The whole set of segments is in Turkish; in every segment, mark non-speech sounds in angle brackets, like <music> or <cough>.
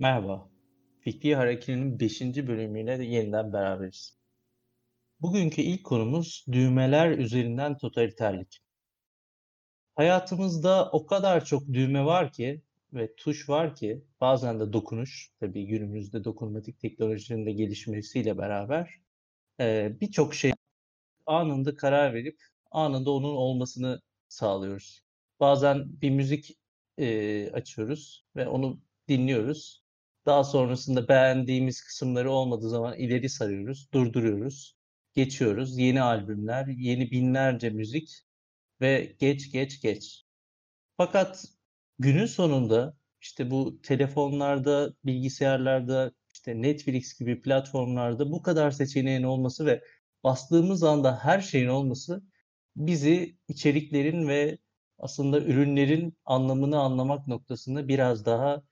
Merhaba. Fikri Hareketi'nin 5. bölümüyle de yeniden beraberiz. Bugünkü ilk konumuz düğmeler üzerinden totaliterlik. Hayatımızda o kadar çok düğme var ki ve tuş var ki bazen de dokunuş, tabii günümüzde dokunmatik teknolojinin de gelişmesiyle beraber e, birçok şey anında karar verip anında onun olmasını sağlıyoruz. Bazen bir müzik e, açıyoruz ve onu dinliyoruz. Daha sonrasında beğendiğimiz kısımları olmadığı zaman ileri sarıyoruz, durduruyoruz, geçiyoruz. Yeni albümler, yeni binlerce müzik ve geç geç geç. Fakat günün sonunda işte bu telefonlarda, bilgisayarlarda, işte Netflix gibi platformlarda bu kadar seçeneğin olması ve bastığımız anda her şeyin olması bizi içeriklerin ve aslında ürünlerin anlamını anlamak noktasında biraz daha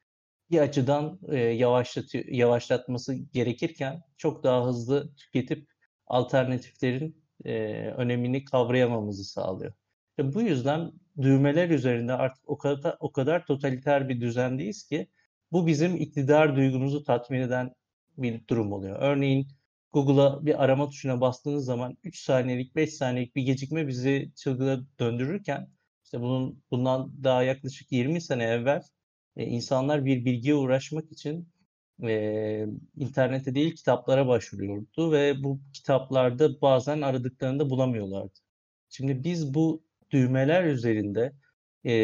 bir açıdan e, yavaşlatıyor, yavaşlatması gerekirken çok daha hızlı tüketip alternatiflerin e, önemini kavrayamamızı sağlıyor. İşte bu yüzden düğmeler üzerinde artık o kadar o kadar totaliter bir düzendeyiz ki bu bizim iktidar duygumuzu tatmin eden bir durum oluyor. Örneğin Google'a bir arama tuşuna bastığınız zaman 3 saniyelik, 5 saniyelik bir gecikme bizi çılgına döndürürken işte bunun bundan daha yaklaşık 20 sene evvel e, insanlar bir bilgiye uğraşmak için e, internette değil kitaplara başvuruyordu ve bu kitaplarda bazen aradıklarını bulamıyorlardı. Şimdi biz bu düğmeler üzerinde e,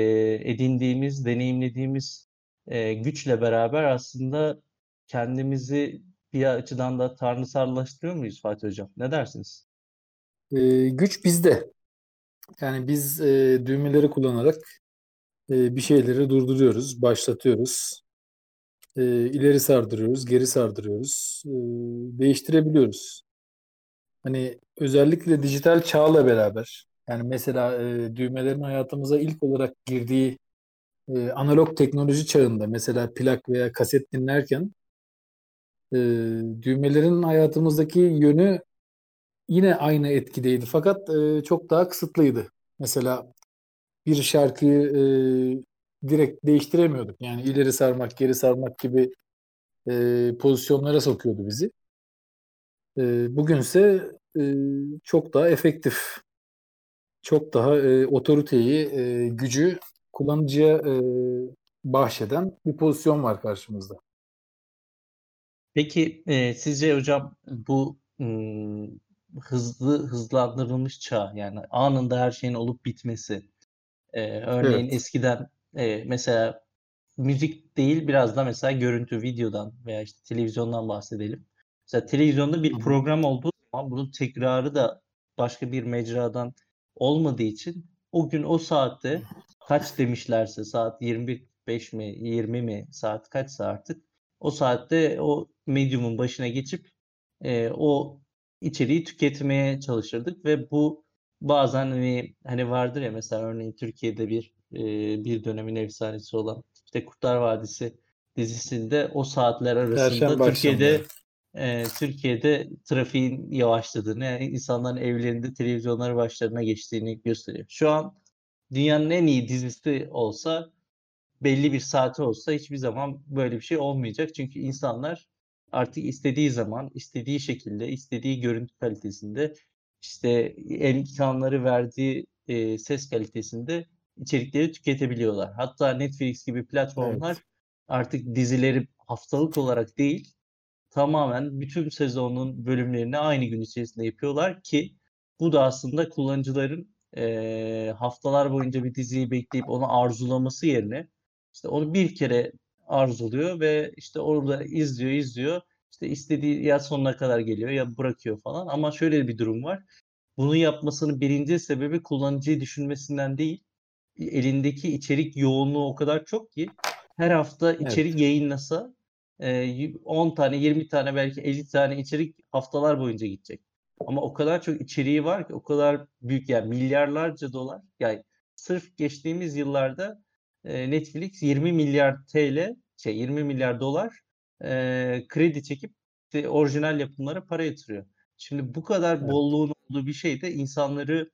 edindiğimiz, deneyimlediğimiz e, güçle beraber aslında kendimizi bir açıdan da tanrısallaştırıyor muyuz Fatih Hocam? Ne dersiniz? E, güç bizde. Yani biz e, düğmeleri kullanarak e, bir şeyleri durduruyoruz, başlatıyoruz, e, ileri sardırıyoruz, geri sardırıyoruz, e, değiştirebiliyoruz. Hani özellikle dijital çağla beraber, yani mesela e, düğmelerin hayatımıza ilk olarak girdiği e, analog teknoloji çağında, mesela plak veya kaset dinlerken e, düğmelerin hayatımızdaki yönü yine aynı etkideydi fakat çok daha kısıtlıydı. Mesela bir şarkıyı e, direkt değiştiremiyorduk. Yani ileri sarmak, geri sarmak gibi e, pozisyonlara sokuyordu bizi. E, bugünse e, çok daha efektif, çok daha e, otoriteyi, e, gücü kullanıcıya e, bahşeden bir pozisyon var karşımızda. Peki e, sizce hocam bu ım, hızlı hızlandırılmış çağ yani anında her şeyin olup bitmesi ee, örneğin Evet. eskiden e, mesela müzik değil biraz da mesela görüntü, videodan veya işte televizyondan bahsedelim. Mesela televizyonda bir program olduğu zaman bunun tekrarı da başka bir mecradan olmadığı için o gün o saatte kaç demişlerse saat 21.05 mi 20 mi saat kaçsa artık o saatte o medyumun başına geçip e, o içeriği tüketmeye çalışırdık ve bu bazen hani, hani vardır ya mesela örneğin Türkiye'de bir e, bir dönemin efsanesi olan işte Kurtlar Vadisi dizisinde o saatler arasında Perşembe Türkiye'de e, Türkiye'de trafiğin yavaşladığını, yani insanların evlerinde televizyonları başlarına geçtiğini gösteriyor. Şu an dünyanın en iyi dizisi olsa belli bir saati olsa hiçbir zaman böyle bir şey olmayacak. Çünkü insanlar artık istediği zaman, istediği şekilde, istediği görüntü kalitesinde işte imkanları verdiği e, ses kalitesinde içerikleri tüketebiliyorlar. Hatta Netflix gibi platformlar evet. artık dizileri haftalık olarak değil tamamen bütün sezonun bölümlerini aynı gün içerisinde yapıyorlar ki bu da aslında kullanıcıların e, haftalar boyunca bir diziyi bekleyip onu arzulaması yerine işte onu bir kere arzuluyor ve işte orada izliyor izliyor işte istediği ya sonuna kadar geliyor ya bırakıyor falan. Ama şöyle bir durum var. Bunu yapmasının birinci sebebi kullanıcıyı düşünmesinden değil. Elindeki içerik yoğunluğu o kadar çok ki her hafta içerik evet. yayınlasa 10 tane, 20 tane belki 50 tane içerik haftalar boyunca gidecek. Ama o kadar çok içeriği var ki o kadar büyük yani milyarlarca dolar. Yani sırf geçtiğimiz yıllarda Netflix 20 milyar TL şey 20 milyar dolar e, kredi çekip işte orijinal yapımlara para yatırıyor. Şimdi bu kadar evet. bolluğun olduğu bir şey de insanları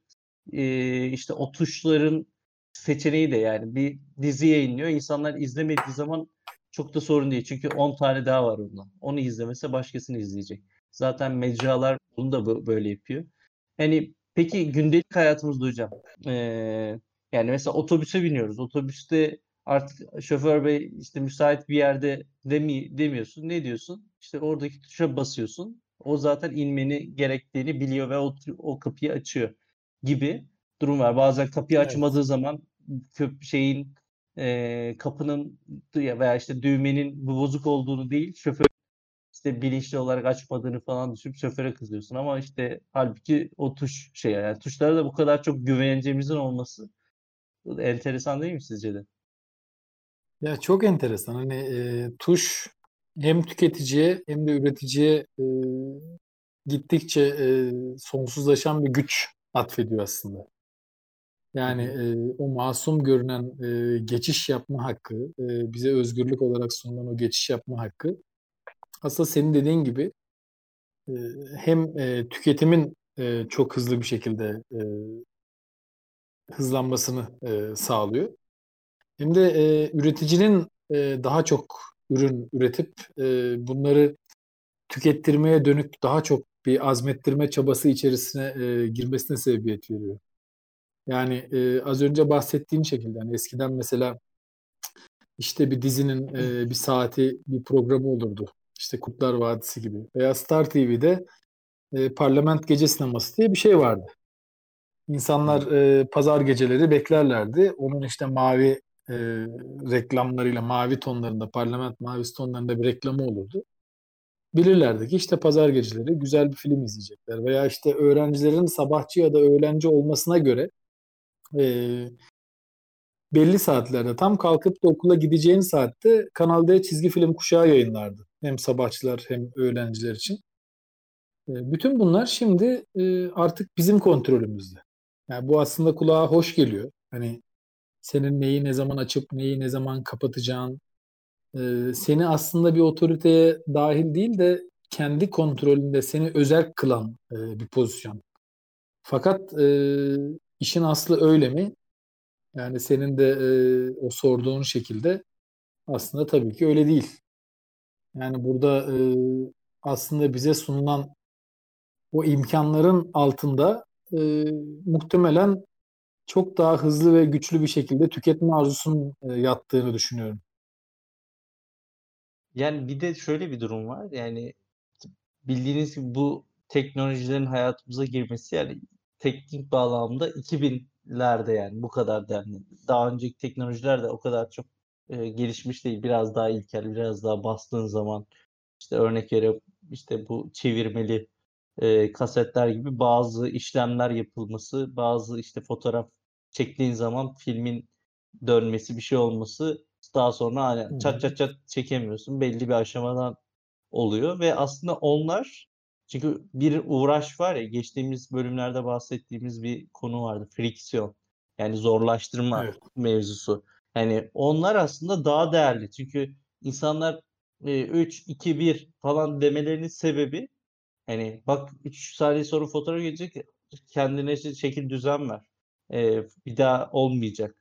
e, işte o tuşların seçeneği de yani bir dizi yayınlıyor. İnsanlar izlemediği zaman çok da sorun değil. Çünkü 10 tane daha var ondan. Onu izlemese başkasını izleyecek. Zaten mecralar bunu da böyle yapıyor. Hani peki gündelik hayatımızda hocam ee, yani mesela otobüse biniyoruz. Otobüste artık şoför bey işte müsait bir yerde demi, demiyorsun. Ne diyorsun? İşte oradaki tuşa basıyorsun. O zaten inmeni gerektiğini biliyor ve o, o kapıyı açıyor gibi durum var. Bazen kapıyı evet. açmadığı zaman köp şeyin e, kapının veya işte düğmenin bozuk olduğunu değil şoför işte bilinçli olarak açmadığını falan düşünüp şoföre kızıyorsun ama işte halbuki o tuş şey yani tuşlara da bu kadar çok güveneceğimizin olması enteresan değil mi sizce de? Ya çok enteresan. Hani e, tuş hem tüketiciye hem de üreticiye e, gittikçe e, sonsuzlaşan bir güç atfediyor aslında. Yani e, o masum görünen e, geçiş yapma hakkı, e, bize özgürlük olarak sunulan o geçiş yapma hakkı aslında senin dediğin gibi e, hem e, tüketimin e, çok hızlı bir şekilde e, hızlanmasını e, sağlıyor. Hem de e, üreticinin e, daha çok ürün üretip e, bunları tükettirmeye dönük daha çok bir azmettirme çabası içerisine e, girmesine sebebiyet veriyor. Yani e, az önce bahsettiğim şekilde yani eskiden mesela işte bir dizinin e, bir saati bir programı olurdu. İşte Kurtlar Vadisi gibi. Veya Star TV'de e, Parlament Gece Sineması diye bir şey vardı. İnsanlar e, pazar geceleri beklerlerdi. Onun işte mavi e, reklamlarıyla mavi tonlarında, parlament mavisi tonlarında bir reklamı olurdu. Bilirlerdi ki işte pazar geceleri güzel bir film izleyecekler. Veya işte öğrencilerin sabahçı ya da öğlenci olmasına göre e, belli saatlerde tam kalkıp da okula gideceğin saatte Kanal D çizgi film kuşağı yayınlardı. Hem sabahçılar hem öğrenciler için. E, bütün bunlar şimdi e, artık bizim kontrolümüzde. Yani bu aslında kulağa hoş geliyor. Hani senin neyi ne zaman açıp neyi ne zaman kapatacağın, e, seni aslında bir otoriteye dahil değil de kendi kontrolünde seni özel kılan e, bir pozisyon. Fakat e, işin aslı öyle mi? Yani senin de e, o sorduğun şekilde aslında tabii ki öyle değil. Yani burada e, aslında bize sunulan o imkanların altında e, muhtemelen çok daha hızlı ve güçlü bir şekilde tüketme arzusunun e, yattığını düşünüyorum. Yani bir de şöyle bir durum var. Yani bildiğiniz gibi bu teknolojilerin hayatımıza girmesi yani teknik bağlamda 2000'lerde yani bu kadar denli. Daha önceki teknolojiler de o kadar çok e, gelişmiş değil. Biraz daha ilkel, biraz daha bastığın zaman işte örnek veriyorum işte bu çevirmeli e, kasetler gibi bazı işlemler yapılması, bazı işte fotoğraf çektiğin zaman filmin dönmesi bir şey olması daha sonra hani çat çat çat çekemiyorsun. Belli bir aşamadan oluyor ve aslında onlar çünkü bir uğraş var ya geçtiğimiz bölümlerde bahsettiğimiz bir konu vardı. Friksiyon. Yani zorlaştırma evet. mevzusu. Yani onlar aslında daha değerli. Çünkü insanlar e, 3, 2, 1 falan demelerinin sebebi hani bak 3 saniye sonra fotoğraf gelecek kendine şekil düzen ver e, bir daha olmayacak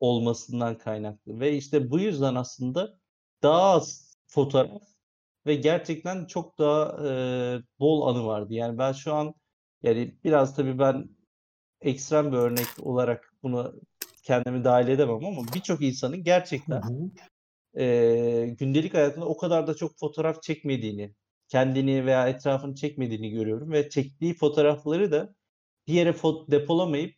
olmasından kaynaklı. Ve işte bu yüzden aslında daha az fotoğraf ve gerçekten çok daha e, bol anı vardı. Yani ben şu an yani biraz tabii ben ekstrem bir örnek olarak bunu kendimi dahil edemem ama birçok insanın gerçekten e, gündelik hayatında o kadar da çok fotoğraf çekmediğini, kendini veya etrafını çekmediğini görüyorum ve çektiği fotoğrafları da bir yere fot depolamayıp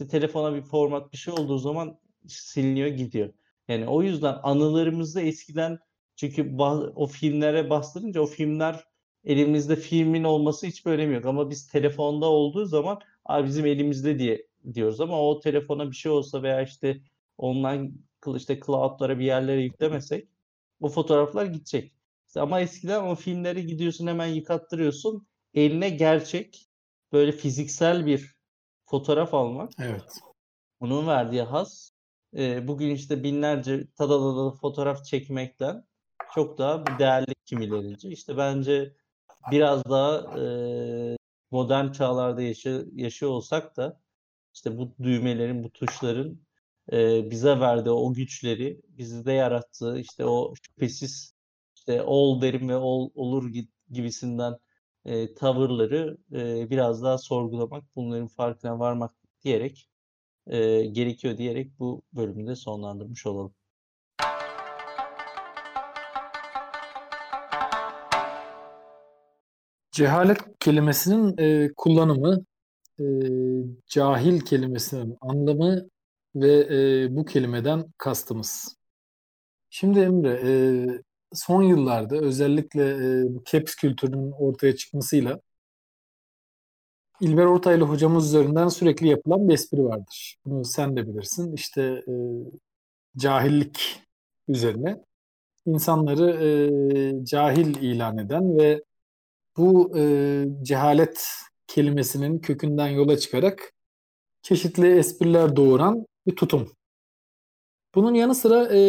işte telefona bir format bir şey olduğu zaman siliniyor gidiyor. Yani o yüzden anılarımızda eskiden çünkü o filmlere bastırınca o filmler elimizde filmin olması hiç bir önemi yok. Ama biz telefonda olduğu zaman Aa, bizim elimizde diye diyoruz ama o telefona bir şey olsa veya işte online işte cloud'lara bir yerlere yüklemesek bu fotoğraflar gidecek. İşte ama eskiden o filmleri gidiyorsun hemen yıkattırıyorsun. Eline gerçek böyle fiziksel bir fotoğraf almak. Evet. Bunun verdiği haz e, bugün işte binlerce tadalalı fotoğraf çekmekten çok daha değerli kimilerince. İşte bence biraz daha e, modern çağlarda yaşa, yaşıyor olsak da işte bu düğmelerin, bu tuşların e, bize verdiği o güçleri, bizde yarattığı işte o şüphesiz işte ol derim ve ol olur gibisinden e, tavırları e, biraz daha sorgulamak, bunların farkına varmak diyerek e, gerekiyor diyerek bu bölümü de sonlandırmış olalım. Cehalet kelimesinin e, kullanımı, e, cahil kelimesinin anlamı ve e, bu kelimeden kastımız. Şimdi Emre, e, son yıllarda özellikle e, bu caps kültürünün ortaya çıkmasıyla İlber Ortaylı hocamız üzerinden sürekli yapılan bir espri vardır. Bunu sen de bilirsin. İşte e, cahillik üzerine insanları e, cahil ilan eden ve bu e, cehalet kelimesinin kökünden yola çıkarak çeşitli espriler doğuran bir tutum. Bunun yanı sıra e,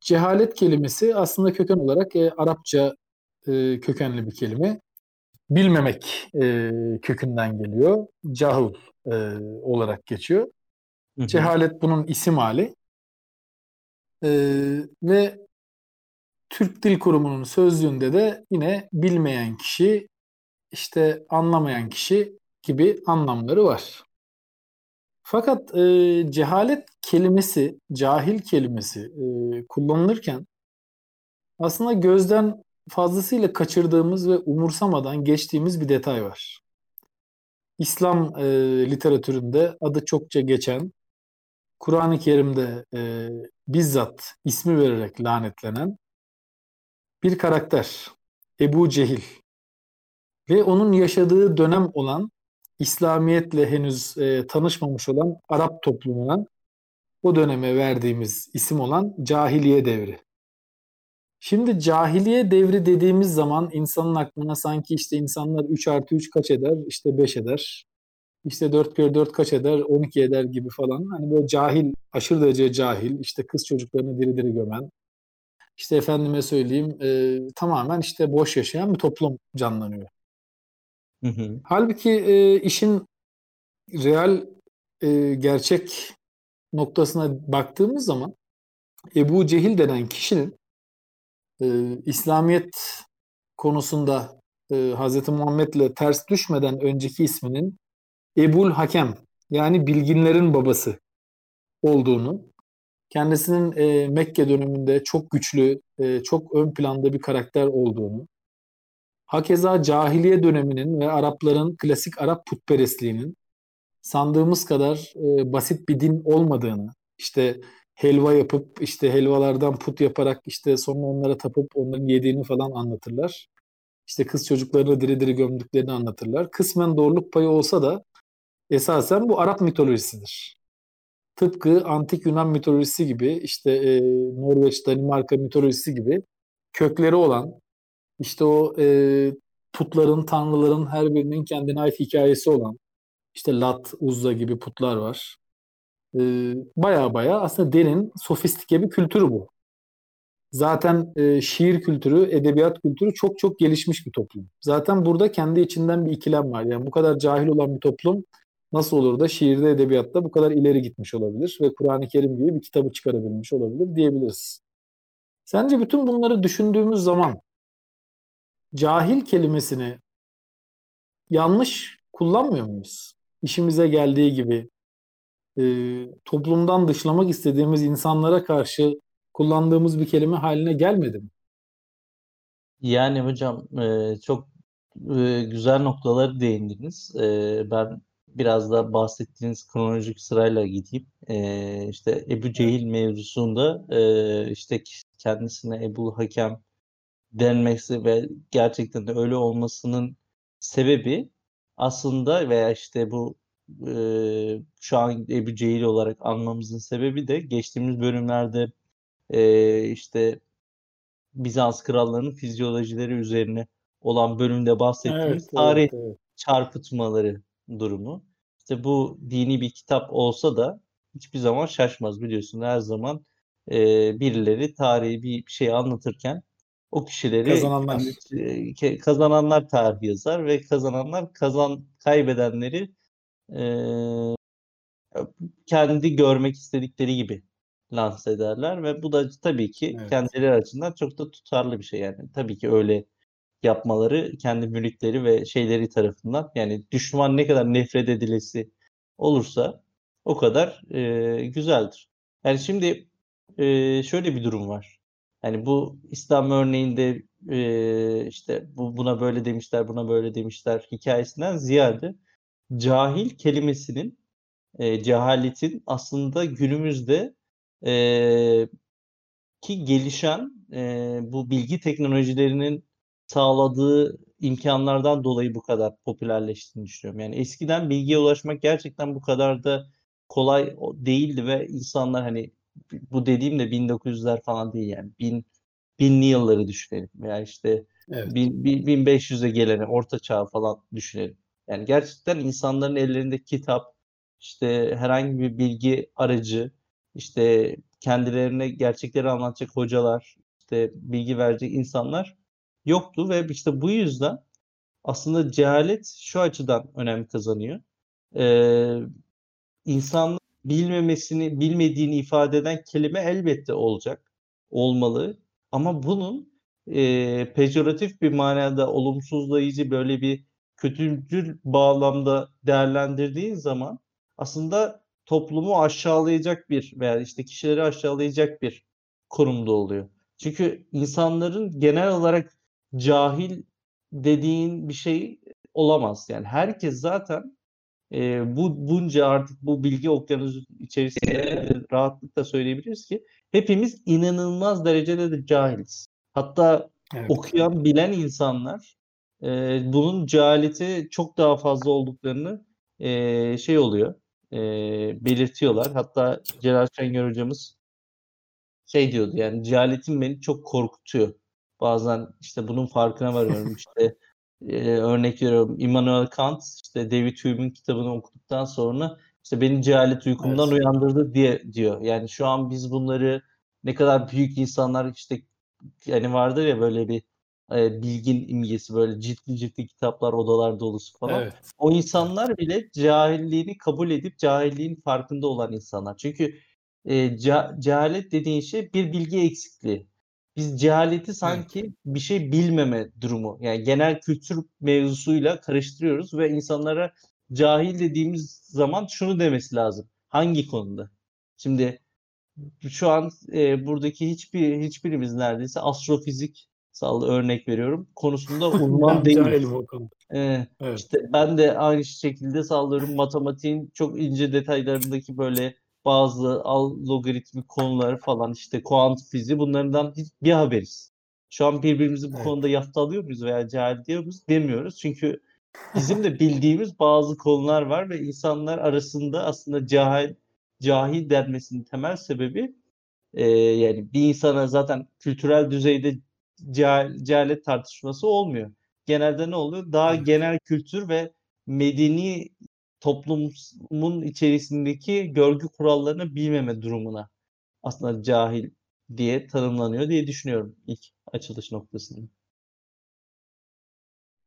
cehalet kelimesi aslında köken olarak e, Arapça e, kökenli bir kelime. Bilmemek e, kökünden geliyor. Cahul e, olarak geçiyor. Hı hı. Cehalet bunun isim hali. E, ve Türk Dil Kurumu'nun sözlüğünde de yine bilmeyen kişi, işte anlamayan kişi gibi anlamları var. Fakat e, cehalet kelimesi, cahil kelimesi e, kullanılırken aslında gözden fazlasıyla kaçırdığımız ve umursamadan geçtiğimiz bir detay var. İslam e, literatüründe adı çokça geçen, Kur'an-ı Kerim'de e, bizzat ismi vererek lanetlenen bir karakter. Ebu Cehil. Ve onun yaşadığı dönem olan İslamiyetle henüz e, tanışmamış olan Arap toplumuna o döneme verdiğimiz isim olan cahiliye devri. Şimdi cahiliye devri dediğimiz zaman insanın aklına sanki işte insanlar 3 artı 3 kaç eder? İşte 5 eder. İşte 4 kere 4 kaç eder? 12 eder gibi falan. Hani böyle cahil, aşırı derece cahil, işte kız çocuklarını diri diri gömen, işte efendime söyleyeyim e, tamamen işte boş yaşayan bir toplum canlanıyor. Hı hı. Halbuki e, işin real e, gerçek noktasına baktığımız zaman Ebu Cehil denen kişinin e, İslamiyet konusunda e, Hz. Muhammed'le ters düşmeden önceki isminin Ebul Hakem yani bilginlerin babası olduğunu, kendisinin e, Mekke döneminde çok güçlü, e, çok ön planda bir karakter olduğunu, hakeza cahiliye döneminin ve Arapların klasik Arap putperestliğinin sandığımız kadar e, basit bir din olmadığını, işte helva yapıp işte helvalardan put yaparak işte sonra onlara tapıp onların yediğini falan anlatırlar. İşte kız çocuklarını diri diri gömdüklerini anlatırlar. Kısmen doğruluk payı olsa da esasen bu Arap mitolojisidir. Tıpkı antik Yunan mitolojisi gibi işte e, Norveç, Danimarka mitolojisi gibi kökleri olan işte o e, putların, tanrıların her birinin kendine ait hikayesi olan işte Lat, Uzza gibi putlar var. Baya baya aslında derin, sofistike bir kültür bu. Zaten e, şiir kültürü, edebiyat kültürü çok çok gelişmiş bir toplum. Zaten burada kendi içinden bir ikilem var. Yani bu kadar cahil olan bir toplum nasıl olur da şiirde, edebiyatta bu kadar ileri gitmiş olabilir ve Kur'an-ı Kerim gibi bir kitabı çıkarabilmiş olabilir diyebiliriz. Sence bütün bunları düşündüğümüz zaman cahil kelimesini yanlış kullanmıyor muyuz? İşimize geldiği gibi e, toplumdan dışlamak istediğimiz insanlara karşı kullandığımız bir kelime haline gelmedi mi? Yani hocam e, çok e, güzel noktaları değindiniz. E, ben biraz da bahsettiğiniz kronolojik sırayla gideyim. E, işte Ebu Cehil mevzusunda e, işte kendisine Ebu Hakem denmesi ve gerçekten de öyle olmasının sebebi aslında veya işte bu e, şu an Ebu Cehil olarak anmamızın sebebi de geçtiğimiz bölümlerde e, işte Bizans krallarının fizyolojileri üzerine olan bölümde bahsettiğimiz evet, tarih evet, evet. çarpıtmaları durumu. İşte bu dini bir kitap olsa da hiçbir zaman şaşmaz biliyorsun. Her zaman e, birileri tarihi bir şey anlatırken o kişileri kazananlar e, kazananlar tarih yazar ve kazananlar kazan kaybedenleri e, kendi görmek istedikleri gibi lanse ederler ve bu da tabii ki Evet. kendileri açısından çok da tutarlı bir şey yani. Tabii ki öyle yapmaları kendi müritleri ve şeyleri tarafından yani düşman ne kadar nefret edilesi olursa o kadar e, güzeldir. Yani şimdi e, şöyle bir durum var. Yani bu İslam örneğinde e, işte bu buna böyle demişler, buna böyle demişler hikayesinden ziyade cahil kelimesinin e, cehaletin aslında günümüzde e, ki gelişen e, bu bilgi teknolojilerinin sağladığı imkanlardan dolayı bu kadar popülerleştiğini düşünüyorum. Yani eskiden bilgiye ulaşmak gerçekten bu kadar da kolay değildi ve insanlar hani bu dediğim de 1900'ler falan değil yani. Bin, binli yılları düşünelim. Veya işte evet. bin, bin, 1500'e gelene orta çağ falan düşünelim. Yani gerçekten insanların ellerinde kitap, işte herhangi bir bilgi aracı, işte kendilerine gerçekleri anlatacak hocalar, işte bilgi verecek insanlar yoktu ve işte bu yüzden aslında cehalet şu açıdan önem kazanıyor. Ee, insan bilmemesini, bilmediğini ifade eden kelime elbette olacak, olmalı. Ama bunun e, pejoratif bir manada olumsuzlayıcı böyle bir kötücül bağlamda değerlendirdiğin zaman aslında toplumu aşağılayacak bir veya işte kişileri aşağılayacak bir konumda oluyor. Çünkü insanların genel olarak cahil dediğin bir şey olamaz. Yani herkes zaten e, bu bunca artık bu bilgi okyanusu içerisinde rahatlıkla söyleyebiliriz ki hepimiz inanılmaz derecede de cahiliz. Hatta evet. okuyan, bilen insanlar e, bunun cehaleti çok daha fazla olduklarını e, şey oluyor, e, belirtiyorlar. Hatta Celal Şengör hocamız şey diyordu yani cehaletin beni çok korkutuyor. Bazen işte bunun farkına varıyorum. <laughs> işte e, örnek veriyorum Immanuel Kant işte David Hume'un kitabını okuduktan sonra işte beni cehalet uykumdan evet. uyandırdı diye diyor. Yani şu an biz bunları ne kadar büyük insanlar işte yani vardır ya böyle bir e, bilgin imgesi böyle ciddi ciddi kitaplar odalar dolusu falan. Evet. O insanlar bile cahilliğini kabul edip cahilliğin farkında olan insanlar. Çünkü e, ce- cehalet dediğin şey bir bilgi eksikliği. Biz cehaleti sanki evet. bir şey bilmeme durumu. Yani genel kültür mevzusuyla karıştırıyoruz ve insanlara cahil dediğimiz zaman şunu demesi lazım. Hangi konuda? Şimdi şu an e, buradaki hiçbir hiçbirimiz neredeyse astrofizik sağlı örnek veriyorum konusunda <laughs> uzman değiliz. Ee, evet. İşte ben de aynı şekilde sallıyorum matematiğin çok ince detaylarındaki böyle bazı logaritmik konuları falan işte kuant fiziği bunlardan hiç bir haberiz. Şu an birbirimizi bu evet. konuda yaftalıyor muyuz veya cahil diyor muyuz demiyoruz. Çünkü bizim de bildiğimiz bazı konular var ve insanlar arasında aslında cahil cahil denmesinin temel sebebi e, yani bir insana zaten kültürel düzeyde cehal, cehalet tartışması olmuyor. Genelde ne oluyor? Daha genel kültür ve medeni toplumun içerisindeki görgü kurallarını bilmeme durumuna aslında cahil diye tanımlanıyor diye düşünüyorum ilk açılış noktasında.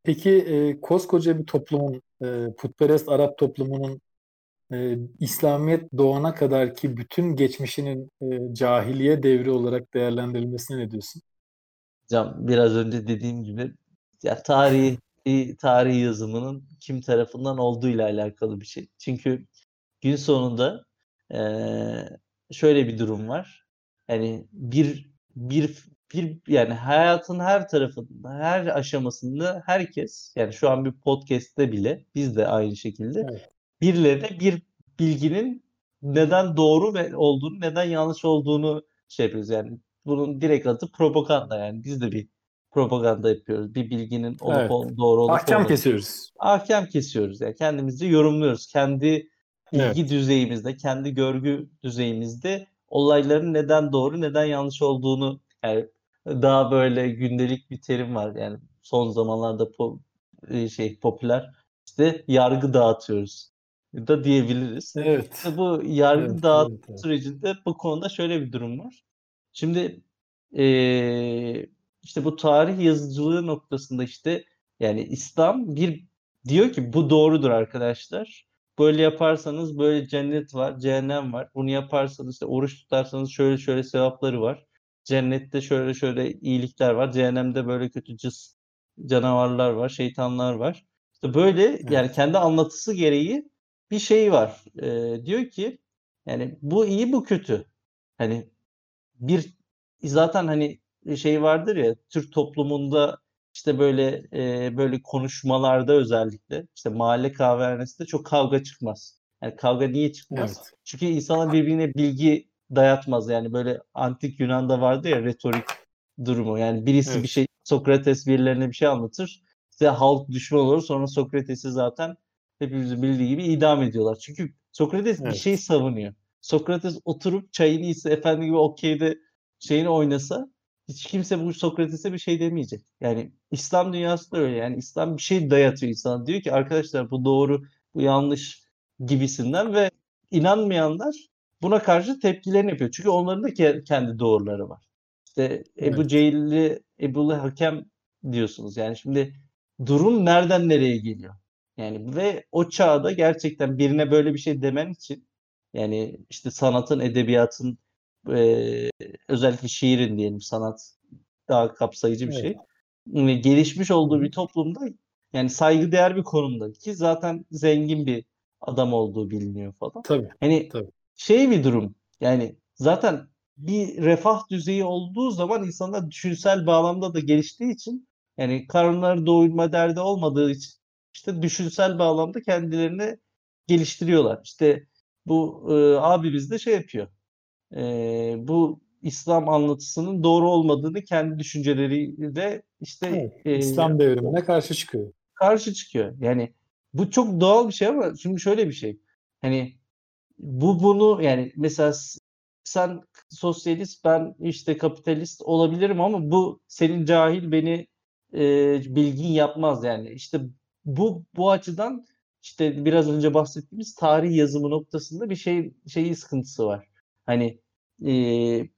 Peki e, koskoca bir toplumun, e, putperest Arap toplumunun e, İslamiyet doğana kadar ki bütün geçmişinin e, cahiliye devri olarak değerlendirilmesine ne diyorsun? Hocam biraz önce dediğim gibi ya tarihi tarih yazımının kim tarafından olduğu ile alakalı bir şey. Çünkü gün sonunda e, şöyle bir durum var. Yani bir bir bir yani hayatın her tarafında, her aşamasında herkes yani şu an bir podcast'te bile biz de aynı şekilde evet. birilerine bir bilginin neden doğru ve olduğunu, neden yanlış olduğunu şey yapıyoruz. Yani bunun direkt adı propaganda yani biz de bir propaganda yapıyoruz. Bir bilginin olup evet. ol, doğru olup Ahkam olmadığı. kesiyoruz. Ahkam kesiyoruz. Yani kendimizi yorumluyoruz. Kendi bilgi evet. düzeyimizde, kendi görgü düzeyimizde olayların neden doğru, neden yanlış olduğunu yani daha böyle gündelik bir terim var. Yani son zamanlarda po e, şey popüler işte yargı dağıtıyoruz da diyebiliriz. Evet. İşte bu yargı evet, dağıtım evet, evet. sürecinde bu konuda şöyle bir durum var. Şimdi ee, işte bu tarih yazıcılığı noktasında işte yani İslam bir diyor ki bu doğrudur arkadaşlar. böyle yaparsanız böyle cennet var, cehennem var. Bunu yaparsanız işte oruç tutarsanız şöyle şöyle sevapları var. Cennette şöyle şöyle iyilikler var. Cehennemde böyle kötü cız canavarlar var, şeytanlar var. İşte böyle evet. yani kendi anlatısı gereği bir şey var. Ee, diyor ki yani bu iyi bu kötü. Hani bir zaten hani şey vardır ya Türk toplumunda işte böyle e, böyle konuşmalarda özellikle işte mahalle kahvehanesinde çok kavga çıkmaz. Yani kavga niye çıkmaz? Evet. Çünkü insanlar birbirine bilgi dayatmaz. Yani böyle antik Yunan'da vardı ya retorik durumu. Yani birisi evet. bir şey Sokrates birilerine bir şey anlatır. İşte halk düşman olur. Sonra Sokrates'i zaten hepimizin bildiği gibi idam ediyorlar. Çünkü Sokrates evet. bir şey savunuyor. Sokrates oturup çayını ise efendi gibi okeyde şeyini oynasa hiç kimse bu Sokrates'e bir şey demeyecek. Yani İslam dünyası da öyle. Yani İslam bir şey dayatıyor insana. Diyor ki arkadaşlar bu doğru, bu yanlış gibisinden ve inanmayanlar buna karşı tepkilerini yapıyor. Çünkü onların da kendi doğruları var. İşte Ebu evet. Cehilli, Ebu Hakem diyorsunuz. Yani şimdi durum nereden nereye geliyor? Yani ve o çağda gerçekten birine böyle bir şey demen için yani işte sanatın, edebiyatın e, özellikle şiirin diyelim sanat daha kapsayıcı bir evet. şey. Yani gelişmiş olduğu bir toplumda yani saygıdeğer bir konumda ki zaten zengin bir adam olduğu biliniyor falan. Tabii. Hani tabii. şey bir durum yani zaten bir refah düzeyi olduğu zaman insanlar düşünsel bağlamda da geliştiği için yani karınları doyurma derdi olmadığı için işte düşünsel bağlamda kendilerini geliştiriyorlar. İşte bu e, abimiz de şey yapıyor. E, bu İslam anlatısının doğru olmadığını kendi düşünceleriyle işte evet, e, İslam devrimine karşı çıkıyor. Karşı çıkıyor. Yani bu çok doğal bir şey ama şimdi şöyle bir şey. Hani bu bunu yani mesela sen sosyalist ben işte kapitalist olabilirim ama bu senin cahil beni e, bilgin yapmaz yani. İşte bu bu açıdan işte biraz önce bahsettiğimiz tarih yazımı noktasında bir şey şeyi sıkıntısı var. Hani e,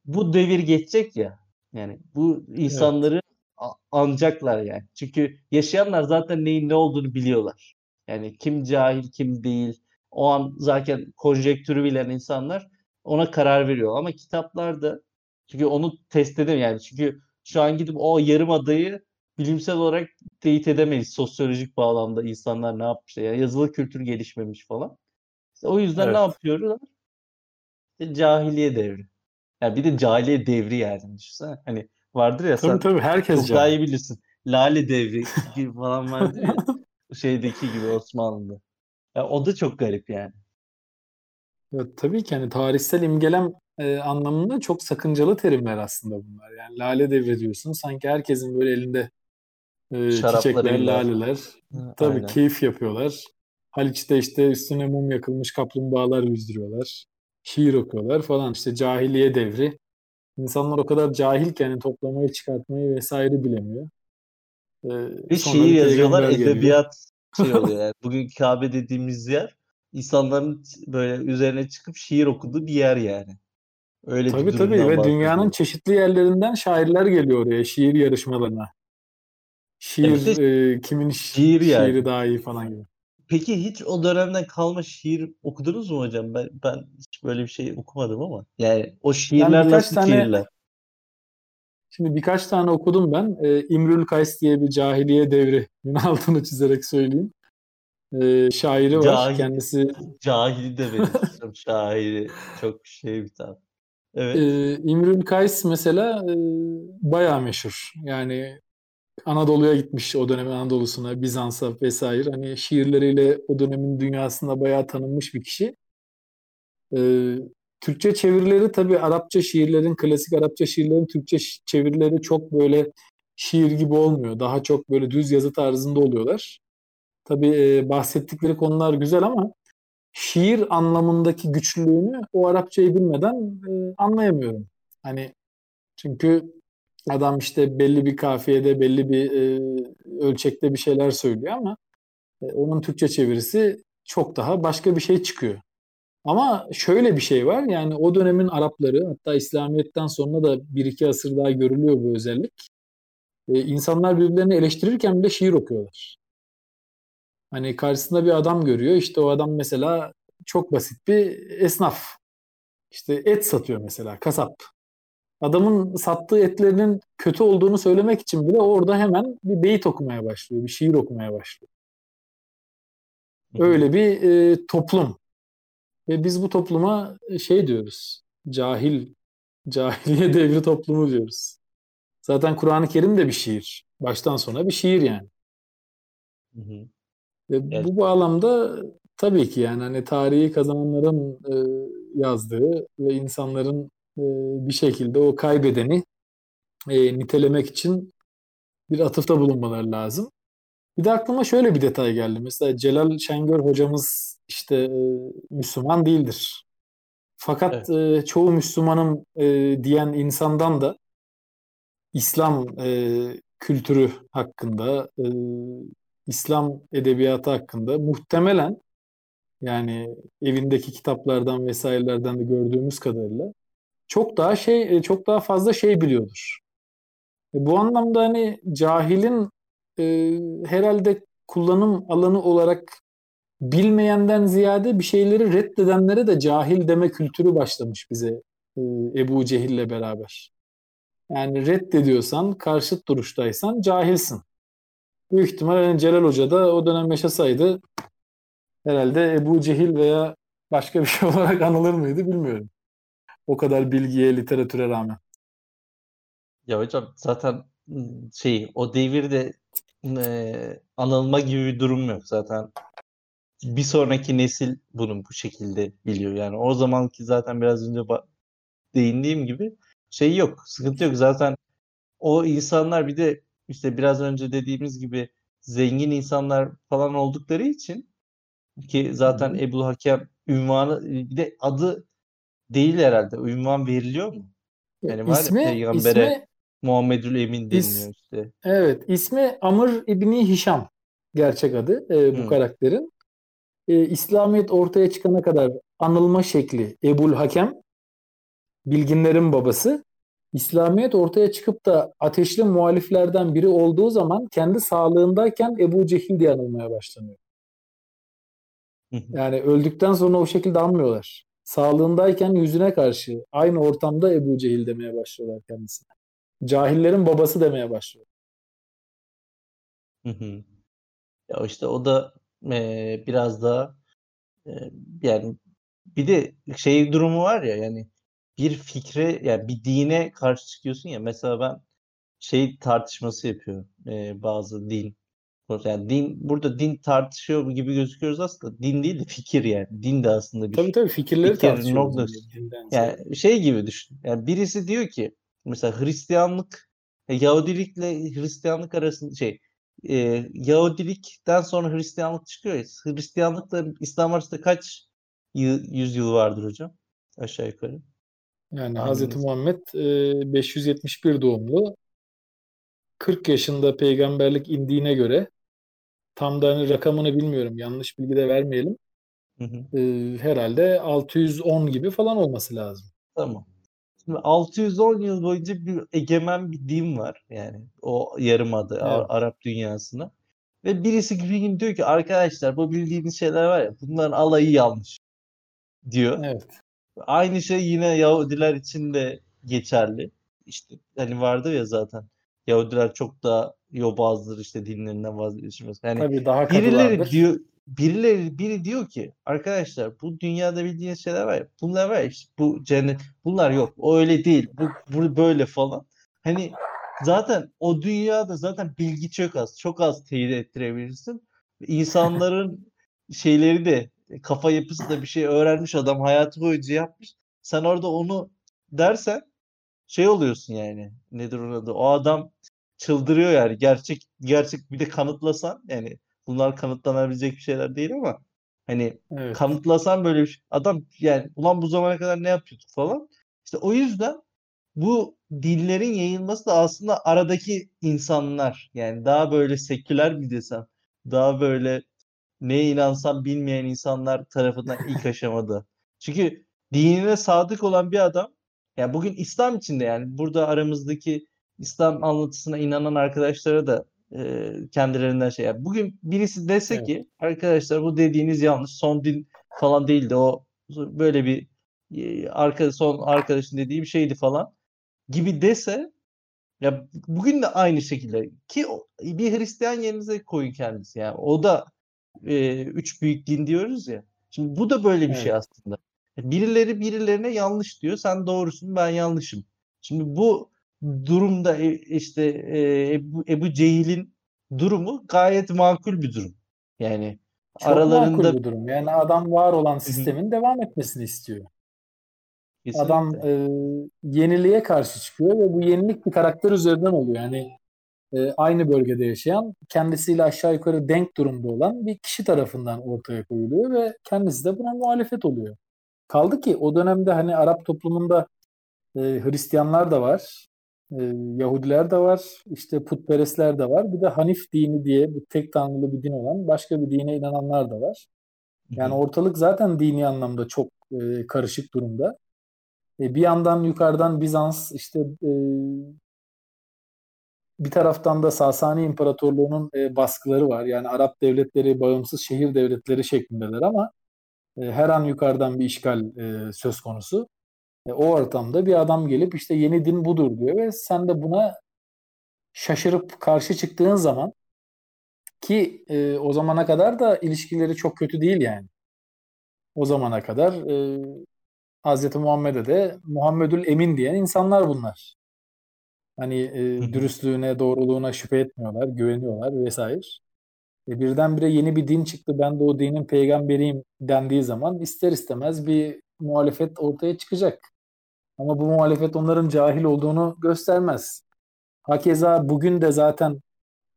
bu devir geçecek ya. Yani bu insanları evet. anacaklar yani. Çünkü yaşayanlar zaten neyin ne olduğunu biliyorlar. Yani kim cahil kim değil. O an zaten konjektürü bilen insanlar ona karar veriyor. Ama kitaplarda çünkü onu test edemiyor yani. Çünkü şu an gidip o yarım adayı bilimsel olarak teyit edemeyiz sosyolojik bağlamda insanlar ne yapmış. Yani yazılı kültür gelişmemiş falan. İşte o yüzden evet. ne yapıyorlar? İşte cahiliye devri. Yani bir de cahiliye devri yani düşünsene. Hani vardır ya tabii, sen tabii, herkes çok daha iyi bilirsin. Lale devri <laughs> gibi falan vardır ya. <laughs> şeydeki gibi Osmanlı'da. Ya o da çok garip yani. Evet, tabii ki hani tarihsel imgelem e, anlamında çok sakıncalı terimler aslında bunlar. Yani lale devri diyorsun. Sanki herkesin böyle elinde e, çiçekler, laleler. Ha, tabii aynen. keyif yapıyorlar. Haliç'te işte üstüne mum yakılmış kaplumbağalar yüzdürüyorlar. Şiir okuyorlar falan. İşte cahiliye devri. İnsanlar o kadar cahil ki yani toplamayı, çıkartmayı vesaire bilemiyor. Ee, bir şiir yazıyorlar, edebiyat şey oluyor <laughs> yani. Bugün Kabe dediğimiz yer insanların böyle üzerine çıkıp şiir okuduğu bir yer yani. Öyle tabii tabii ve dünyanın çeşitli yerlerinden şairler geliyor oraya şiir yarışmalarına. Şiir evet, e, kimin şiir şiiri yani. daha iyi falan gibi. Peki hiç o dönemden kalma şiir okudunuz mu hocam? Ben ben hiç böyle bir şey okumadım ama. Yani o şiirler yani nasıl tane, şiirler? Şimdi birkaç tane okudum ben. E, İmrül Kays diye bir cahiliye devri. <laughs> Yine altını çizerek söyleyeyim. E, şairi var. Cahil, Kendisi cahili de benim şairi. Çok şey bir tane. Evet. E, İmrül Kays mesela e, bayağı meşhur. Yani Anadolu'ya gitmiş o dönemin Anadolu'suna, Bizans'a vesaire. Hani şiirleriyle o dönemin dünyasında bayağı tanınmış bir kişi. Ee, Türkçe çevirileri tabii Arapça şiirlerin, klasik Arapça şiirlerin Türkçe çevirileri çok böyle şiir gibi olmuyor. Daha çok böyle düz yazı tarzında oluyorlar. Tabii e, bahsettikleri konular güzel ama şiir anlamındaki güçlülüğünü o Arapçayı bilmeden e, anlayamıyorum. Hani çünkü Adam işte belli bir kafiyede, belli bir e, ölçekte bir şeyler söylüyor ama e, onun Türkçe çevirisi çok daha başka bir şey çıkıyor. Ama şöyle bir şey var yani o dönemin Arapları hatta İslamiyet'ten sonra da bir iki asır daha görülüyor bu özellik. E, insanlar birbirlerini eleştirirken bile şiir okuyorlar. Hani karşısında bir adam görüyor. İşte o adam mesela çok basit bir esnaf. İşte et satıyor mesela kasap. Adamın sattığı etlerinin kötü olduğunu söylemek için bile orada hemen bir beyit okumaya başlıyor, bir şiir okumaya başlıyor. Öyle bir e, toplum. Ve biz bu topluma şey diyoruz. Cahil, <laughs> cahiliye devri toplumu diyoruz. Zaten Kur'an-ı Kerim de bir şiir. Baştan sona bir şiir yani. Hı hı. Ve evet. bu bağlamda tabii ki yani hani tarihi kazananların e, yazdığı ve insanların e, bir şekilde o kaybedeni e, nitelemek için bir atıfta bulunmaları lazım. Bir de aklıma şöyle bir detay geldi. Mesela Celal Şengör hocamız işte e, Müslüman değildir. Fakat evet. e, çoğu Müslümanım e, diyen insandan da İslam e, kültürü hakkında, e, İslam edebiyatı hakkında muhtemelen yani evindeki kitaplardan vesairelerden de gördüğümüz kadarıyla çok daha şey e, çok daha fazla şey biliyordur. E, bu anlamda hani cahilin e, herhalde kullanım alanı olarak bilmeyenden ziyade bir şeyleri reddedenlere de cahil deme kültürü başlamış bize e, Ebu Cehil'le beraber. Yani reddediyorsan, karşıt duruştaysan cahilsin. Büyük ihtimal yani Celal Hoca da o dönem yaşasaydı herhalde Ebu Cehil veya başka bir şey <laughs> olarak anılır mıydı bilmiyorum. O kadar bilgiye, literatüre rağmen. Ya hocam zaten şey o devirde e, anılma gibi bir durum yok zaten. Bir sonraki nesil bunu bu şekilde biliyor. Yani o zamanki zaten biraz önce değindiğim gibi şey yok. Sıkıntı yok. Zaten o insanlar bir de işte biraz önce dediğimiz gibi zengin insanlar falan oldukları için ki zaten. Ebu Hakem ünvanı bir de adı değil herhalde. Ünvan veriliyor mu? Yani var ismi, peygambere ismi, Muhammedül Emin deniliyor is, işte. Evet. ismi Amr İbni Hişam gerçek adı e, bu hmm. karakterin. E, İslamiyet ortaya çıkana kadar anılma şekli Ebul Hakem bilginlerin babası. İslamiyet ortaya çıkıp da ateşli muhaliflerden biri olduğu zaman kendi sağlığındayken Ebu Cehil diye anılmaya başlanıyor. Yani öldükten sonra o şekilde anmıyorlar. Sağlığındayken yüzüne karşı aynı ortamda Ebu Cehil demeye başlıyorlar kendisine. Cahillerin babası demeye başlıyor. Ya işte o da e, biraz daha e, yani bir de şey durumu var ya yani bir fikre yani bir dine karşı çıkıyorsun ya mesela ben şey tartışması yapıyorum e, bazı din yani din burada din tartışıyor gibi gözüküyoruz aslında. Din değil de fikir yani. Din de aslında bir tabii tabii fikirleri fikir tartışıyoruz yani şey gibi düşün. Yani birisi diyor ki mesela Hristiyanlık e, Yahudilikle Hristiyanlık arasında şey e, Yahudilikten sonra Hristiyanlık çıkıyor ya. Hristiyanlıkla İslam arasında kaç yüzyıl vardır hocam? Aşağı yukarı. Yani Hz. Muhammed e, 571 doğumlu. 40 yaşında peygamberlik indiğine göre tam da hani rakamını bilmiyorum. Yanlış bilgi de vermeyelim. Hı hı. E, herhalde 610 gibi falan olması lazım. Tamam. Şimdi 610 yıl boyunca bir egemen bir din var. Yani o yarımada evet. Arap dünyasına. Ve birisi bir gün diyor ki arkadaşlar bu bildiğiniz şeyler var ya bunların alayı yanlış diyor. Evet. Aynı şey yine Yahudiler için de geçerli. İşte hani vardı ya zaten Yahudiler çok daha yobazdır işte dinlerinden vazgeçmez. Yani Tabii daha birileri diyor birileri biri diyor ki arkadaşlar bu dünyada bildiğiniz şeyler var ya bunlar var ya işte bu cennet bunlar yok o öyle değil bu, bu böyle falan. Hani zaten o dünyada zaten bilgi çok az çok az teyit ettirebilirsin. İnsanların <laughs> şeyleri de kafa yapısı da bir şey öğrenmiş adam hayatı boyunca yapmış. Sen orada onu dersen şey oluyorsun yani. Nedir onun adı? O adam çıldırıyor yani. Gerçek gerçek bir de kanıtlasan yani bunlar kanıtlanabilecek bir şeyler değil ama hani evet. kanıtlasan böyle bir şey. Adam yani ulan bu zamana kadar ne yapıyorduk falan. İşte o yüzden bu dillerin yayılması da aslında aradaki insanlar yani daha böyle seküler mi desem daha böyle neye inansam bilmeyen insanlar tarafından ilk <laughs> aşamada. Çünkü dinine sadık olan bir adam yani bugün İslam içinde yani burada aramızdaki İslam anlatısına inanan arkadaşlara da e, kendilerinden şey. Yani bugün birisi dese Evet. ki arkadaşlar bu dediğiniz yanlış. Son din falan değildi. O böyle bir e, arka son arkadaşın dediği bir şeydi falan gibi dese ya bugün de aynı şekilde ki bir Hristiyan yerinize koyun kendisi yani o da e, üç büyük din diyoruz ya. Şimdi bu da böyle bir şey Evet. aslında. Birileri birilerine yanlış diyor. Sen doğrusun, ben yanlışım. Şimdi bu durumda e, işte e, Ebu, Ebu Cehil'in durumu gayet makul bir durum. Yani Çok aralarında makul bir durum. Yani adam var olan sistemin devam etmesini istiyor. Adam kesinlikle. e, yeniliğe karşı çıkıyor ve bu yenilik bir karakter üzerinden oluyor. Yani e, aynı bölgede yaşayan, kendisiyle aşağı yukarı denk durumda olan bir kişi tarafından ortaya koyuluyor ve kendisi de buna muhalefet oluyor. Kaldı ki o dönemde hani Arap toplumunda e, Hristiyanlar da var, e, Yahudiler de var, işte putperestler de var. Bir de Hanif dini diye bu tek tanrılı bir din olan başka bir dine inananlar da var. Yani ortalık zaten dini anlamda çok e, karışık durumda. E, bir yandan yukarıdan Bizans işte e, bir taraftan da Sasani İmparatorluğu'nun e, baskıları var. Yani Arap devletleri bağımsız şehir devletleri şeklindeler ama e, her an yukarıdan bir işgal e, söz konusu. E, o ortamda bir adam gelip işte yeni din budur diyor ve sen de buna şaşırıp karşı çıktığın zaman ki e, o zamana kadar da ilişkileri çok kötü değil yani. O zamana kadar e, Hz. Muhammed'e de Muhammedül Emin diyen insanlar bunlar. Hani e, dürüstlüğüne, doğruluğuna şüphe etmiyorlar, güveniyorlar vesaire. E, birdenbire yeni bir din çıktı, ben de o dinin peygamberiyim dendiği zaman ister istemez bir muhalefet ortaya çıkacak. Ama bu muhalefet onların cahil olduğunu göstermez. Hakeza bugün de zaten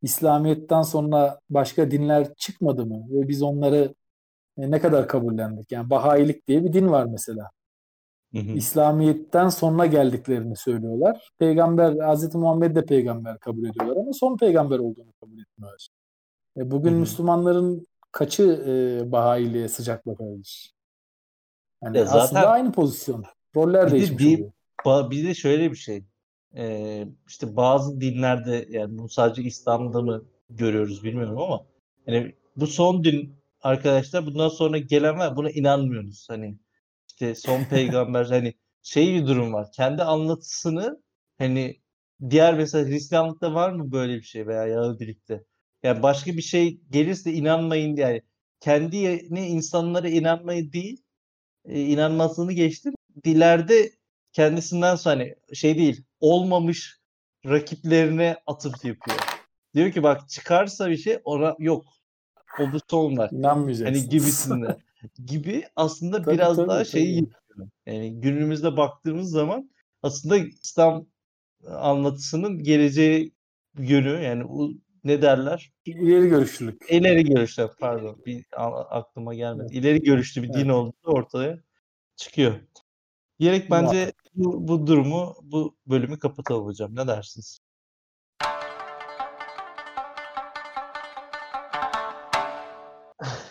İslamiyet'ten sonra başka dinler çıkmadı mı? Ve biz onları e, ne kadar kabullendik? Yani Bahayilik diye bir din var mesela. Hı hı. İslamiyet'ten sonra geldiklerini söylüyorlar. Peygamber, Hz. Muhammed de peygamber kabul ediyorlar ama son peygamber olduğunu kabul etmiyorlar. E, bugün Hı hı. Müslümanların kaçı e, Bahayiliğe sıcak bakabilir? Yani Ya aslında zaten aynı pozisyon. Roller bir de değişmiş bir, oluyor. bir de şöyle bir şey. Ee, işte bazı dinlerde yani bu sadece İslam'da mı görüyoruz bilmiyorum ama hani bu son din arkadaşlar bundan sonra gelen var buna inanmıyoruz. Hani işte son <laughs> peygamber hani şey bir durum var. Kendi anlatısını hani diğer mesela Hristiyanlıkta var mı böyle bir şey veya Yahudilikte? Yani başka bir şey gelirse inanmayın yani kendi ne insanlara inanmayı değil e, inanmasını geçtim. Dilerde kendisinden sonra hani şey değil olmamış rakiplerine atıf yapıyor. Diyor ki bak çıkarsa bir şey ona yok. O bu son var. Hani İnanmayacaksınız. gibisinde. <laughs> Gibi aslında Tabii, biraz tabii, daha şeyi tabii. yapıyor. Yani günümüzde baktığımız zaman aslında İslam anlatısının geleceği yönü yani ne derler? İleri görüşlülük. İleri görüşlü pardon bir aklıma gelmedi. İleri görüşlü bir din Evet. olduğu ortaya çıkıyor. Diyerek bence bu, bu durumu, bu bölümü kapatalım hocam. Ne dersiniz?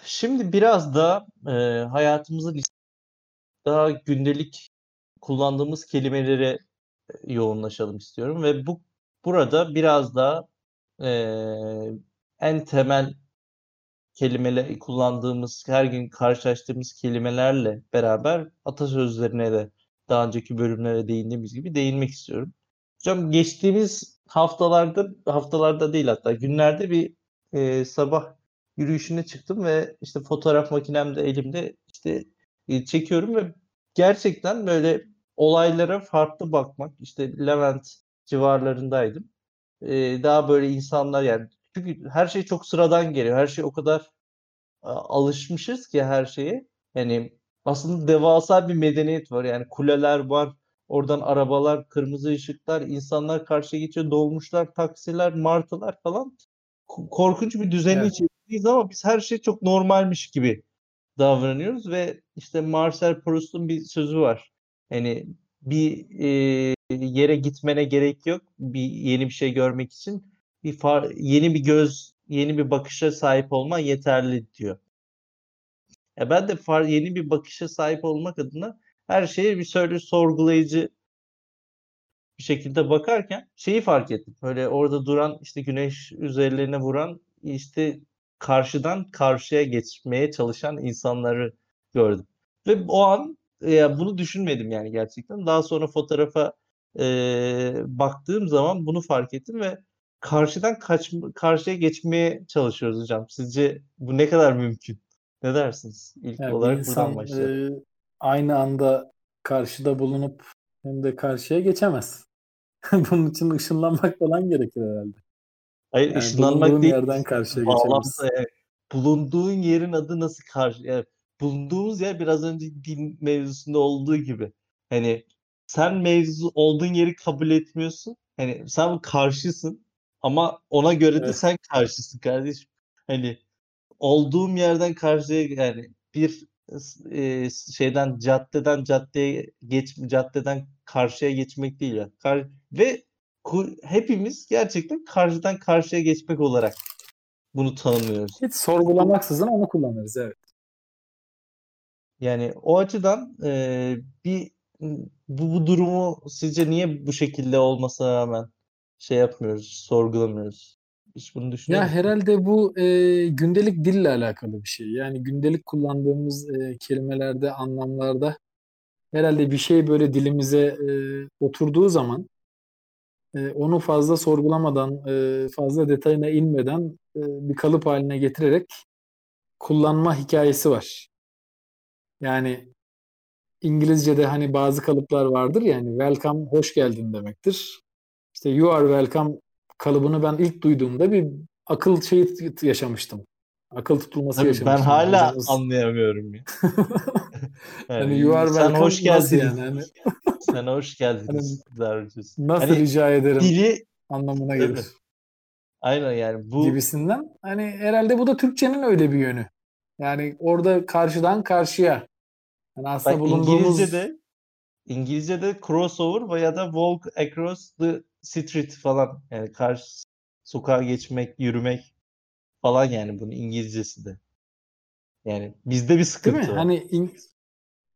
Şimdi biraz da e, hayatımızın daha gündelik kullandığımız kelimelere e, yoğunlaşalım istiyorum ve bu burada biraz daha e, en temel kelimeler kullandığımız, her gün karşılaştığımız kelimelerle beraber atasözlerine de daha önceki bölümlere değindiğimiz gibi değinmek istiyorum. Hocam geçtiğimiz haftalarda, haftalarda değil hatta günlerde bir e, sabah yürüyüşüne çıktım ve işte fotoğraf makinem de elimde işte e, çekiyorum ve gerçekten böyle olaylara farklı bakmak. İşte Levent civarlarındaydım. E, daha böyle insanlar yani çünkü her şey çok sıradan geliyor. Her şey o kadar a- alışmışız ki her şeye. Yani aslında devasa bir medeniyet var. Yani kuleler var. Oradan arabalar, kırmızı ışıklar, insanlar karşıya geçiyor, dolmuşlar, taksiler, martılar falan. Ko- Korkunç bir düzenin Evet. içerisindeyiz ama biz her şey çok normalmiş gibi davranıyoruz ve işte Marcel Proust'un bir sözü var. Yani bir e, yere gitmene gerek yok bir yeni bir şey görmek için. Bir far, yeni bir göz, yeni bir bakışa sahip olman yeterli diyor. Ya ben de far, yeni bir bakışa sahip olmak adına her şeye bir şöyle sorgulayıcı bir şekilde bakarken şeyi fark ettim. Böyle orada duran işte güneş üzerlerine vuran işte karşıdan karşıya geçmeye çalışan insanları gördüm. Ve o an e, bunu düşünmedim yani gerçekten. Daha sonra fotoğrafa e, baktığım zaman bunu fark ettim ve karşıdan kaç karşıya geçmeye çalışıyoruz hocam. Sizce bu ne kadar mümkün? Ne dersiniz? İlk Yani olarak insan buradan başlayalım. e, aynı anda karşıda bulunup hem de karşıya geçemez. <laughs> Bunun için ışınlanmak falan gerekir herhalde. Hayır Yani ışınlanmak bulunduğun değil. yerden karşıya yani. Bulunduğun yerin adı nasıl karşı? Yani bulunduğumuz yer biraz önce din mevzusunda olduğu gibi. Hani sen mevzu olduğun yeri kabul etmiyorsun. Hani sen karşısın ama ona göre de Evet. sen karşısın kardeşim. Hani olduğum yerden karşıya yani bir e, şeyden caddeden caddeye geç caddeden karşıya geçmek değil ya. Kar- ve ku- hepimiz gerçekten karşıdan karşıya geçmek olarak bunu tanımlıyoruz. Hiç sorgulamaksızın onu kullanırız. Evet. Yani o açıdan e, bir bu, bu durumu sizce niye bu şekilde olmasına rağmen şey yapmıyoruz, sorgulamıyoruz? Hiç bunu düşünüyor Ya musun? herhalde bu e, gündelik dille alakalı bir şey. Yani gündelik kullandığımız e, kelimelerde, anlamlarda herhalde bir şey böyle dilimize e, oturduğu zaman e, onu fazla sorgulamadan, e, fazla detayına inmeden e, bir kalıp haline getirerek kullanma hikayesi var. Yani İngilizce'de hani bazı kalıplar vardır yani welcome hoş geldin demektir. İşte you are welcome kalıbını ben ilk duyduğumda bir akıl şeyi yaşamıştım. Akıl tutulması Tabii ben yaşamıştım. hala Hocamız anlayamıyorum ya. <laughs> hani Yani you are sen welcome hoş nasıl geldiniz. yani? Hani <laughs> Sen hoş geldiniz. Darcız. nasıl Hani rica ederim dili anlamına gelir Aynen yani bu gibisinden. Hani herhalde bu da Türkçenin öyle bir yönü. Yani orada karşıdan karşıya. Yani aslında bak bulunduğumuz İngilizce'de İngilizce'de crossover veya da walk across the street falan yani karşı sokağa geçmek, yürümek falan yani bunun İngilizcesi de. Yani bizde bir değil sıkıntı mi? var. Hani İng-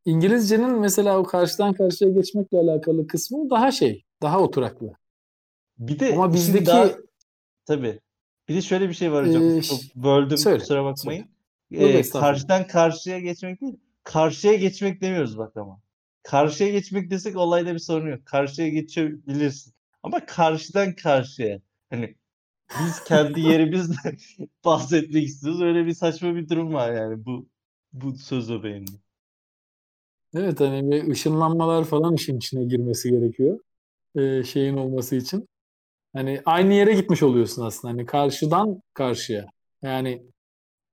İngilizcenin mesela o karşıdan karşıya geçmekle alakalı kısmı daha şey, daha oturaklı. Bir de Ama bizdeki daha tabii. Bir de şöyle bir şey var hocam. e, Çok ş- böldüm söyle, kusura söyle. bakmayın. Yok Ee, karşıdan karşıya geçmek değil. Karşıya geçmek demiyoruz bak ama. Karşıya geçmek desek olayda bir sorun yok. Karşıya geçebilirsin. Ama karşıdan karşıya. Hani biz kendi <laughs> yerimizde <laughs> bahsetmek istiyoruz. Öyle bir saçma bir durum var yani bu bu söz öbeğinde. Evet hani bir ışınlanmalar falan işin içine girmesi gerekiyor. e, şeyin olması için. Hani aynı yere gitmiş oluyorsun aslında. Hani karşıdan karşıya. Yani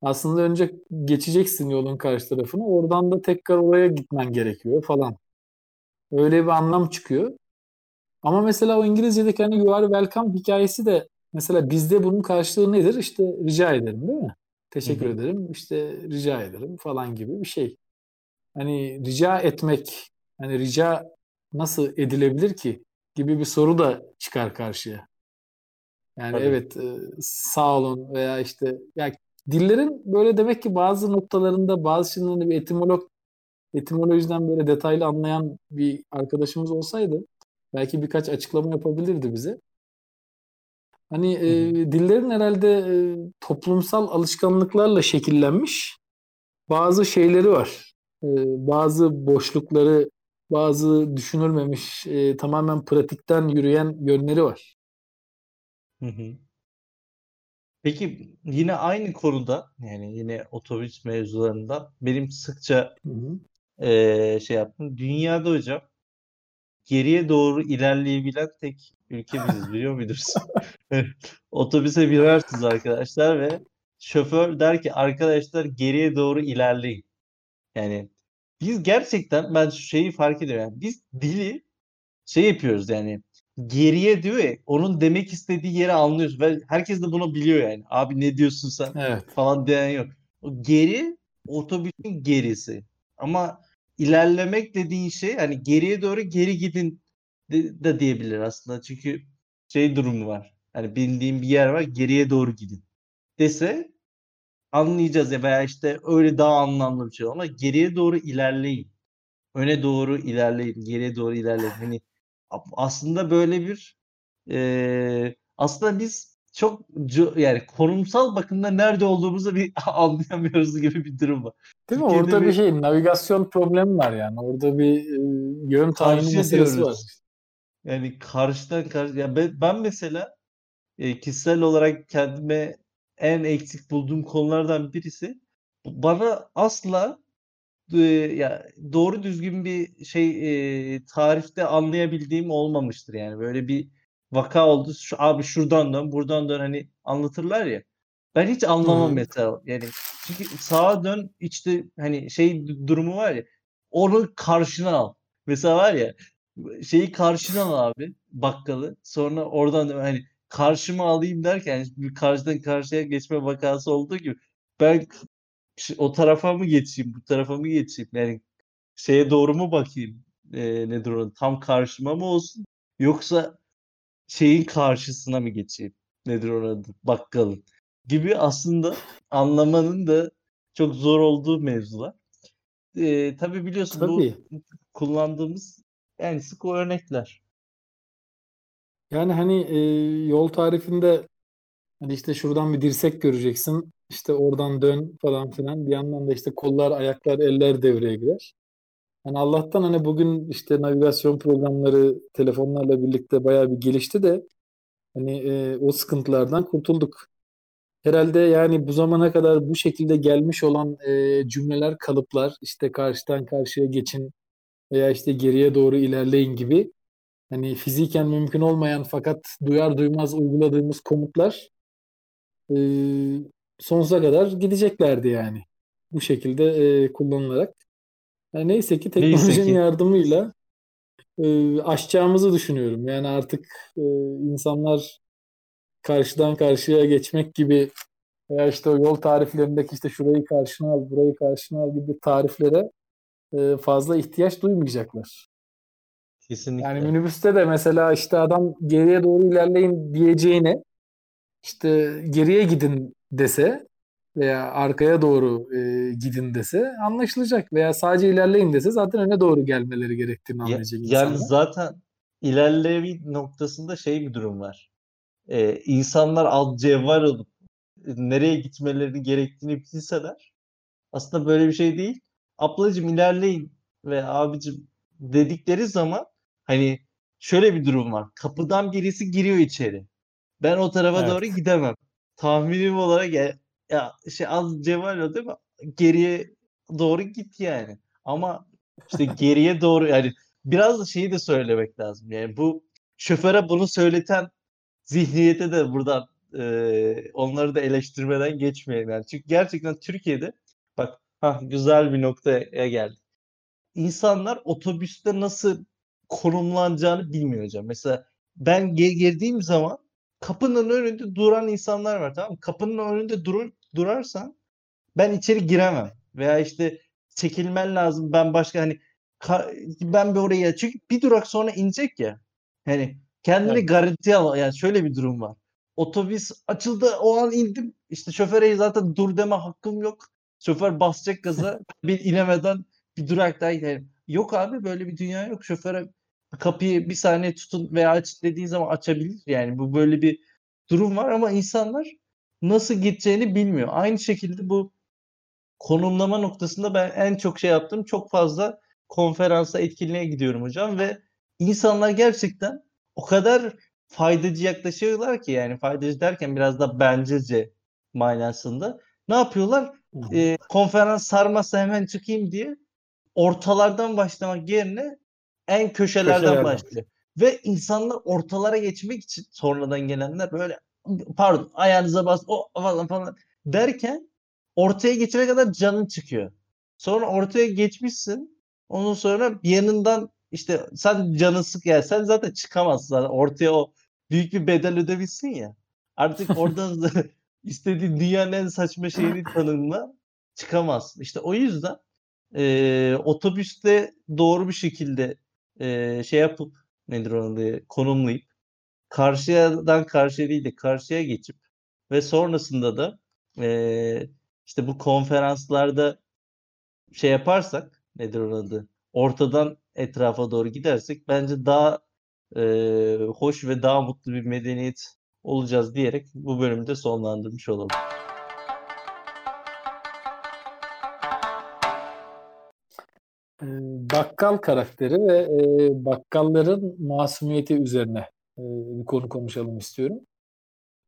aslında önce geçeceksin yolun karşı tarafını. Oradan da tekrar oraya gitmen gerekiyor falan. Öyle bir anlam çıkıyor. Ama mesela o İngilizce'deki hani you are welcome hikayesi de mesela bizde bunun karşılığı nedir? İşte rica ederim değil mi? Teşekkür hı. ederim. işte rica ederim falan gibi bir şey. Hani rica etmek, hani rica nasıl edilebilir ki gibi bir soru da çıkar karşıya. Yani Tabii. evet sağ olun veya işte ya dillerin böyle demek ki bazı noktalarında bazı şeylerini bir etimolog etimolojiden böyle detaylı anlayan bir arkadaşımız olsaydı belki birkaç açıklama yapabilirdi bize. Hani e, dillerin herhalde e, toplumsal alışkanlıklarla şekillenmiş bazı şeyleri var. E, bazı boşlukları, bazı düşünülmemiş, e, tamamen pratikten yürüyen yönleri var. Hı hı. Peki yine aynı konuda yani yine otobüs mevzularında benim sıkça Hı hı. eee, şey yaptım. Dünyada hocam geriye doğru ilerleyebilen tek ülke biziz biliyor muydunuz? <laughs> <laughs> Otobüse binersiniz arkadaşlar ve şoför der ki arkadaşlar geriye doğru ilerleyin. Yani biz gerçekten ben şu şeyi fark ediyorum. Yani biz dili şey yapıyoruz yani geriye diyor ya onun demek istediği yeri anlıyoruz ve herkes de bunu biliyor yani. Abi ne diyorsun sen Evet. falan diyen yok. O geri otobüsün gerisi. Ama ilerlemek dediğin şey hani geriye doğru geri gidin de, de diyebilir aslında. Çünkü şey durumu var. Hani bildiğim bir yer var geriye doğru gidin dese anlayacağız ya veya işte öyle daha anlamlı bir şey ama geriye doğru ilerleyin. Öne doğru ilerleyin, geriye doğru ilerleyin. Hani aslında böyle bir e, aslında biz çok yani konumsal bakımda nerede olduğumuzu bir <laughs> anlayamıyoruz gibi bir durum var. Değil mi? Orada bir, bir şey navigasyon problemi var yani. Orada bir e, yön tayini meselesi var. Yani karşıdan karşı ya ben, ben mesela e, kişisel olarak kendime en eksik bulduğum konulardan birisi bana asla ya doğru düzgün bir şey e, tarifte anlayabildiğim olmamıştır yani. Böyle bir vaka oldu. Şu abi şuradan dön buradan dön hani anlatırlar ya. Ben hiç anlamam Hı. mesela yani. Çünkü sağa dön işte hani şey durumu var ya onu karşına al. Mesela var ya şeyi karşına al abi bakkalı. Sonra oradan hani karşıma alayım derken bir karşıdan karşıya geçme vakası olduğu gibi ben o tarafa mı geçeyim, bu tarafa mı geçeyim? Yani şeye doğru mu bakayım? E, nedir o? Tam karşıma mı olsun? Yoksa şeyin karşısına mı geçeyim? Nedir onun Bakkalın. Gibi aslında anlamanın da çok zor olduğu mevzular. E, tabii biliyorsun tabii. bu kullandığımız yani sık o örnekler. Yani hani e, yol tarifinde hani işte şuradan bir dirsek göreceksin. İşte oradan dön falan filan. Bir yandan da işte kollar, ayaklar, eller devreye girer. Yani Allah'tan hani bugün işte navigasyon programları telefonlarla birlikte bayağı bir gelişti de hani e, o sıkıntılardan kurtulduk. Herhalde yani bu zamana kadar bu şekilde gelmiş olan e, cümleler, kalıplar işte karşıdan karşıya geçin veya işte geriye doğru ilerleyin gibi hani fiziken mümkün olmayan fakat duyar duymaz uyguladığımız komutlar e, sonsuza kadar gideceklerdi yani. Bu şekilde e, kullanılarak. Yani neyse ki teknolojinin neyse ki. yardımıyla e, aşacağımızı düşünüyorum. Yani artık e, insanlar karşıdan karşıya geçmek gibi veya işte o yol tariflerindeki işte şurayı karşına al, burayı karşına al gibi tariflere e, fazla ihtiyaç duymayacaklar. Kesinlikle. Yani minibüste de mesela işte adam geriye doğru ilerleyin diyeceğine işte geriye gidin dese veya arkaya doğru e, gidin dese anlaşılacak veya sadece ilerleyin dese zaten öne doğru gelmeleri gerektiğini anlayacak ya, insanlar. Yani zaten ilerleme noktasında şey bir durum var. Ee, insanlar alt cevval olup nereye gitmeleri gerektiğini bilseler aslında böyle bir şey değil. Ablacım ilerleyin ve abicim dedikleri zaman hani şöyle bir durum var. Kapıdan birisi giriyor içeri. Ben o tarafa evet. doğru gidemem tahminim olarak ya, ya şey az Cemal değil mi? Geriye doğru git yani. Ama işte <laughs> geriye doğru yani biraz da şeyi de söylemek lazım. Yani bu şoföre bunu söyleten zihniyete de buradan e, onları da eleştirmeden geçmeyelim. Yani çünkü gerçekten Türkiye'de bak ha güzel bir noktaya geldi. İnsanlar otobüste nasıl konumlanacağını bilmiyor hocam. Mesela ben girdiğim zaman kapının önünde duran insanlar var tamam mı? Kapının önünde durur, durarsan ben içeri giremem. Veya işte çekilmen lazım. Ben başka hani ben bir oraya çünkü bir durak sonra inecek ya. Hani kendini evet. garanti al. Yani şöyle bir durum var. Otobüs açıldı o an indim. İşte şoföre zaten dur deme hakkım yok. Şoför basacak gaza. <laughs> bir inemeden bir durakta gidelim. Yok abi böyle bir dünya yok. Şoföre kapıyı bir saniye tutun veya aç dediği zaman açabilir. Yani bu böyle bir durum var ama insanlar nasıl gideceğini bilmiyor. Aynı şekilde bu konumlama noktasında ben en çok şey yaptım. Çok fazla konferansa etkinliğe gidiyorum hocam ve insanlar gerçekten o kadar faydacı yaklaşıyorlar ki yani faydacı derken biraz da bencece manasında. Ne yapıyorlar? Ee, konferans sarmasa hemen çıkayım diye ortalardan başlamak yerine en köşelerden, köşelerden. başlıyor. Ve insanlar ortalara geçmek için sonradan gelenler böyle pardon ayağınıza bas o falan falan derken ortaya geçene kadar canın çıkıyor. Sonra ortaya geçmişsin. Ondan sonra yanından işte sen canın sık yani sen zaten çıkamazsın zaten ortaya o büyük bir bedel ödemişsin ya. Artık <laughs> oradan istediğin dünyanın en saçma şeyini tanımla çıkamazsın. İşte o yüzden e, otobüste doğru bir şekilde e, şey yapıp nedir adı konumlayıp karşıyadan karşıya değil de karşıya geçip ve sonrasında da e, işte bu konferanslarda şey yaparsak nedir onun adı ortadan etrafa doğru gidersek bence daha e, hoş ve daha mutlu bir medeniyet olacağız diyerek bu bölümü de sonlandırmış olalım. Ee, bakkal karakteri ve e, bakkalların masumiyeti üzerine e, bir konu konuşalım istiyorum.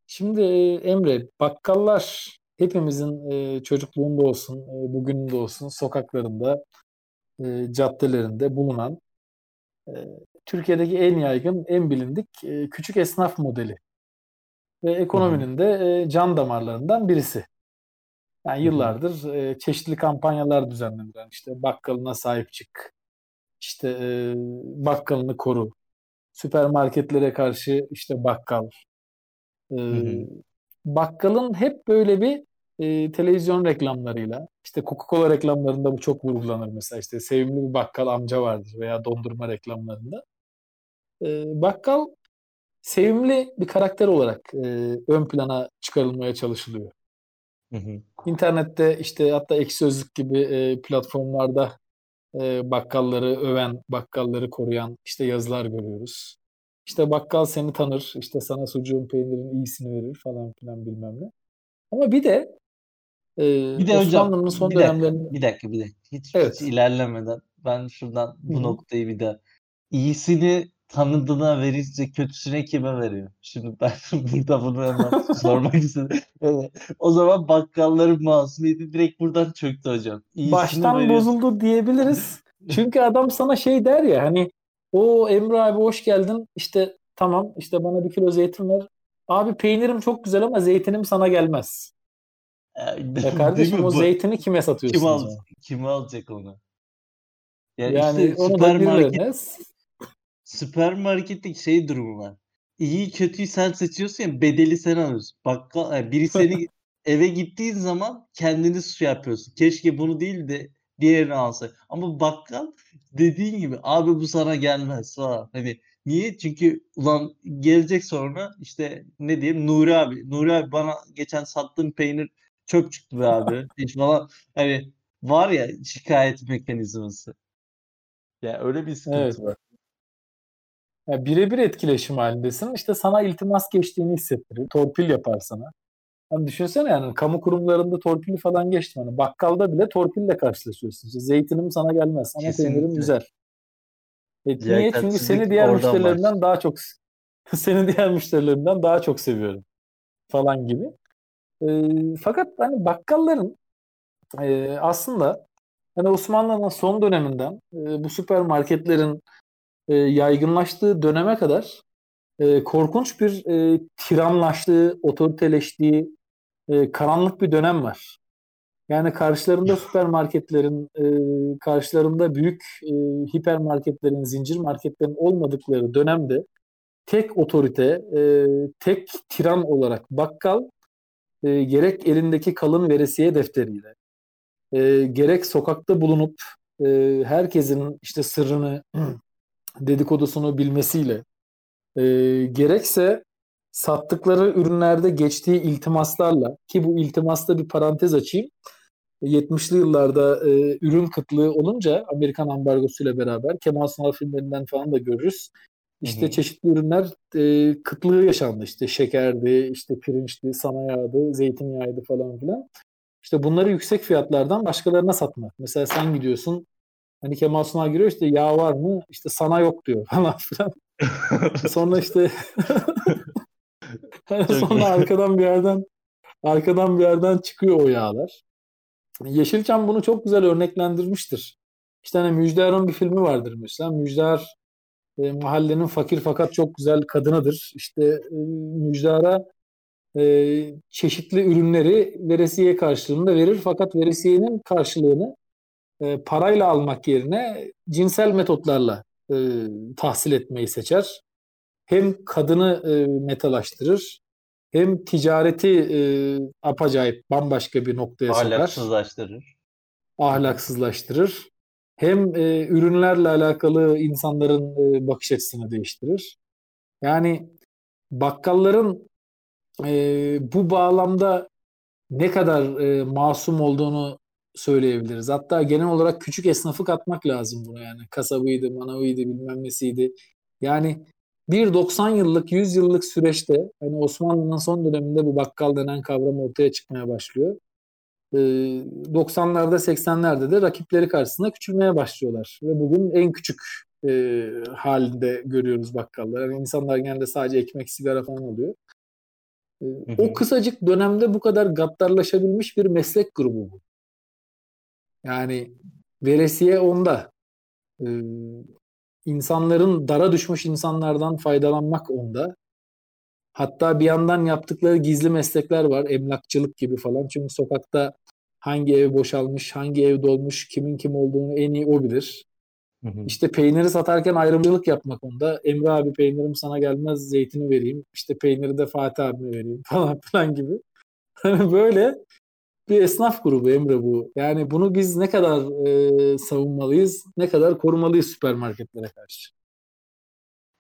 Şimdi e, Emre, bakkallar hepimizin e, çocukluğunda olsun, e, bugün de olsun sokaklarında, e, caddelerinde bulunan e, Türkiye'deki en yaygın, en bilindik e, küçük esnaf modeli ve ekonominin de e, can damarlarından birisi. Yani yıllardır e, çeşitli kampanyalar düzenlenir. Yani işte bakkalına sahip çık, işte e, bakkalını koru, süpermarketlere karşı işte bakkal. E, bakkalın hep böyle bir e, televizyon reklamlarıyla, işte Coca-Cola reklamlarında bu çok vurgulanır mesela. işte sevimli bir bakkal amca vardır veya dondurma reklamlarında. E, bakkal sevimli bir karakter olarak e, ön plana çıkarılmaya çalışılıyor. Hı hı. İnternette işte hatta Ekşi Sözlük gibi e, platformlarda e, bakkalları öven, bakkalları koruyan işte yazılar görüyoruz. İşte bakkal seni tanır, işte sana sucuğun peynirin iyisini verir falan filan bilmem ne. Ama bir de e, bir de Osmanlı'nın son bir dönemlerinde... Dakika, bir dakika, bir dakika. Hiç, evet. hiç ilerlemeden ben şuradan bu Hı-hı. noktayı bir daha iyisini tanıdığına verince kötüsüne kime veriyor? Şimdi ben <laughs> burada bunu hemen sormak istedim. Evet. O zaman bakkalların masumiyeti direkt buradan çöktü hocam. İyisini Baştan veriyor. bozuldu diyebiliriz. <laughs> Çünkü adam sana şey der ya hani o Emre abi hoş geldin işte tamam işte bana bir kilo zeytin ver. Abi peynirim çok güzel ama zeytinim sana gelmez. ya kardeşim o zeytini kime satıyorsun? Kim, al, kim alacak onu? Ya yani işte onu süpermarket, da süpermarketteki şey durumu var. İyi kötüyü sen seçiyorsun ya bedeli sen alıyorsun. Bakkal yani biri seni <laughs> eve gittiğin zaman kendini su yapıyorsun. Keşke bunu değil de diğerini alsa. Ama bakkal dediğin gibi abi bu sana gelmez falan. Hani niye? Çünkü ulan gelecek sonra işte ne diyeyim Nuri abi. Nuri abi bana geçen sattığın peynir çöp çıktı be abi. <laughs> Hiç falan hani var ya şikayet mekanizması. Ya yani öyle bir sıkıntı evet. var. Yani birebir etkileşim halindesin. İşte sana iltimas geçtiğini hissettirir. Torpil yapar sana. Hani düşünsene yani kamu kurumlarında torpil falan geçti. Yani bakkalda bile torpille karşılaşıyorsun. İşte zeytinim sana gelmez ama peynirim güzel. E, niye? Çünkü seni diğer müşterilerinden var. daha çok <laughs> seni diğer müşterilerinden daha çok seviyorum falan gibi. E, fakat hani bakkalların e, aslında hani Osmanlı'nın son döneminden e, bu süpermarketlerin e, yaygınlaştığı döneme kadar e, korkunç bir e, tiranlaştığı, otoriteleştiği e, karanlık bir dönem var. Yani karşılarında süpermarketlerin, e, karşılarında büyük e, hipermarketlerin, zincir marketlerin olmadıkları dönemde tek otorite, e, tek tiran olarak bakkal e, gerek elindeki kalın veresiye defteriyle, e, gerek sokakta bulunup e, herkesin işte sırrını dedikodusunu bilmesiyle e, gerekse sattıkları ürünlerde geçtiği iltimaslarla ki bu iltimasta bir parantez açayım. 70'li yıllarda e, ürün kıtlığı olunca Amerikan ambargosuyla beraber Kemal Sunal filmlerinden falan da görürüz. İşte Hı-hı. çeşitli ürünler e, kıtlığı yaşandı. İşte şekerdi, işte pirinçti, sana yağdı, zeytinyağıydı falan filan. İşte bunları yüksek fiyatlardan başkalarına satmak. Mesela sen gidiyorsun Hani Kemal Sunal giriyor işte yağ var mı? İşte sana yok diyor falan filan. <laughs> sonra işte <laughs> sonra arkadan bir yerden arkadan bir yerden çıkıyor o yağlar. Yeşilçam bunu çok güzel örneklendirmiştir. İşte hani Müjdar'ın bir filmi vardır mesela. Müjdar e, mahallenin fakir fakat çok güzel kadınıdır. İşte e, Müjdar'a e, çeşitli ürünleri veresiye karşılığında verir fakat veresiyenin karşılığını e, parayla almak yerine cinsel metotlarla e, tahsil etmeyi seçer. Hem kadını e, metalaştırır hem ticareti e, apacayip bambaşka bir noktaya sokar. Ahlaksızlaştırır. Ahlaksızlaştırır. Hem e, ürünlerle alakalı insanların e, bakış açısını değiştirir. Yani bakkalların e, bu bağlamda ne kadar e, masum olduğunu söyleyebiliriz. Hatta genel olarak küçük esnafı katmak lazım buna yani. Kasabıydı, manavıydı, bilmem nesiydi. Yani bir 90 yıllık, 100 yıllık süreçte hani Osmanlı'nın son döneminde bu bakkal denen kavram ortaya çıkmaya başlıyor. 90'larda 80'lerde de rakipleri karşısında küçülmeye başlıyorlar. Ve bugün en küçük e, halinde görüyoruz bakkallar. Yani insanlar genelde sadece ekmek, sigara falan alıyor. E, o kısacık dönemde bu kadar gaddarlaşabilmiş bir meslek grubu bu. Yani veresiye onda. E, insanların dara düşmüş insanlardan faydalanmak onda. Hatta bir yandan yaptıkları gizli meslekler var. Emlakçılık gibi falan. Çünkü sokakta hangi ev boşalmış, hangi ev dolmuş, kimin kim olduğunu en iyi o bilir. Hı hı. İşte peyniri satarken ayrımcılık yapmak onda. Emre abi peynirim sana gelmez zeytini vereyim. İşte peyniri de Fatih abime vereyim <laughs> falan filan gibi. <laughs> Hani böyle bir esnaf grubu Emre bu. Yani bunu biz ne kadar e, savunmalıyız, ne kadar korumalıyız süpermarketlere karşı.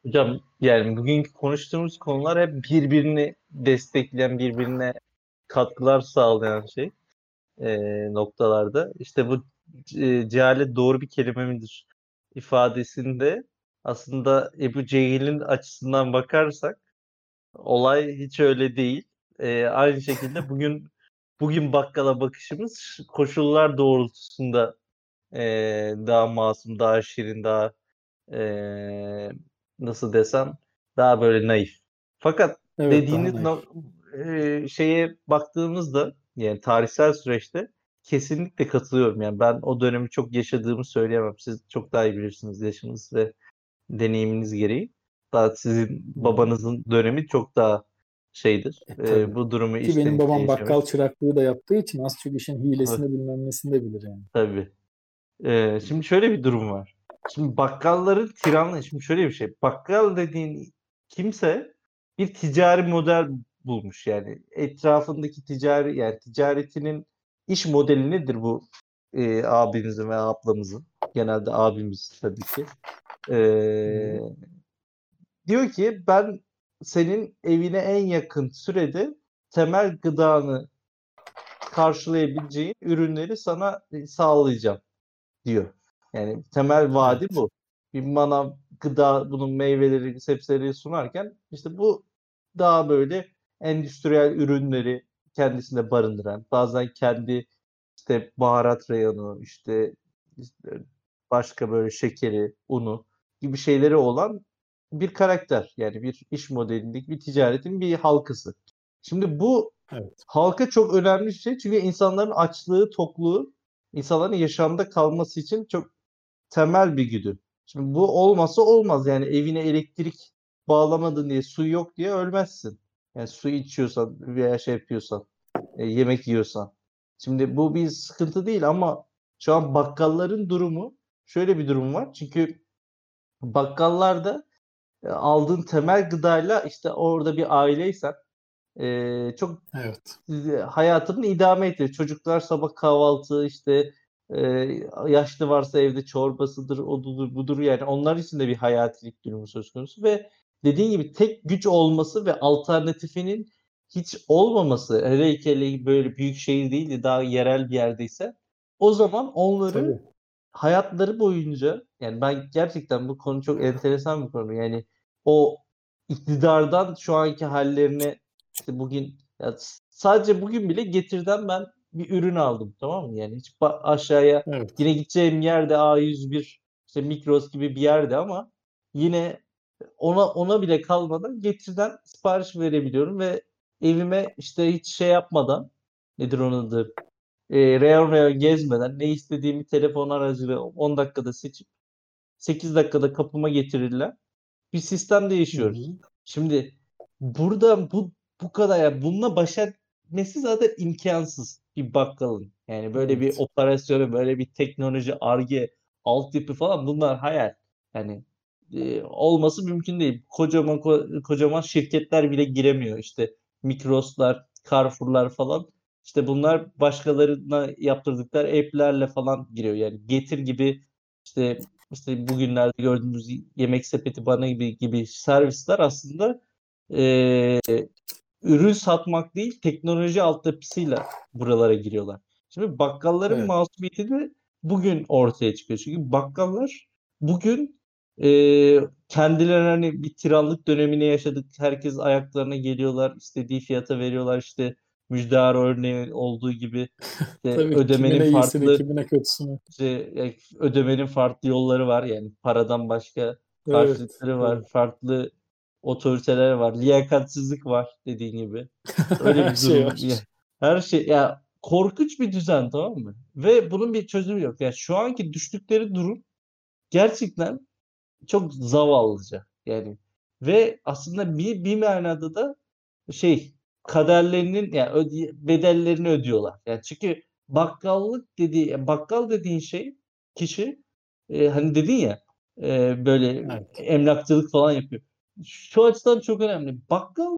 Hocam yani bugünkü konuştuğumuz konular hep birbirini destekleyen, birbirine katkılar sağlayan şey e, noktalarda. İşte bu e, cehalet doğru bir kelime midir ifadesinde aslında Ebu Cehil'in açısından bakarsak olay hiç öyle değil. E, aynı şekilde bugün bugün bakkala bakışımız koşullar doğrultusunda e, daha masum, daha şirin, daha e, nasıl desem daha böyle naif. Fakat evet, dediğiniz e, şeye baktığımızda yani tarihsel süreçte kesinlikle katılıyorum. Yani ben o dönemi çok yaşadığımı söyleyemem. Siz çok daha iyi bilirsiniz yaşınız ve deneyiminiz gereği. Daha sizin babanızın dönemi çok daha şeydir. E, e, bu durumu Ki benim babam yaşamak. bakkal çıraklığı da yaptığı için az çok işin hilesini evet. bilmem nesini de bilir yani. Tabii. Ee, şimdi şöyle bir durum var. Şimdi bakkalların tiranlığı, şimdi şöyle bir şey. Bakkal dediğin kimse bir ticari model bulmuş yani. Etrafındaki ticari yani ticaretinin iş modeli nedir bu e, abimizin ve ablamızın? Genelde abimiz tabii ki. E, diyor ki ben senin evine en yakın sürede temel gıdanı karşılayabileceğin ürünleri sana sağlayacağım diyor. Yani temel vaadi bu. Bir manav gıda bunun meyveleri, sebzeleri sunarken işte bu daha böyle endüstriyel ürünleri kendisinde barındıran, bazen kendi işte baharat reyonu, işte, işte başka böyle şekeri, unu gibi şeyleri olan bir karakter. Yani bir iş modelindeki bir ticaretin bir halkası. Şimdi bu evet. halka çok önemli bir şey. Çünkü insanların açlığı, tokluğu insanların yaşamda kalması için çok temel bir güdü. Şimdi bu olmasa olmaz. Yani evine elektrik bağlamadın diye, su yok diye ölmezsin. Yani su içiyorsan veya şey yapıyorsan, e, yemek yiyorsan. Şimdi bu bir sıkıntı değil ama şu an bakkalların durumu şöyle bir durum var. Çünkü bakkallarda aldığın temel gıdayla işte orada bir aileysen e, çok evet. hayatını idame ediyor. Çocuklar sabah kahvaltı işte e, yaşlı varsa evde çorbasıdır, odudur, budur yani onlar için de bir hayatilik durumu söz konusu ve dediğin gibi tek güç olması ve alternatifinin hiç olmaması hele böyle büyük şehir değil de daha yerel bir yerdeyse o zaman onları Tabii. hayatları boyunca yani ben gerçekten bu konu çok enteresan bir konu. Yani o iktidardan şu anki hallerine işte bugün ya sadece bugün bile getirden ben bir ürün aldım tamam mı? Yani hiç aşağıya evet. yine gideceğim yerde A101 işte Migros gibi bir yerde ama yine ona ona bile kalmadan getirden sipariş verebiliyorum ve evime işte hiç şey yapmadan nedir onun adı e, reyon reyon gezmeden ne istediğimi telefon aracılığıyla 10 dakikada seçip 8 dakikada kapıma getirirler. Bir sistemde yaşıyoruz. Hı hı. Şimdi burada bu bu kadar yani bununla baş etmesi zaten imkansız bir bakkalın. Yani böyle evet. bir operasyonu, böyle bir teknoloji, arge, altyapı falan bunlar hayal. Yani e, olması mümkün değil. Kocaman ko- kocaman şirketler bile giremiyor. İşte Mikros'lar, Carrefour'lar falan. İşte bunlar başkalarına yaptırdıkları app'lerle falan giriyor. Yani Getir gibi işte işte bugünlerde gördüğümüz yemek sepeti bana gibi gibi servisler aslında e, ürün satmak değil teknoloji altyapısıyla buralara giriyorlar. Şimdi bakkalların evet. masumiyeti de bugün ortaya çıkıyor. Çünkü bakkallar bugün e, kendileri hani bir tirallık dönemine yaşadık. Herkes ayaklarına geliyorlar. istediği fiyata veriyorlar. işte müjdar örneği olduğu gibi <laughs> işte Tabii ödemenin kimine farklı iyisini kimine kötüsünü. işte ödemenin farklı yolları var yani paradan başka Evet, karşılıkları var. evet. Farklı otoriteler var. Liyakatsizlik var dediğin gibi. Öyle Her bir <laughs> şey durum. var. Ya, her şey ya korkunç bir düzen tamam mı? Ve bunun bir çözümü yok. Yani şu anki düştükleri durum gerçekten çok zavallıca. Yani ve aslında bir bir manada da şey kaderlerinin yani öde, bedellerini ödüyorlar. Yani çünkü bakkallık dediği bakkal dediğin şey kişi e, hani dedin ya e, böyle Evet. emlakçılık falan yapıyor. Şu açıdan çok önemli. Bakkal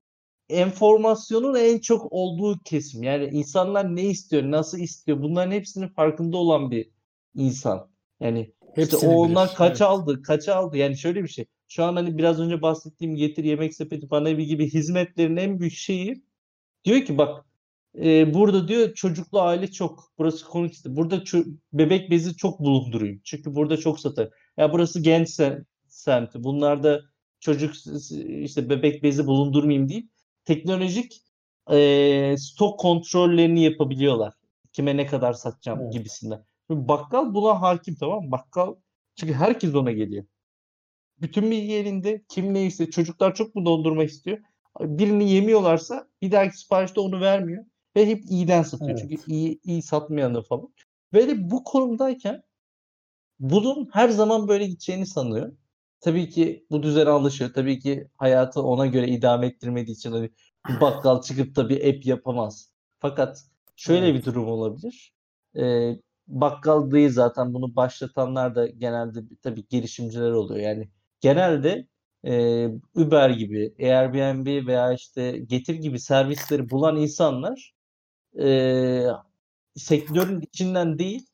enformasyonun en çok olduğu kesim. Yani insanlar ne istiyor, nasıl istiyor bunların hepsinin farkında olan bir insan. Yani işte Hepsini o onlar bilir. kaç Evet. aldı, kaç aldı. Yani şöyle bir şey. Şu an hani biraz önce bahsettiğim Getir Yemek Sepeti, Bana Evi gibi hizmetlerin en büyük şeyi diyor ki bak e, burada diyor çocuklu aile çok. Burası konuk işte. Burada bebek bezi çok bulundurayım. Çünkü burada çok satar. Ya burası genç se- semti. Bunlarda çocuk işte bebek bezi bulundurmayayım deyip teknolojik e, stok kontrollerini yapabiliyorlar. Kime ne kadar satacağım Evet. gibisinden. Şimdi bakkal buna hakim tamam mı? Bakkal çünkü herkes ona geliyor. Bütün bilgi elinde. Kim ne istiyor? Çocuklar çok mu dondurma istiyor? Birini yemiyorlarsa bir dahaki siparişte onu vermiyor. Ve hep iyiden satıyor. Evet. Çünkü iyi, iyi satmayanı falan. Ve de bu konumdayken bunun her zaman böyle gideceğini sanıyor. Tabii ki bu düzene alışıyor. Tabii ki hayatı ona göre idame ettirmediği için hani bir bakkal çıkıp da bir app yapamaz. Fakat şöyle bir durum olabilir. Ee, bakkal değil zaten bunu başlatanlar da genelde tabii girişimciler oluyor. Yani genelde e, Uber gibi, Airbnb veya işte Getir gibi servisleri bulan insanlar e, sektörün içinden değil,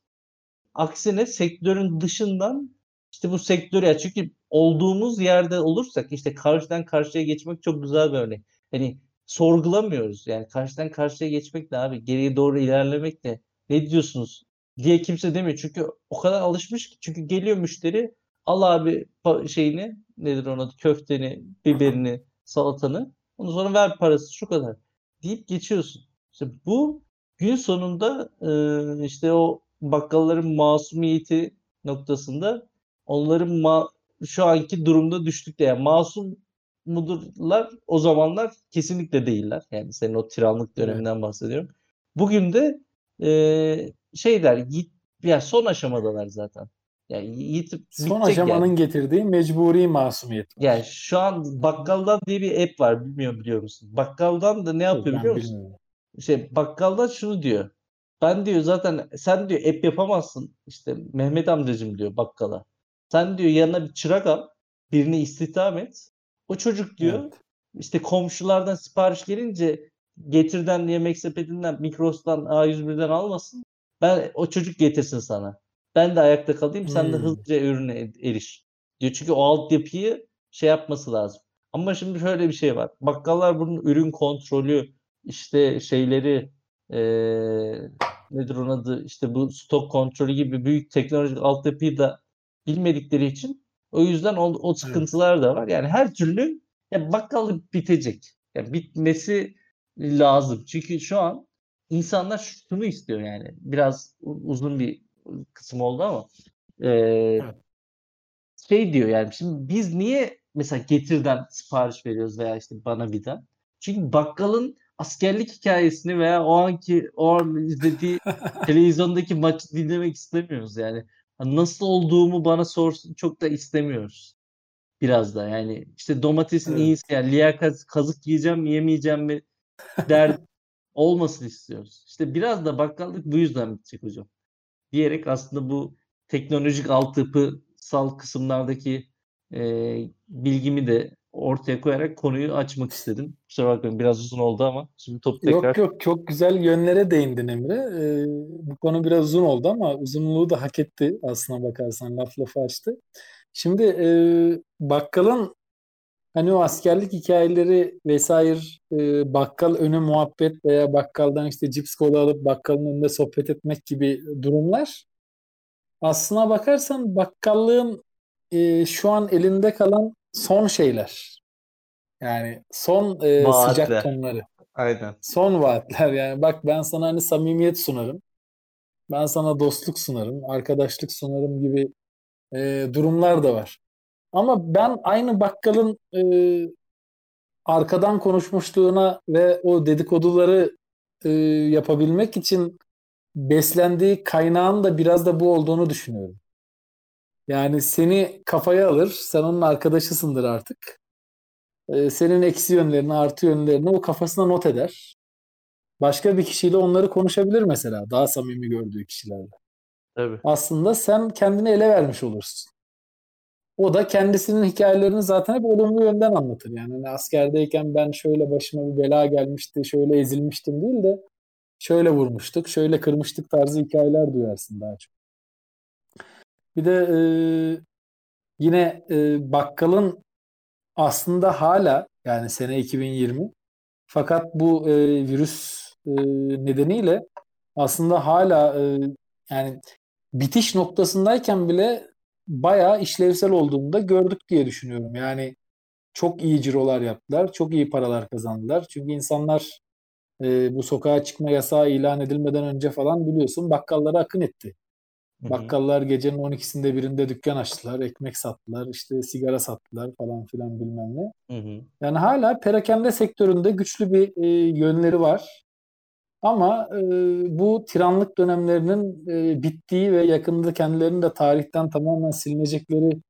aksine sektörün dışından işte bu sektörü ya çünkü olduğumuz yerde olursak işte karşıdan karşıya geçmek çok güzel bir örnek. Hani sorgulamıyoruz yani karşıdan karşıya geçmek de abi geriye doğru ilerlemek de ne diyorsunuz diye kimse demiyor. Çünkü o kadar alışmış ki çünkü geliyor müşteri al abi şeyini nedir adı köfteni, biberini, salatanı ondan sonra ver parası şu kadar deyip geçiyorsun. İşte bu gün sonunda e, işte o bakkalların masumiyeti noktasında onların ma- şu anki durumda düştükte yani masum mudurlar o zamanlar kesinlikle değiller. Yani senin o tiranlık Evet. döneminden bahsediyorum. Bugün de e, şeyler yit, ya son aşamadalar zaten. Yani yitip Son aşamanın yani. getirdiği mecburi masumiyet. Yani şu an Bakkaldan diye bir app var. Bilmiyorum biliyor musun? Bakkaldan da ne yapıyor ben biliyor musun? bilmiyorum. şey bakkalda şunu diyor. Ben diyor zaten sen diyor app yapamazsın. İşte Mehmet amcacım diyor bakkala. Sen diyor yanına bir çırak al. Birini istihdam et. O çocuk diyor Evet. işte komşulardan sipariş gelince Getir'den yemek sepetinden Migros'tan A101'den almasın. Ben o çocuk getirsin sana. Ben de ayakta kalayım sen de Hmm. hızlıca ürüne er- eriş. Diyor çünkü o altyapıyı şey yapması lazım. Ama şimdi şöyle bir şey var. Bakkallar bunun ürün kontrolü işte şeyleri eee nedir onun adı işte bu stok kontrolü gibi büyük teknolojik altyapıyı da bilmedikleri için o yüzden o, o sıkıntılar da var. Yani her türlü ya bakkallık bitecek. Yani bitmesi lazım. Çünkü şu an insanlar şunu istiyor yani. Biraz uzun bir kısım oldu ama eee, Evet. şey diyor yani şimdi biz niye mesela Getir'den sipariş veriyoruz veya işte bana birden? Çünkü bakkalın askerlik hikayesini veya o anki o an izlediği <laughs> televizyondaki maçı dinlemek istemiyoruz yani. Nasıl olduğumu bana sorsun çok da istemiyoruz. Biraz da yani işte domatesin Evet. iyisi yani liyakat kazık yiyeceğim mi yemeyeceğim mi der <laughs> olmasın istiyoruz. İşte biraz da bakkallık bu yüzden bitecek hocam. Diyerek aslında bu teknolojik altyapısal kısımlardaki e, bilgimi de ortaya koyarak konuyu açmak istedim. Kusura bakmayın biraz uzun oldu ama şimdi top tekrar Yok yok çok güzel yönlere değindin Emre. Ee, bu konu biraz uzun oldu ama uzunluğu da hak etti aslına bakarsan laf lafı açtı. Şimdi e, bakkalın hani o askerlik hikayeleri vesaire e, bakkal önü muhabbet veya bakkaldan işte cips kola alıp bakkalın önünde sohbet etmek gibi durumlar aslına bakarsan bakkallığın e, şu an elinde kalan son şeyler. Yani son e, sıcak tonları. Aynen. Son vaatler yani bak ben sana hani samimiyet sunarım. Ben sana dostluk sunarım, arkadaşlık sunarım gibi e, durumlar da var. Ama ben aynı bakkalın e, arkadan konuşmuşluğuna ve o dedikoduları e, yapabilmek için beslendiği kaynağın da biraz da bu olduğunu düşünüyorum. Yani seni kafaya alır, sen onun arkadaşısındır artık. Ee, senin eksi yönlerini, artı yönlerini o kafasına not eder. Başka bir kişiyle onları konuşabilir mesela, daha samimi gördüğü kişilerle. Tabii. Aslında sen kendini ele vermiş olursun. O da kendisinin hikayelerini zaten hep olumlu yönden anlatır. Yani hani askerdeyken ben şöyle başıma bir bela gelmişti, şöyle ezilmiştim değil de şöyle vurmuştuk, şöyle kırmıştık tarzı hikayeler duyarsın daha çok. Bir de e, yine e, bakkalın aslında hala yani sene 2020 fakat bu e, virüs e, nedeniyle aslında hala e, yani bitiş noktasındayken bile bayağı işlevsel olduğunu da gördük diye düşünüyorum. Yani çok iyi cirolar yaptılar, çok iyi paralar kazandılar. Çünkü insanlar e, bu sokağa çıkma yasağı ilan edilmeden önce falan biliyorsun bakkallara akın etti. Bakkallar gecenin 12'sinde birinde dükkan açtılar, ekmek sattılar, işte sigara sattılar falan filan bilmem ne. Hı hı. Yani hala perakende sektöründe güçlü bir e, yönleri var. Ama e, bu tiranlık dönemlerinin e, bittiği ve yakında kendilerinin de tarihten tamamen silinecekleri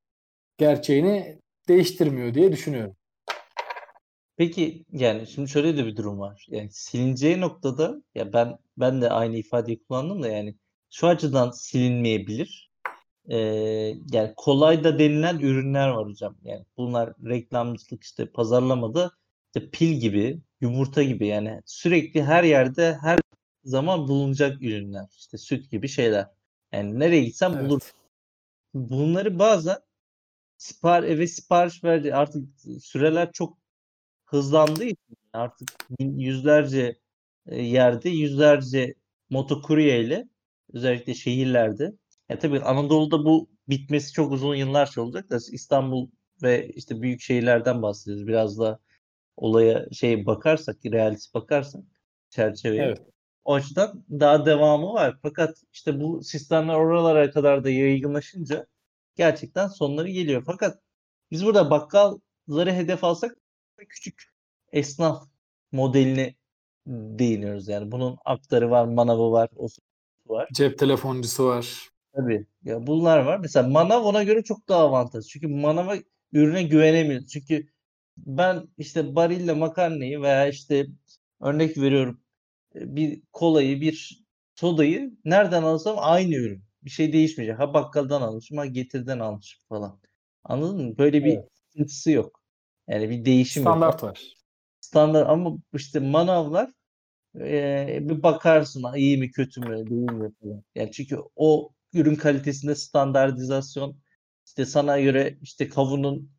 gerçeğini değiştirmiyor diye düşünüyorum. Peki yani şimdi şöyle de bir durum var. Yani silineceği noktada ya ben ben de aynı ifadeyi kullandım da yani şu açıdan silinmeyebilir. Ee, yani kolay da denilen ürünler var hocam. Yani bunlar reklamcılık işte pazarlamada işte pil gibi, yumurta gibi yani sürekli her yerde her zaman bulunacak ürünler. İşte süt gibi şeyler. Yani nereye gitsem evet. bulur. Bunları bazen sipar eve sipariş verdi. Artık süreler çok hızlandığı için artık yüzlerce e, yerde yüzlerce motokurye ile özellikle şehirlerde. Ya tabii Anadolu'da bu bitmesi çok uzun yıllar olacak da İstanbul ve işte büyük şehirlerden bahsediyoruz. Biraz da olaya şey bakarsak, realist bakarsak çerçeveye. Evet. O açıdan daha devamı var. Fakat işte bu sistemler oralara kadar da yaygınlaşınca gerçekten sonları geliyor. Fakat biz burada bakkalları hedef alsak küçük esnaf modelini değiniyoruz yani. Bunun aktarı var, manavı var, o var. Cep telefoncusu var. Tabii. Ya bunlar var. Mesela manav ona göre çok daha avantajlı. Çünkü manava ürüne güvenemiyoruz. Çünkü ben işte barille makarnayı veya işte örnek veriyorum bir kolayı, bir sodayı nereden alsam aynı ürün. Bir şey değişmeyecek. Ha bakkaldan almışım, ha getirden almışım falan. Anladın mı? Böyle bir evet. sıkıntısı yok. Yani bir değişim Standart yok. var. Standart ama işte manavlar e, bir bakarsın iyi mi kötü mü değil mi falan. Yani çünkü o ürün kalitesinde standartizasyon işte sana göre işte kavunun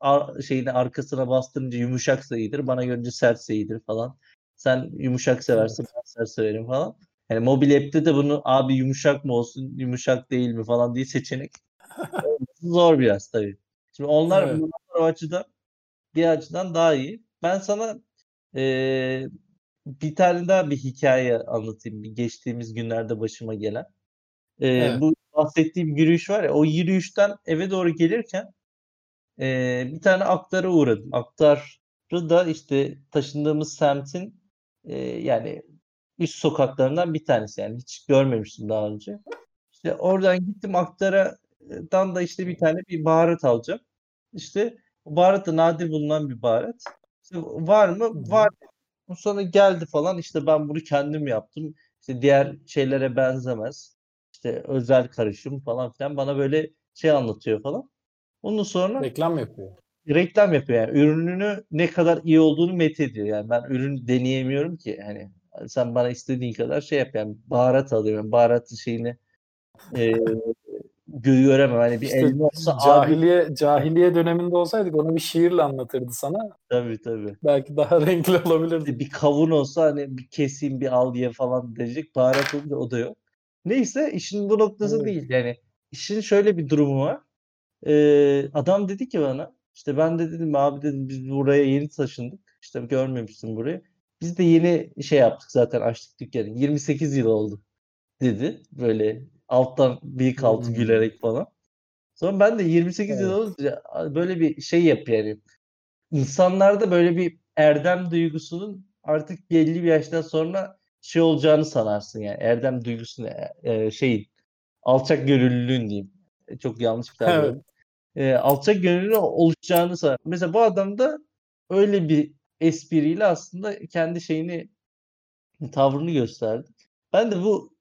ar- şeyini arkasına bastırınca yumuşak iyidir. Bana görünce sert iyidir falan. Sen yumuşak seversin ben sert severim falan. Yani mobil app'te de bunu abi yumuşak mı olsun yumuşak değil mi falan diye seçenek <laughs> zor biraz tabii. Şimdi onlar evet. o açıdan bir açıdan daha iyi. Ben sana e, bir tane daha bir hikaye anlatayım. Geçtiğimiz günlerde başıma gelen. E, evet. Bu bahsettiğim yürüyüş var ya o yürüyüşten eve doğru gelirken e, bir tane aktara uğradım. Aktarı da işte taşındığımız semtin e, yani üst sokaklarından bir tanesi yani hiç görmemiştim daha önce. İşte oradan gittim aktaradan da işte bir tane bir baharat alacağım. İşte baharat da nadir bulunan bir baharat. İşte var mı? Var. Sonra geldi falan işte ben bunu kendim yaptım. İşte diğer şeylere benzemez. İşte özel karışım falan filan bana böyle şey anlatıyor falan. Ondan sonra reklam yapıyor. Reklam yapıyor yani. Ürününü ne kadar iyi olduğunu met ediyor. Yani ben ürün deneyemiyorum ki. Hani sen bana istediğin kadar şey yap yani baharat alıyorum. Baharatın şeyini e, göremem. Hani bir işte elma olsa cahiliye abi... cahiliye döneminde olsaydık onu bir şiirle anlatırdı sana. Tabii tabii. Belki daha <laughs> renkli olabilirdi. Bir kavun olsa hani bir keseyim bir al diye falan diyecek. Baharat olunca o da yok. Neyse işin bu noktası evet. değil. Yani işin şöyle bir durumu var. Eee, adam dedi ki bana, işte ben de dedim abi dedim biz buraya yeni taşındık. İşte görmemiştim burayı. Biz de yeni şey yaptık zaten açtık dükkanı. 28 yıl oldu dedi. Böyle alttan bıyık altı Hmm. gülerek falan. Sonra ben de 28 yıl Evet. olunca böyle bir şey yapıyor yani. İnsanlarda böyle bir erdem duygusunun artık belli bir yaştan sonra şey olacağını sanarsın yani. Erdem duygusunu e, şeyin alçak gönüllülüğün diyeyim. E, Çok yanlış bir tabir Evet. E, alçak gönüllü olacağını sanar. Mesela bu adam da öyle bir espriyle aslında kendi şeyini tavrını gösterdi. Ben de bu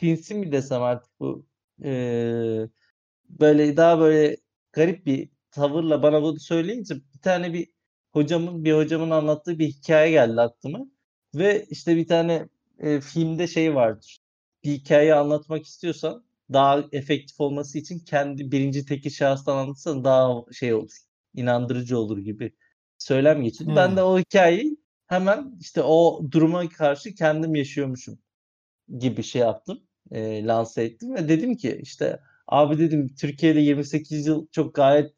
sinsi mi desem artık bu eee, böyle daha böyle garip bir tavırla bana bunu söyleyince bir tane bir hocamın bir hocamın anlattığı bir hikaye geldi aklıma. Ve işte bir tane e, filmde şey vardır. Bir hikayeyi anlatmak istiyorsan daha efektif olması için kendi birinci tekil şahıstan anlatırsan daha şey olur. inandırıcı olur gibi söylem geçiyordu. Ben Hmm. de o hikayeyi hemen işte o duruma karşı kendim yaşıyormuşum gibi şey yaptım. E, lanse ettim ve dedim ki işte abi dedim Türkiye'de 28 yıl çok gayet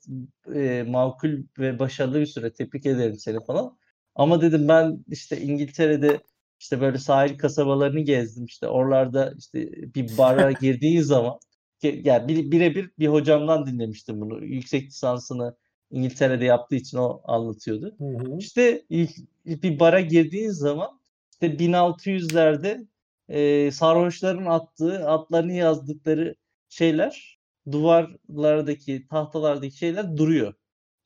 e, makul ve başarılı bir süre. Tebrik ederim seni falan. Ama dedim ben işte İngiltere'de işte böyle sahil kasabalarını gezdim. İşte oralarda işte bir bara <laughs> girdiğin zaman yani bir- birebir bir hocamdan dinlemiştim bunu. Yüksek lisansını İngiltere'de yaptığı için o anlatıyordu. Hı hı. İşte ilk, bir bara girdiğin zaman işte 1600'lerde e, sarhoşların attığı, atlarını yazdıkları şeyler duvarlardaki, tahtalardaki şeyler duruyor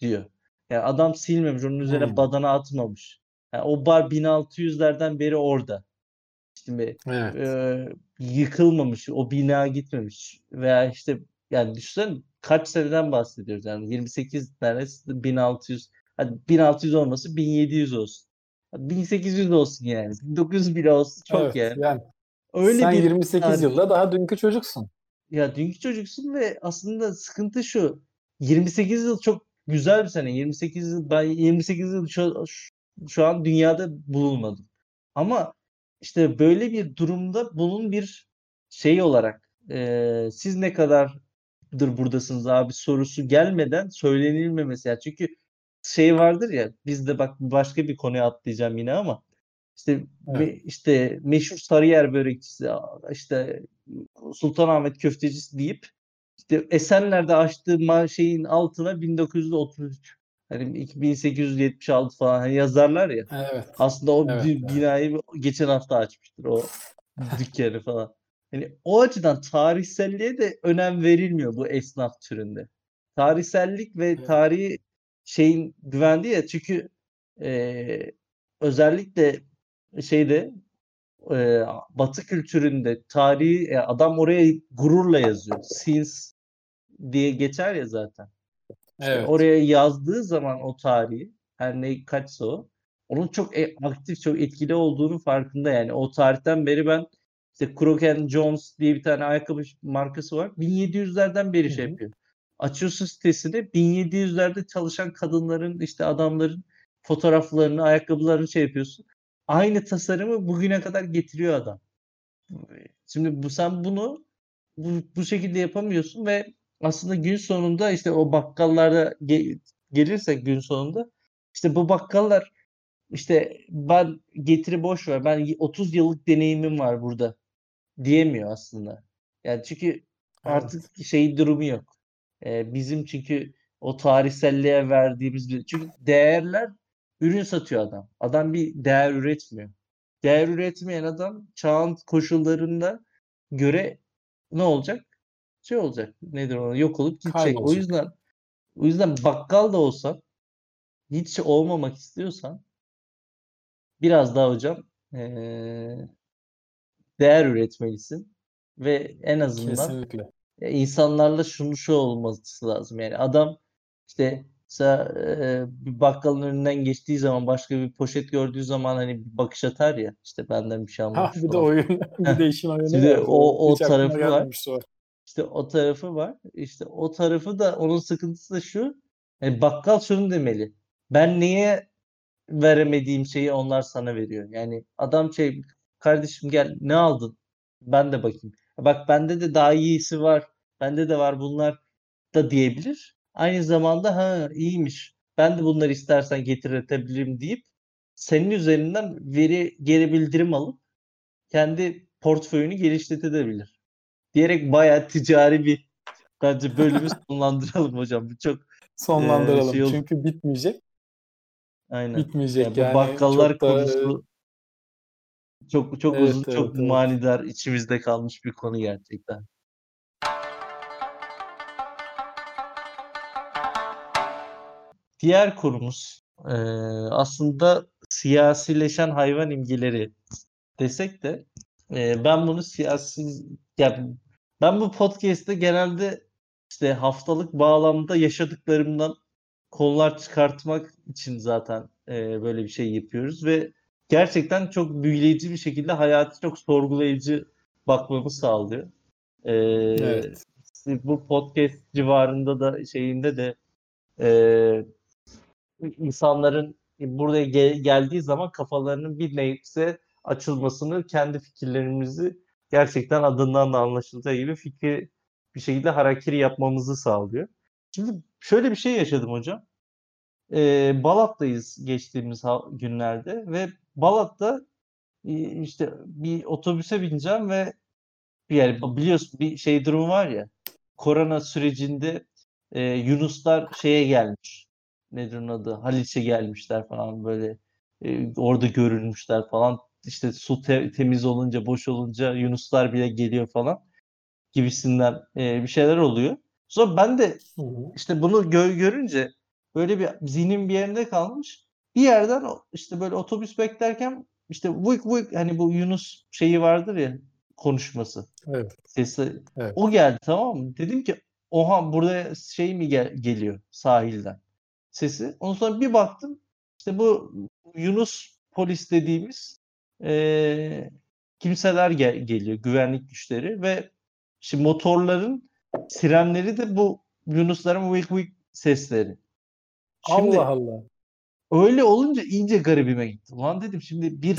diyor. Yani adam silmemiş, onun üzerine Hmm. badana atmamış. Yani o bar 1600'lerden beri orada. Şimdi Evet. e, yıkılmamış, o bina gitmemiş veya işte yani düşünsene kaç seneden bahsediyoruz yani 28 neredeyse 1600 hadi 1600 olması 1700 olsun. 1800 olsun yani. 1900 bile olsun çok Evet. yani. Yani Öyle sen bir 28 tarih. yılda daha dünkü çocuksun. Ya dünkü çocuksun ve aslında sıkıntı şu. 28 yıl çok güzel bir sene. 28 yıl ben 28 yıl şu, şu an dünyada bulunmadım. Ama işte böyle bir durumda bunun bir şey olarak eee, siz ne kadardır buradasınız abi sorusu gelmeden söylenilmemesi. Yani çünkü şey vardır ya bizde bak başka bir konuya atlayacağım yine ama işte Evet. me- işte meşhur Sarıyer börekçisi işte Sultanahmet köftecisi deyip işte Esenler'de açtığı şeyin altına 1933 hani 1876 falan hani yazarlar ya. Evet. Aslında o Evet, bü- evet. binayı geçen hafta açmıştır o <laughs> dükkanı falan. Hani o açıdan tarihselliğe de önem verilmiyor bu esnaf türünde. Tarihsellik ve Evet. tarihi şeyin güvendi ya çünkü eee, özellikle şeyde eee, Batı kültüründe tarihi e, adam oraya gururla yazıyor. Since diye geçer ya zaten. Evet. oraya yazdığı zaman o tarihi her ne kaçsa o onun çok e- aktif çok etkili olduğunu farkında yani o tarihten beri ben işte Crocs Jones diye bir tane ayakkabı markası var 1700'lerden beri Hı şey yapıyor. Açıyorsun sitesini 1700'lerde çalışan kadınların işte adamların fotoğraflarını ayakkabılarını şey yapıyorsun. Aynı tasarımı bugüne kadar getiriyor adam. Şimdi bu sen bunu bu, bu şekilde yapamıyorsun ve aslında gün sonunda işte o bakkallarda ge- gelirsek gün sonunda işte bu bakkallar işte ben getiri boş ver ben 30 yıllık deneyimim var burada diyemiyor aslında. Yani çünkü Evet. artık şey durumu yok. Ee, bizim çünkü o tarihselliğe verdiğimiz bir çünkü değerler ürün satıyor adam. Adam bir değer üretmiyor. Değer üretmeyen adam çağın koşullarında göre ne olacak? Şey olacak. Nedir o? Yok olup gidecek. O Kaybolacak. yüzden o yüzden bakkal da olsan hiç olmamak istiyorsan biraz daha hocam eee, değer üretmelisin ve en azından Kesinlikle. ya insanlarla şunu şu olması lazım. Yani adam işte mesela eee, bir bakkalın önünden geçtiği zaman başka bir poşet gördüğü zaman hani bir bakış atar ya işte benden bir şey Ha almamış bir de falan. oyun, bir de işin oyunu Şimdi var. o o tarafı var. o. İşte o tarafı var. İşte o tarafı da onun sıkıntısı da şu. Yani bakkal şunu demeli. Ben niye veremediğim şeyi onlar sana veriyor. Yani adam şey kardeşim gel ne aldın? Ben de bakayım. Bak bende de daha iyisi var. Bende de var bunlar da diyebilir. Aynı zamanda ha iyiymiş. Ben de bunları istersen getirebilirim deyip senin üzerinden veri geri bildirim alıp kendi portföyünü geliştirebilir. Diyerek bayağı ticari bir bence bölümü <laughs> sonlandıralım hocam. Bu çok sonlandıralım. E, şey Çünkü bitmeyecek. Aynen. Bitmeyecek yani. yani bakkallar çok da, konusu çok çok evet, uzun, evet, çok evet. manidar, içimizde kalmış bir konu gerçekten. Diğer konumuz e, aslında siyasileşen hayvan imgeleri desek de e, ben bunu siyasi yani ben bu podcast'te genelde işte haftalık bağlamda yaşadıklarımdan konular çıkartmak için zaten e, böyle bir şey yapıyoruz ve gerçekten çok büyüleyici bir şekilde hayatı çok sorgulayıcı bakmamı sağlıyor. E, evet. Bu podcast civarında da şeyinde de e, insanların buraya gel- geldiği zaman kafalarının bir neyse açılmasını, kendi fikirlerimizi gerçekten adından da anlaşılacağı gibi fikri bir şekilde harakiri yapmamızı sağlıyor. Şimdi şöyle bir şey yaşadım hocam. Ee, Balat'tayız geçtiğimiz günlerde ve Balat'ta işte bir otobüse bineceğim ve yani biliyorsun bir şey durumu var ya korona sürecinde e, Yunuslar şeye gelmiş nedir onun adı Haliç'e gelmişler falan böyle e, orada görülmüşler falan işte su te- temiz olunca boş olunca Yunuslar bile geliyor falan gibisinden e, bir şeyler oluyor. Sonra ben de işte bunu gö- görünce böyle bir zihnim bir yerinde kalmış. Bir yerden işte böyle otobüs beklerken işte vık vık hani bu Yunus şeyi vardır ya konuşması. Evet. Sesi. Evet. O geldi tamam mı? Dedim ki oha burada şey mi gel- geliyor sahilden sesi. Ondan sonra bir baktım işte bu Yunus polis dediğimiz e, kimseler gel- geliyor güvenlik güçleri ve şimdi motorların sirenleri de bu Yunusların vık vık sesleri. Şimdi, Allah Allah. Öyle olunca iyice garibime gitti. Ulan dedim şimdi bir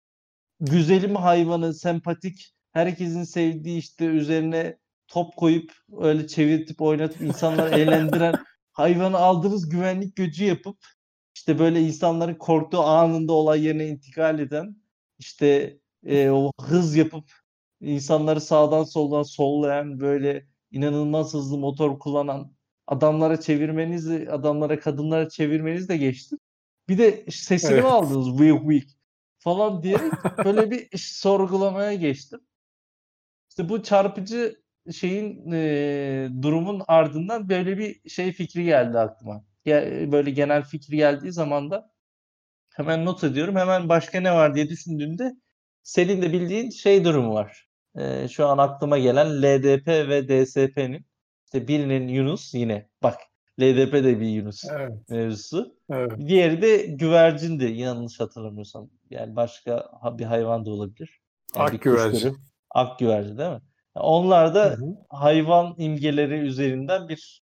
<laughs> güzelim hayvanı, sempatik, herkesin sevdiği işte üzerine top koyup öyle çevirtip oynatıp insanları <laughs> eğlendiren hayvanı aldığınız güvenlik gücü yapıp işte böyle insanların korktuğu anında olay yerine intikal eden işte e, o hız yapıp insanları sağdan soldan sollayan böyle inanılmaz hızlı motor kullanan adamlara çevirmenizi, adamlara kadınlara çevirmeniz de geçti. Bir de sesini evet. aldınız weak weak falan diyerek <laughs> böyle bir sorgulamaya geçtim. İşte bu çarpıcı şeyin e, durumun ardından böyle bir şey fikri geldi aklıma. Ya, böyle genel fikri geldiği zaman da hemen not ediyorum. Hemen başka ne var diye düşündüğümde senin de bildiğin şey durumu var. E, şu an aklıma gelen LDP ve DSP'nin işte birinin Yunus yine bak LDP de bir Yunus evet. mevzusu. Evet. Diğeri de güvercindi yanlış hatırlamıyorsam. Yani başka bir hayvan da olabilir. Yani Ak güvercin. Ak güvercin değil mi? Onlar da hı hı. hayvan imgeleri üzerinden bir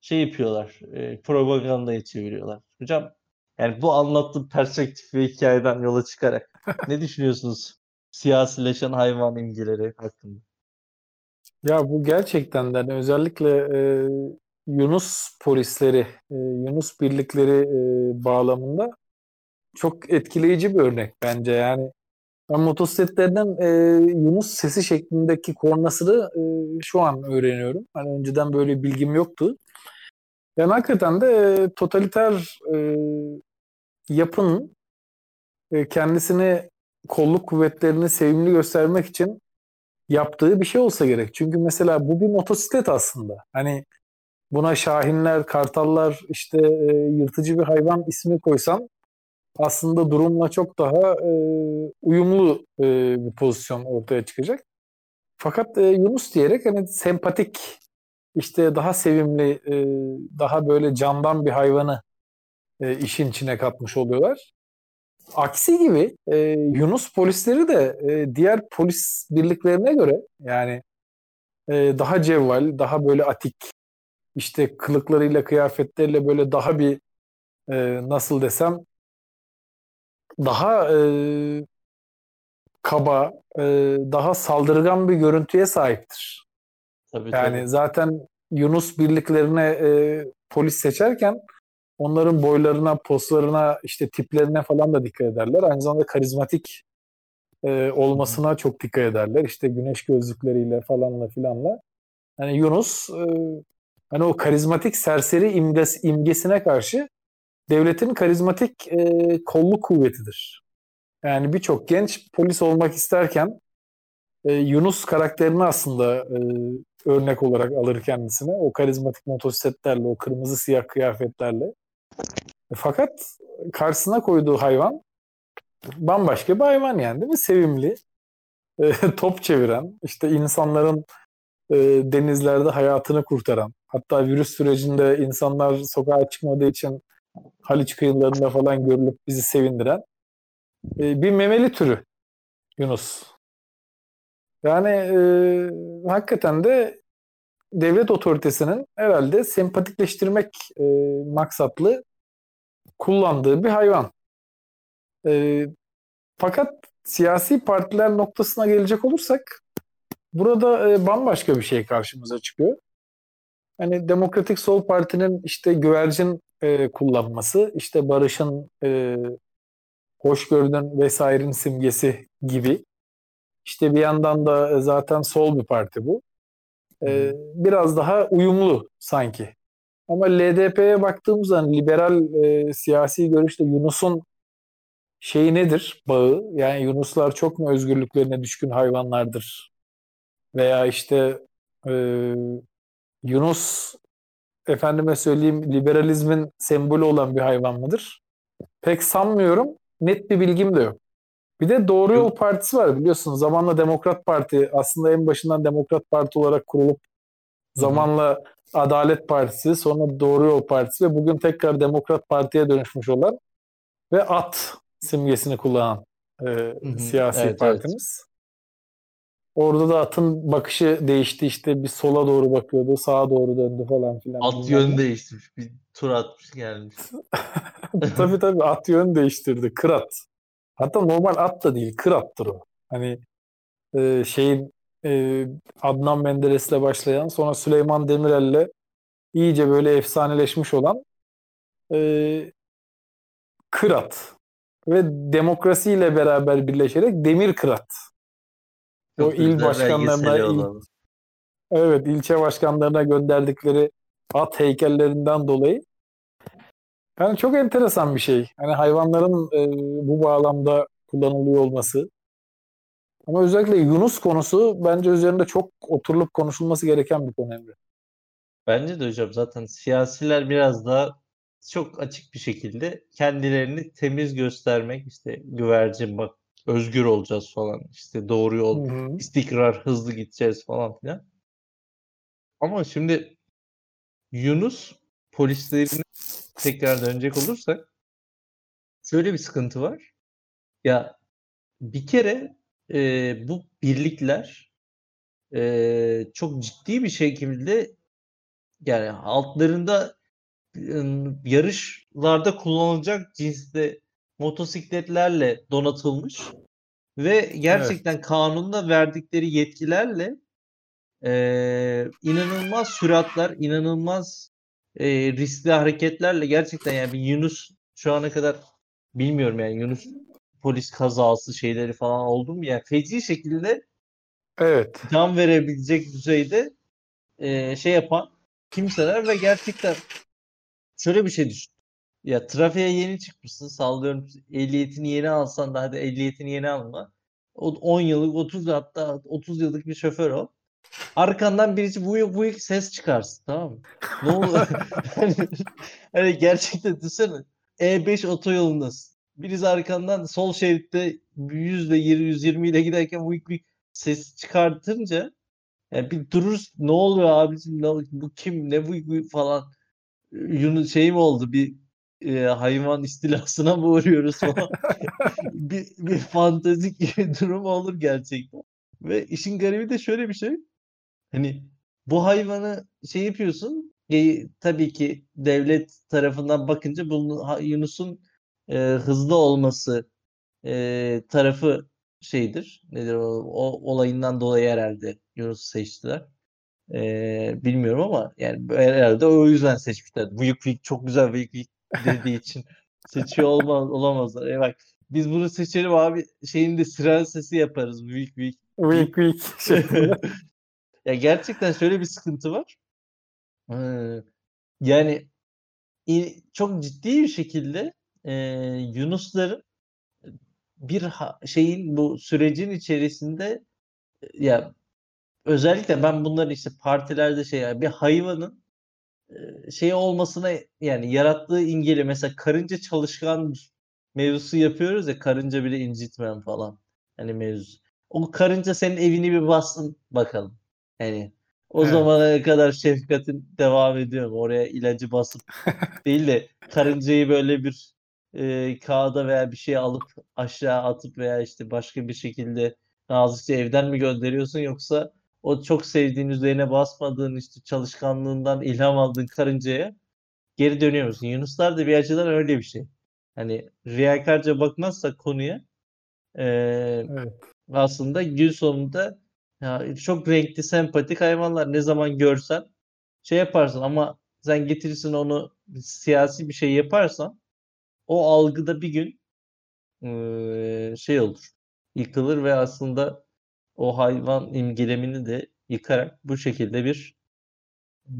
şey yapıyorlar. E, propagandaya çeviriyorlar. Hocam yani bu anlattığım perspektif ve hikayeden yola çıkarak <laughs> ne düşünüyorsunuz siyasileşen hayvan imgeleri hakkında? Ya bu gerçekten de hani özellikle e, Yunus polisleri, e, Yunus birlikleri e, bağlamında çok etkileyici bir örnek bence. Yani ben motosikletlerden e, Yunus sesi şeklindeki kornasını e, şu an öğreniyorum. Hani önceden böyle bilgim yoktu. Yani hakikaten de e, totaliter e, yapının e, kendisini kolluk kuvvetlerini sevimli göstermek için yaptığı bir şey olsa gerek. Çünkü mesela bu bir motosiklet aslında. Hani buna şahinler, kartallar, işte e, yırtıcı bir hayvan ismi koysam aslında durumla çok daha e, uyumlu e, bir pozisyon ortaya çıkacak. Fakat e, Yunus diyerek hani sempatik, işte daha sevimli, e, daha böyle candan bir hayvanı e, işin içine katmış oluyorlar. Aksi gibi e, Yunus polisleri de e, diğer polis birliklerine göre yani e, daha cevval, daha böyle atik, işte kılıklarıyla, kıyafetleriyle böyle daha bir e, nasıl desem daha e, kaba, e, daha saldırgan bir görüntüye sahiptir. Tabii, yani tabii. zaten Yunus birliklerine e, polis seçerken onların boylarına, poslarına, işte tiplerine falan da dikkat ederler. Aynı zamanda karizmatik e, olmasına çok dikkat ederler. İşte güneş gözlükleriyle falanla filanla. Yani Yunus e, hani o karizmatik serseri imges, imgesine karşı devletin karizmatik e, kolluk kuvvetidir. Yani birçok genç polis olmak isterken e, Yunus karakterini aslında e, örnek olarak alır kendisine. O karizmatik motosikletlerle, o kırmızı siyah kıyafetlerle. Fakat karşısına koyduğu hayvan bambaşka bir hayvan yani değil mi? Sevimli, e, <laughs> top çeviren, işte insanların e, denizlerde hayatını kurtaran, hatta virüs sürecinde insanlar sokağa çıkmadığı için Haliç kıyılarında falan görülüp bizi sevindiren e, bir memeli türü Yunus. Yani e, hakikaten de devlet otoritesinin herhalde sempatikleştirmek e, maksatlı kullandığı bir hayvan. E, fakat siyasi partiler noktasına gelecek olursak burada e, bambaşka bir şey karşımıza çıkıyor. Hani Demokratik Sol Parti'nin işte güvercin e, kullanması, işte barışın, e, hoşgörünün vesairenin simgesi gibi. İşte bir yandan da zaten sol bir parti bu. E, biraz daha uyumlu sanki. Ama LDP'ye baktığımız zaman liberal e, siyasi görüşte Yunus'un şeyi nedir bağı? Yani Yunuslar çok mu özgürlüklerine düşkün hayvanlardır? Veya işte e, Yunus efendime söyleyeyim liberalizmin sembolü olan bir hayvan mıdır? Pek sanmıyorum. Net bir bilgim de yok. Bir de Doğru Yol Partisi var biliyorsunuz. Zamanla Demokrat Parti aslında en başından Demokrat Parti olarak kurulup zamanla Adalet Partisi sonra Doğru Yol Partisi ve bugün tekrar Demokrat Parti'ye dönüşmüş olan ve at simgesini kullanan e, siyasi evet, partimiz. Evet. Orada da atın bakışı değişti işte bir sola doğru bakıyordu sağa doğru döndü falan filan. At yön değiştirmiş bir tur atmış gelmiş. <laughs> tabii tabii at yön değiştirdi kırat. Hatta normal at da değil kırattır o. Hani e, şeyin e, Adnan Menderes'le başlayan sonra Süleyman Demirel'le iyice böyle efsaneleşmiş olan e, Kırat ve demokrasiyle beraber birleşerek Demir Kırat. Çok o il başkanlarına il, evet ilçe başkanlarına gönderdikleri at heykellerinden dolayı yani çok enteresan bir şey. Hani hayvanların e, bu bağlamda kullanılıyor olması. Ama özellikle Yunus konusu bence üzerinde çok oturulup konuşulması gereken bir konu Emre. Bence de hocam zaten siyasiler biraz daha çok açık bir şekilde kendilerini temiz göstermek işte güvercin bak özgür olacağız falan işte doğru yol hı hı. istikrar hızlı gideceğiz falan filan. Ama şimdi Yunus polislerine tekrar dönecek olursak şöyle bir sıkıntı var. Ya bir kere e, bu birlikler e, çok ciddi bir şekilde yani altlarında yarışlarda kullanılacak cinste motosikletlerle donatılmış ve gerçekten evet. kanunda verdikleri yetkilerle e, inanılmaz süratler, inanılmaz e, riskli hareketlerle gerçekten yani bir Yunus şu ana kadar bilmiyorum yani Yunus polis kazası şeyleri falan oldu mu yani feci şekilde evet can verebilecek düzeyde e, şey yapan kimseler ve gerçekten şöyle bir şey düşün. Ya trafiğe yeni çıkmışsın sallıyorum ehliyetini yeni alsan da hadi ehliyetini yeni alma. 10 yıllık 30 hatta 30 yıllık bir şoför ol. Arkandan birisi bu bu ses çıkarsın tamam mı? Ne olur? <laughs> <laughs> hani, hani gerçekten düşünsene E5 otoyolundasın. Birisi arkandan sol şeritte 100 ile 120 ile giderken bu bir ses çıkartınca yani bir durur ne oluyor abicim ne, bu kim ne bu, bu falan Yunus şey mi oldu bir e, hayvan istilasına mı uğruyoruz falan. <laughs> bir, bir fantezik bir <laughs> durum olur gerçekten. Ve işin garibi de şöyle bir şey. Hani bu hayvanı şey yapıyorsun. Tabii ki devlet tarafından bakınca bunun Yunus'un e, hızlı olması e, tarafı şeydir. Nedir o, o olayından dolayı herhalde Yunus'u seçtiler. Ee, bilmiyorum ama yani herhalde o yüzden seçmişler. Büyük büyük çok güzel büyük büyük dediği için <laughs> seçiyor olmaz olamazlar. E bak biz bunu seçelim abi şeyinde siren sesi yaparız büyük büyük. Büyük büyük. ya gerçekten şöyle bir sıkıntı var. Ee, yani çok ciddi bir şekilde e, Yunusların bir ha, şeyin bu sürecin içerisinde ya özellikle ben bunların işte partilerde şey yani bir hayvanın şey olmasına yani yarattığı ingeli mesela karınca çalışkan mevzusu yapıyoruz ya karınca bile incitmem falan. Hani mevzu. O karınca senin evini bir bassın bakalım. Yani o evet. zamana kadar şefkatin devam ediyor mu? Oraya ilacı basıp <laughs> değil de karıncayı böyle bir e, kağıda veya bir şey alıp aşağı atıp veya işte başka bir şekilde nazikçe evden mi gönderiyorsun yoksa o çok sevdiğin üzerine basmadığın işte çalışkanlığından ilham aldığın karıncaya geri dönüyor musun? Yunuslar da bir açıdan öyle bir şey. Hani riyakarca bakmazsak konuya e, evet. aslında gün sonunda ya, çok renkli, sempatik hayvanlar. Ne zaman görsen şey yaparsın ama sen getirirsin onu siyasi bir şey yaparsan o algıda bir gün e, şey olur. Yıkılır ve aslında o hayvan imgelemini de yıkarak bu şekilde bir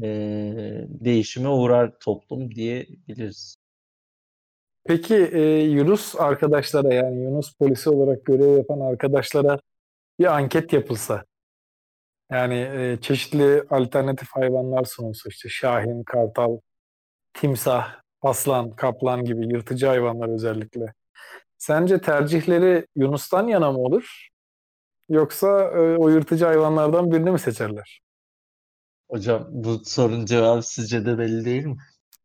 e, değişime uğrar toplum diyebiliriz. Peki e, Yunus arkadaşlara yani Yunus polisi olarak görev yapan arkadaşlara bir anket yapılsa yani e, çeşitli alternatif hayvanlar sunulsa işte şahin, kartal, timsah, aslan, kaplan gibi yırtıcı hayvanlar özellikle. Sence tercihleri Yunus'tan yana mı olur? Yoksa e, o yırtıcı hayvanlardan birini mi seçerler? Hocam bu sorunun cevabı sizce de belli değil mi?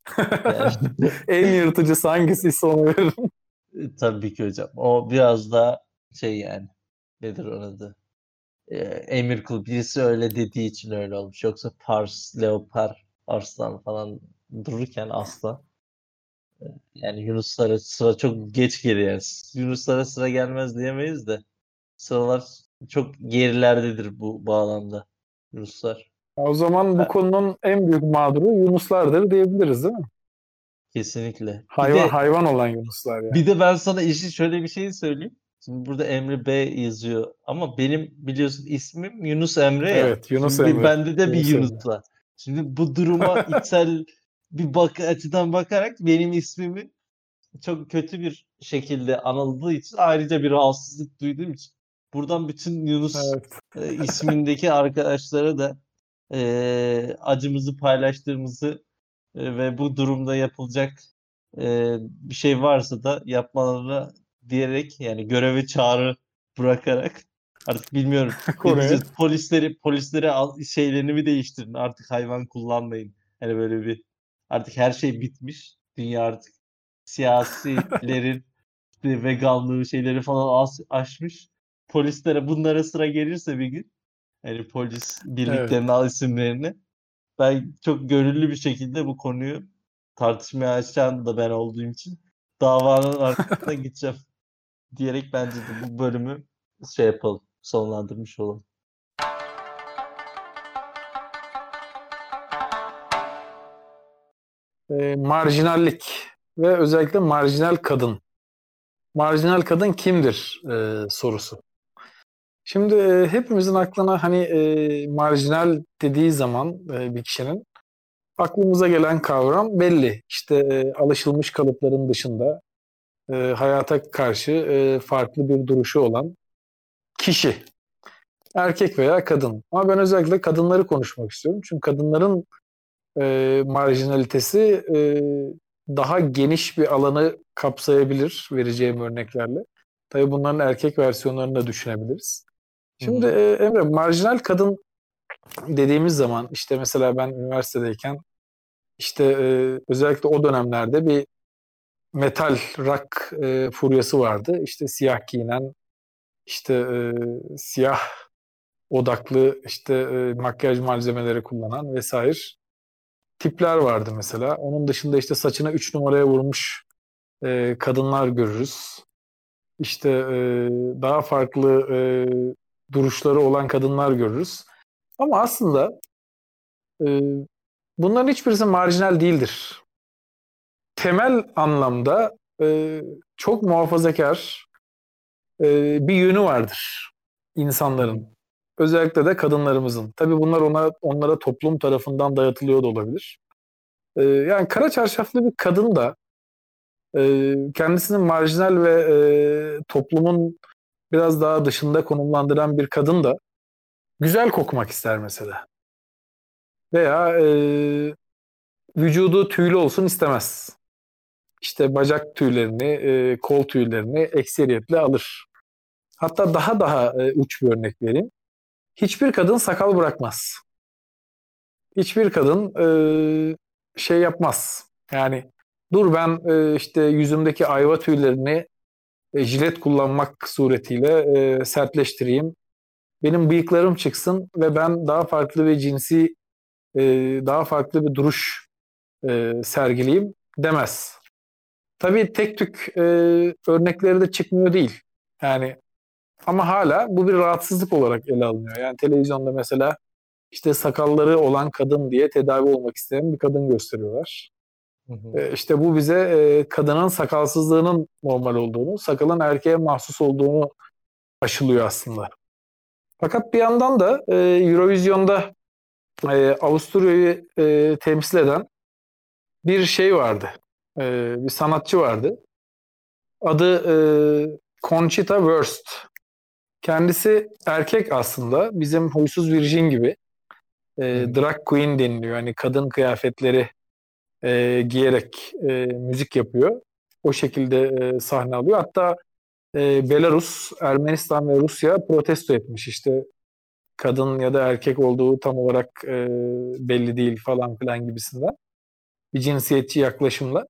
<laughs> En yırtıcısı hangisi onu veririm. E, tabii ki hocam. O biraz daha şey yani nedir adı? Ee, emir kul birisi öyle dediği için öyle olmuş. Yoksa Pars, Leopar, Arslan falan dururken asla. Yani Yunuslara sıra çok geç geliyor. Yunuslara sıra gelmez diyemeyiz de sıralar çok gerilerdedir bu bağlamda Yunuslar. O zaman bu konunun en büyük mağduru Yunuslardır diyebiliriz değil mi? Kesinlikle. Hayvan de, hayvan olan Yunuslar yani. Bir de ben sana işi şöyle bir şey söyleyeyim. Şimdi burada Emre B yazıyor ama benim biliyorsun ismim Yunus Emre ya. Evet Yunus Şimdi Emre. Bende de Yunus bir Yunus Emre. var. Şimdi bu duruma <laughs> içsel bir bak açıdan bakarak benim ismimi çok kötü bir şekilde anıldığı için ayrıca bir rahatsızlık duyduğum için buradan bütün Yunus evet. e, ismindeki arkadaşlara da e, acımızı paylaştığımızı e, ve bu durumda yapılacak e, bir şey varsa da yapmalarını diyerek yani göreve çağrı bırakarak artık bilmiyorum <laughs> polisleri polisleri al, şeylerini mi değiştirin artık hayvan kullanmayın. Hani böyle bir artık her şey bitmiş. Dünya artık siyasilerin <laughs> işte veganlığı şeyleri falan aşmış. Polislere bunlara sıra gelirse bir gün hani polis birliklerinin evet. isimlerini ben çok gönüllü bir şekilde bu konuyu tartışmaya açan da ben olduğum için davanın arkasına <laughs> gideceğim diyerek bence de bu bölümü şey yapalım, sonlandırmış olalım. E, marjinallik ve özellikle marjinal kadın. Marjinal kadın kimdir e, sorusu. Şimdi e, hepimizin aklına hani e, marjinal dediği zaman e, bir kişinin aklımıza gelen kavram belli. İşte e, alışılmış kalıpların dışında e, hayata karşı e, farklı bir duruşu olan kişi. Erkek veya kadın. Ama ben özellikle kadınları konuşmak istiyorum. Çünkü kadınların e, marjinalitesi e, daha geniş bir alanı kapsayabilir vereceğim örneklerle. Tabii bunların erkek versiyonlarını da düşünebiliriz. Şimdi e, Emre, marjinal kadın dediğimiz zaman işte mesela ben üniversitedeyken işte e, özellikle o dönemlerde bir metal rock e, furyası vardı. İşte siyah giyinen, işte e, siyah odaklı işte e, makyaj malzemeleri kullanan vesaire tipler vardı mesela. Onun dışında işte saçına 3 numaraya vurmuş e, kadınlar görürüz. İşte e, daha farklı e, duruşları olan kadınlar görürüz. Ama aslında e, bunların hiçbirisi marjinal değildir. Temel anlamda e, çok muhafazakar e, bir yönü vardır insanların. Özellikle de kadınlarımızın. Tabii bunlar ona onlara toplum tarafından dayatılıyor da olabilir. E, yani kara çarşaflı bir kadın da e, kendisini marjinal ve e, toplumun biraz daha dışında konumlandıran bir kadın da güzel kokmak ister mesela. Veya e, vücudu tüylü olsun istemez. İşte bacak tüylerini, e, kol tüylerini ekseriyetle alır. Hatta daha daha e, uç bir örnek vereyim. Hiçbir kadın sakal bırakmaz. Hiçbir kadın e, şey yapmaz. Yani dur ben e, işte yüzümdeki ayva tüylerini e, jilet kullanmak suretiyle e, sertleştireyim. Benim bıyıklarım çıksın ve ben daha farklı bir cinsi, e, daha farklı bir duruş e, sergileyeyim demez. Tabii tek tük e, örnekleri de çıkmıyor değil. Yani ama hala bu bir rahatsızlık olarak ele alınıyor. Yani televizyonda mesela işte sakalları olan kadın diye tedavi olmak isteyen bir kadın gösteriyorlar. Hı hı. E, işte bu bize e, kadının sakalsızlığının normal olduğunu, sakalın erkeğe mahsus olduğunu aşılıyor aslında. Fakat bir yandan da e, Eurovision'da e, Avusturya'yı e, temsil eden bir şey vardı. E, bir sanatçı vardı. Adı e, Conchita Wurst. Kendisi erkek aslında. Bizim huysuz virjin gibi. E, drag queen deniliyor. Yani kadın kıyafetleri e, giyerek e, müzik yapıyor. O şekilde e, sahne alıyor. Hatta e, Belarus, Ermenistan ve Rusya protesto etmiş. İşte kadın ya da erkek olduğu tam olarak e, belli değil falan filan gibisinden. Bir cinsiyetçi yaklaşımla.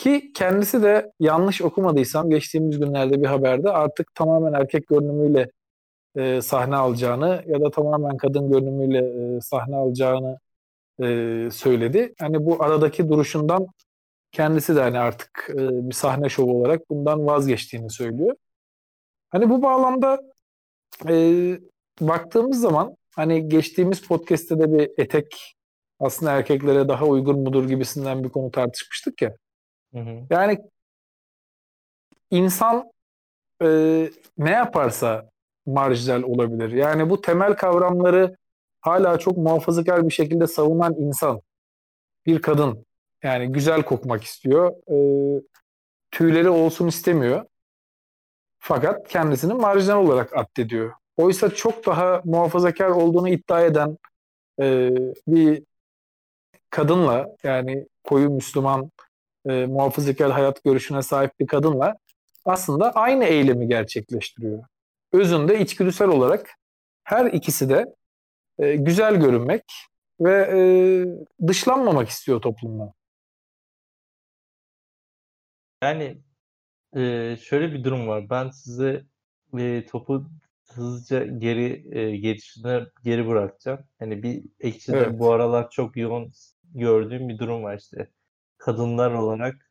Ki kendisi de yanlış okumadıysam geçtiğimiz günlerde bir haberde artık tamamen erkek görünümüyle e, sahne alacağını ya da tamamen kadın görünümüyle e, sahne alacağını e, söyledi. Hani bu aradaki duruşundan kendisi de hani artık e, bir sahne şovu olarak bundan vazgeçtiğini söylüyor. Hani bu bağlamda e, baktığımız zaman hani geçtiğimiz podcast'te de bir etek aslında erkeklere daha uygun mudur gibisinden bir konu tartışmıştık ya. Hı. Yani insan e, ne yaparsa marjinal olabilir. Yani bu temel kavramları hala çok muhafazakar bir şekilde savunan insan, bir kadın yani güzel kokmak istiyor, e, tüyleri olsun istemiyor. Fakat kendisini marjinal olarak addediyor. Oysa çok daha muhafazakar olduğunu iddia eden e, bir kadınla yani koyu Müslüman e, muhafazakar hayat görüşüne sahip bir kadınla aslında aynı eylemi gerçekleştiriyor. Özünde içgüdüsel olarak her ikisi de e, güzel görünmek ve e, dışlanmamak istiyor toplumdan. Yani e, şöyle bir durum var. Ben size e, topu hızlıca geri e, gelişine geri bırakacağım. Hani bir ekşide evet. bu aralar çok yoğun gördüğüm bir durum var işte. Kadınlar olarak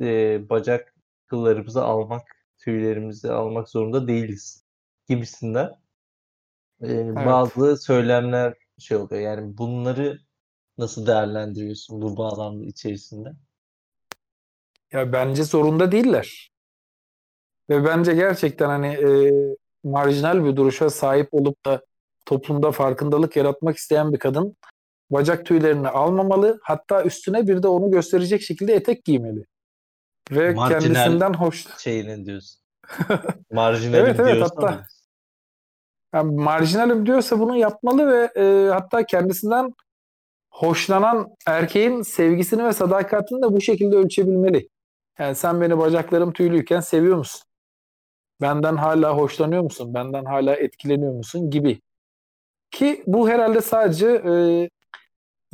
e, bacak kıllarımızı almak, tüylerimizi almak zorunda değiliz gibisinden e, evet. bazı söylemler şey oluyor. Yani bunları nasıl değerlendiriyorsun bu bağlamda içerisinde? Ya bence zorunda değiller. Ve bence gerçekten hani e, marjinal bir duruşa sahip olup da toplumda farkındalık yaratmak isteyen bir kadın bacak tüylerini almamalı. Hatta üstüne bir de onu gösterecek şekilde etek giymeli. Ve Marjinal kendisinden hoş şeyinin diyorsun. <laughs> Marjinal evet evet hatta yani marjinalim diyorsa bunu yapmalı ve e, hatta kendisinden hoşlanan erkeğin sevgisini ve sadakatini de bu şekilde ölçebilmeli. Yani sen beni bacaklarım tüylüyken seviyor musun? Benden hala hoşlanıyor musun? Benden hala etkileniyor musun? Gibi. Ki bu herhalde sadece e,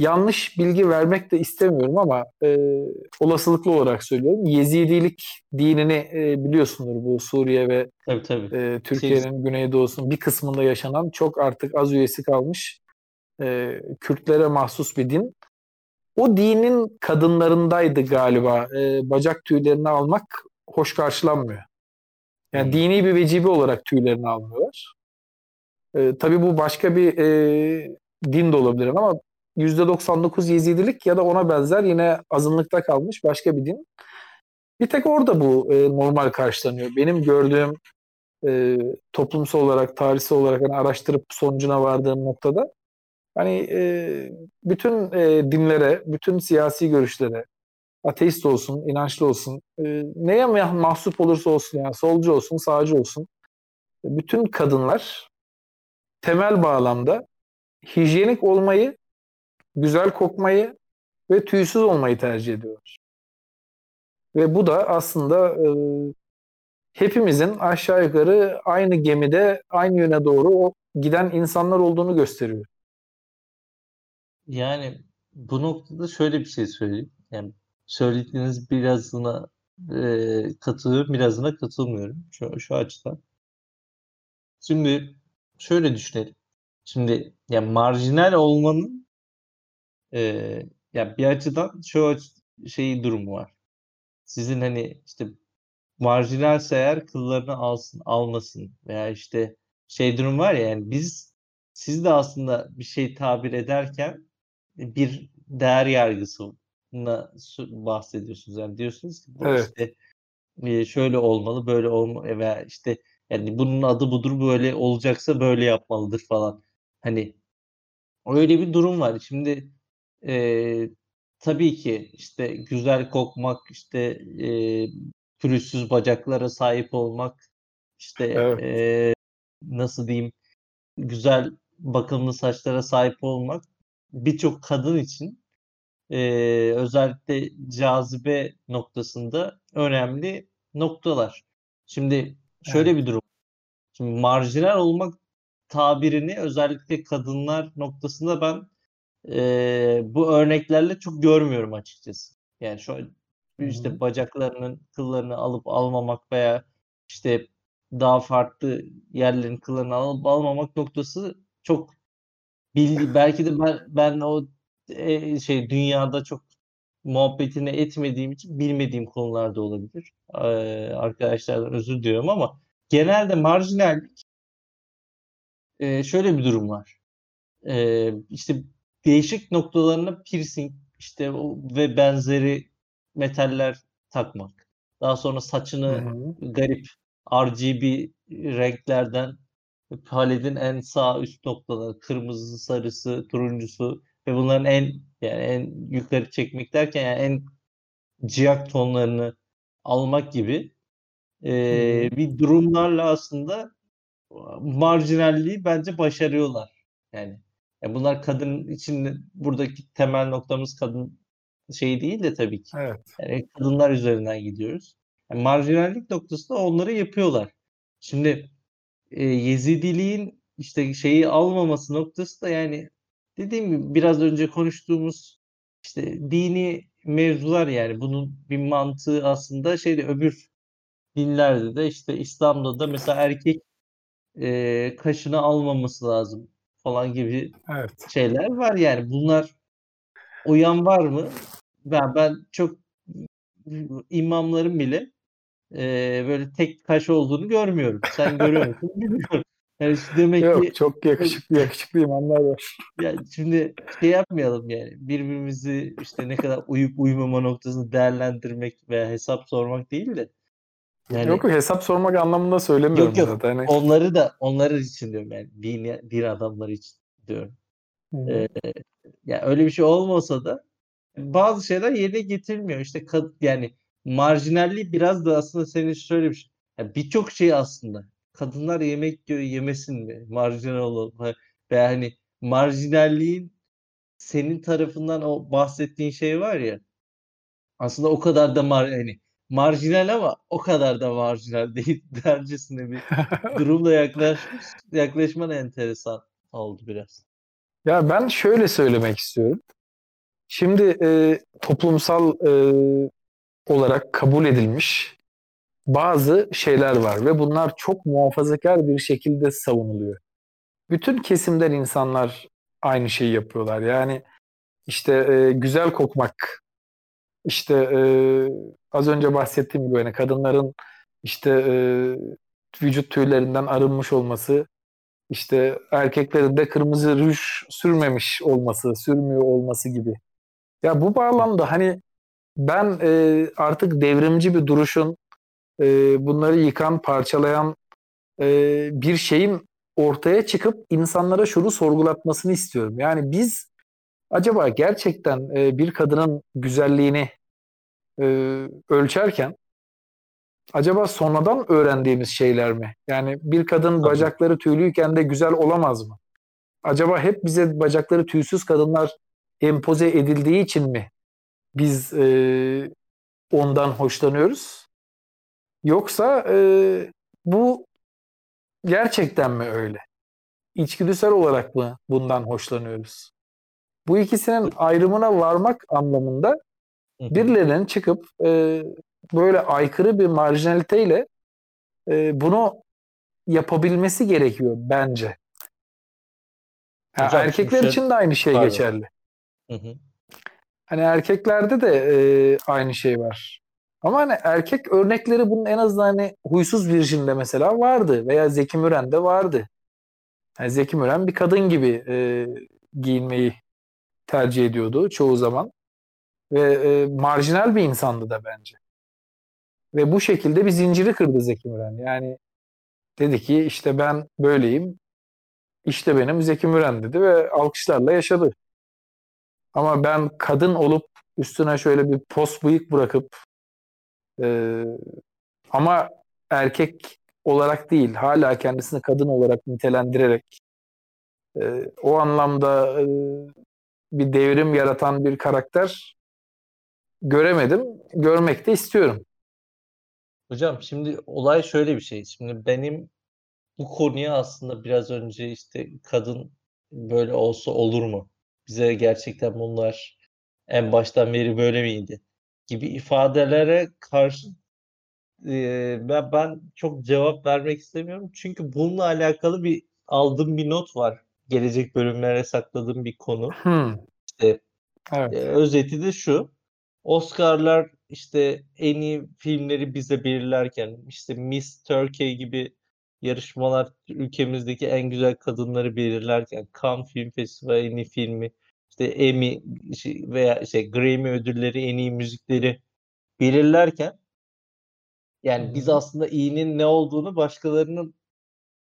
yanlış bilgi vermek de istemiyorum ama e, olasılıklı olarak söylüyorum. Yezidilik dinini e, biliyorsundur bu Suriye ve tabii, tabii. E, Türkiye'nin güneydoğusunun bir kısmında yaşanan çok artık az üyesi kalmış e, Kürtlere mahsus bir din. O dinin kadınlarındaydı galiba. E, bacak tüylerini almak hoş karşılanmıyor. Yani hmm. dini bir vecibe olarak tüylerini almıyorlar. E, tabii bu başka bir e, din de olabilir ama %99 Yezidilik ya da ona benzer yine azınlıkta kalmış başka bir din. Bir tek orada bu e, normal karşılanıyor. Benim gördüğüm e, toplumsal olarak, tarihsel olarak hani araştırıp sonucuna vardığım noktada hani e, bütün e, dinlere, bütün siyasi görüşlere, ateist olsun, inançlı olsun, e, neye mahsup olursa olsun yani solcu olsun, sağcı olsun, bütün kadınlar temel bağlamda hijyenik olmayı, güzel kokmayı ve tüysüz olmayı tercih ediyorlar. Ve bu da aslında e, hepimizin aşağı yukarı aynı gemide aynı yöne doğru giden insanlar olduğunu gösteriyor. Yani bu noktada şöyle bir şey söyleyeyim. Yani söylediğiniz birazına e, katılıyorum, birazına katılmıyorum şu, şu açıdan. Şimdi şöyle düşünelim. Şimdi yani marjinal olmanın e, ya bir açıdan şu aç şeyi durumu var. Sizin hani işte marjinalse eğer kıllarını alsın, almasın veya işte şey durum var ya yani biz siz de aslında bir şey tabir ederken bir değer yargısı bahsediyorsunuz. Yani diyorsunuz ki bu evet. işte şöyle olmalı, böyle olmalı veya işte yani bunun adı budur böyle olacaksa böyle yapmalıdır falan. Hani öyle bir durum var. Şimdi e, tabii ki işte güzel kokmak, işte e, pürüzsüz bacaklara sahip olmak, işte evet. e, nasıl diyeyim güzel bakımlı saçlara sahip olmak birçok kadın için e, özellikle cazibe noktasında önemli noktalar. Şimdi şöyle evet. bir durum. Şimdi marjinal olmak tabirini özellikle kadınlar noktasında ben e, bu örneklerle çok görmüyorum açıkçası. Yani şu işte Hı-hı. bacaklarının kıllarını alıp almamak veya işte daha farklı yerlerin kıllarını alıp almamak noktası çok bildi <laughs> belki de ben ben o e, şey dünyada çok muhabbetini etmediğim için bilmediğim konularda olabilir. Ee, arkadaşlardan özür diliyorum ama genelde marjinallik e, şöyle bir durum var. E, işte değişik noktalarına piercing işte ve benzeri metaller takmak. Daha sonra saçını Hı-hı. garip RGB renklerden paletin en sağ üst noktaları kırmızı, sarısı, turuncusu ve bunların en yani en yukarı çekmek derken yani en ciyak tonlarını almak gibi e, bir durumlarla aslında marjinalliği bence başarıyorlar. Yani, yani bunlar kadın için buradaki temel noktamız kadın şey değil de tabii ki. Evet. Yani kadınlar üzerinden gidiyoruz. Yani marjinallik noktasında onları yapıyorlar. Şimdi e, Yezidiliğin işte şeyi almaması noktası da yani dediğim gibi biraz önce konuştuğumuz işte dini mevzular yani bunun bir mantığı aslında şeyde öbür dinlerde de işte İslam'da da mesela erkek e, kaşını almaması lazım falan gibi evet. şeyler var yani bunlar uyan var mı? Ben ben çok imamların bile e, böyle tek kaş olduğunu görmüyorum. Sen görüyor musun <laughs> bilmiyorum. Yani demek Yok, ki çok yakışıklı yakışıklı imanlar var. Ya şimdi şey yapmayalım yani birbirimizi işte ne kadar uyup uyumama noktasını değerlendirmek veya hesap sormak değil de yani, yok hesap sormak anlamında söylemiyorum yok, yok. zaten. Hani... Onları da onları için diyorum yani din, din adamları için diyorum. Ee, yani öyle bir şey olmasa da bazı şeyler yerine getirilmiyor. İşte yani marjinalliği biraz da aslında senin şöyle bir şey. Yani birçok şey aslında kadınlar yemek yiyor yemesin mi? Marjinal olalım. Veya hani marjinalliğin senin tarafından o bahsettiğin şey var ya aslında o kadar da mar hani marjinal ama o kadar da marjinal değil <laughs> dercesine bir durumla yaklaşmış yaklaşman enteresan oldu biraz. Ya ben şöyle söylemek istiyorum. Şimdi e, toplumsal e, olarak kabul edilmiş bazı şeyler var ve bunlar çok muhafazakar bir şekilde savunuluyor. Bütün kesimden insanlar aynı şeyi yapıyorlar. Yani işte e, güzel kokmak, işte e, az önce bahsettiğim gibi yani kadınların işte e, vücut tüylerinden arınmış olması işte erkeklerin de kırmızı ruj sürmemiş olması, sürmüyor olması gibi. Ya bu bağlamda hani ben e, artık devrimci bir duruşun e, bunları yıkan, parçalayan e, bir şeyin ortaya çıkıp insanlara şunu sorgulatmasını istiyorum. Yani biz acaba gerçekten e, bir kadının güzelliğini e, ölçerken acaba sonradan öğrendiğimiz şeyler mi? Yani bir kadın Tabii. bacakları tüylüyken de güzel olamaz mı? Acaba hep bize bacakları tüysüz kadınlar empoze edildiği için mi biz e, ondan hoşlanıyoruz? Yoksa e, bu gerçekten mi öyle? İçgüdüsel olarak mı bundan hoşlanıyoruz? Bu ikisinin ayrımına varmak anlamında birilerinin çıkıp e, böyle aykırı bir marjinaliteyle e, bunu yapabilmesi gerekiyor bence. Ha, Hocam, erkekler şey, için de aynı şey pardon. geçerli. Hı hı. Hani erkeklerde de e, aynı şey var. Ama hani erkek örnekleri bunun en azından hani huysuz virjinde mesela vardı veya Zeki Müren'de vardı. Yani Zeki Müren bir kadın gibi e, giyinmeyi tercih ediyordu çoğu zaman. Ve e, marjinal bir insandı da bence. Ve bu şekilde bir zinciri kırdı Zeki Müren. Yani dedi ki işte ben böyleyim. İşte benim Zeki Müren dedi ve alkışlarla yaşadı. Ama ben kadın olup üstüne şöyle bir post bıyık bırakıp e, ama erkek olarak değil hala kendisini kadın olarak nitelendirerek e, o anlamda e, bir devrim yaratan bir karakter göremedim. Görmek de istiyorum. Hocam şimdi olay şöyle bir şey. Şimdi benim bu konuya aslında biraz önce işte kadın böyle olsa olur mu? Bize gerçekten bunlar en baştan beri böyle miydi? Gibi ifadelere karşı e, ben, ben çok cevap vermek istemiyorum. Çünkü bununla alakalı bir aldığım bir not var. Gelecek bölümlere sakladığım bir konu. Hmm. İşte, evet. e, özeti de şu. Oscar'lar işte en iyi filmleri bize belirlerken işte Miss Turkey gibi yarışmalar ülkemizdeki en güzel kadınları belirlerken Cannes Film Festivali en iyi filmi işte Emmy veya şey Grammy ödülleri en iyi müzikleri belirlerken yani biz aslında iyinin ne olduğunu başkalarının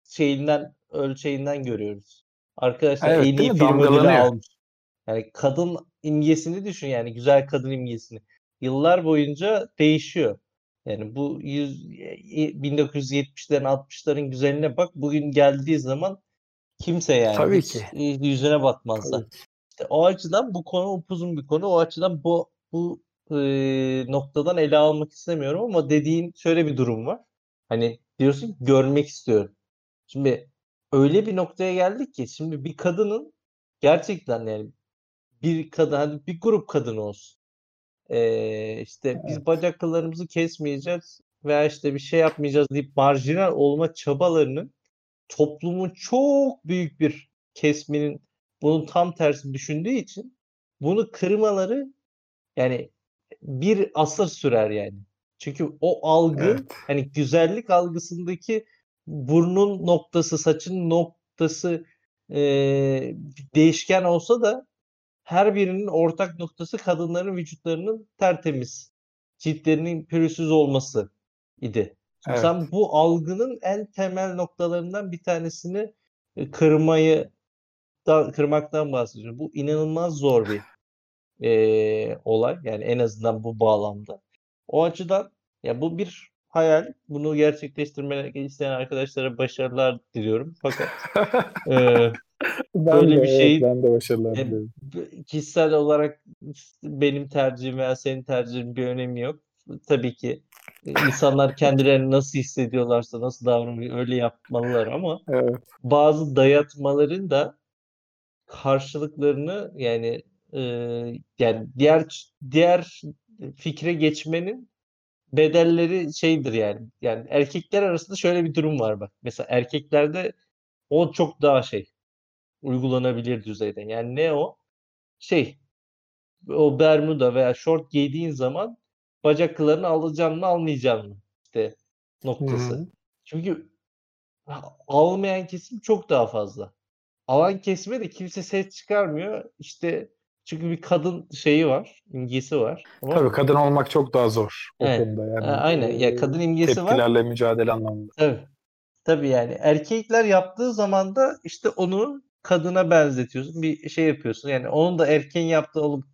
şeyinden ölçeğinden görüyoruz. Arkadaşlar evet, en iyi film ödülü almış. Yani kadın imgesini düşün yani güzel kadın imgesini. Yıllar boyunca değişiyor. Yani bu 100, 1970'lerin 60'ların güzeline bak bugün geldiği zaman kimse yani Tabii ki. yüzüne bakmazlar. İşte o açıdan bu konu upuzun bir konu. O açıdan bu bu e, noktadan ele almak istemiyorum ama dediğin şöyle bir durum var. Hani diyorsun ki görmek istiyorum. Şimdi öyle bir noktaya geldik ki şimdi bir kadının gerçekten yani bir kadın hadi bir grup kadın olsun. Ee, işte evet. biz bacaklarımızı kesmeyeceğiz veya işte bir şey yapmayacağız deyip marjinal olma çabalarının toplumun çok büyük bir kesminin bunun tam tersi düşündüğü için bunu kırmaları yani bir asır sürer yani. Çünkü o algı evet. hani güzellik algısındaki burnun noktası, saçın noktası e, değişken olsa da her birinin ortak noktası kadınların vücutlarının tertemiz, ciltlerinin pürüzsüz olması idi. Evet. Sen bu algının en temel noktalarından bir tanesini e, kırmayı da, kırmaktan bahsediyorum. Bu inanılmaz zor bir <laughs> e, olay. Yani en azından bu bağlamda. O açıdan ya bu bir hayal. Bunu gerçekleştirmek isteyen arkadaşlara başarılar diliyorum. Fakat <laughs> e, ben böyle de, bir şey evet, ben de başarılar. E, kişisel olarak benim tercihim veya senin tercihin bir önemi yok. Tabii ki insanlar <laughs> kendilerini nasıl hissediyorlarsa, nasıl davranıyor öyle yapmalılar ama evet. bazı dayatmaların da karşılıklarını yani e, yani diğer diğer fikre geçmenin bedelleri şeydir yani. Yani erkekler arasında şöyle bir durum var bak. Mesela erkeklerde o çok daha şey uygulanabilir düzeyde. Yani ne o? Şey o bermuda veya short giydiğin zaman bacak kıllarını alacaksın mı almayacaksın mı? İşte noktası. Hı-hı. Çünkü almayan kesim çok daha fazla. Alan kesime de kimse ses çıkarmıyor. İşte çünkü bir kadın şeyi var, imgesi var. Tamam Tabii kadın olmak çok daha zor o evet. konuda yani. aynen. Ya kadın imgesi tepkilerle var. Tepkilerle mücadele anlamında. Tabii. Tabii yani erkekler yaptığı zaman da işte onu kadına benzetiyorsun. Bir şey yapıyorsun. Yani onun da erkeğin yaptığı olup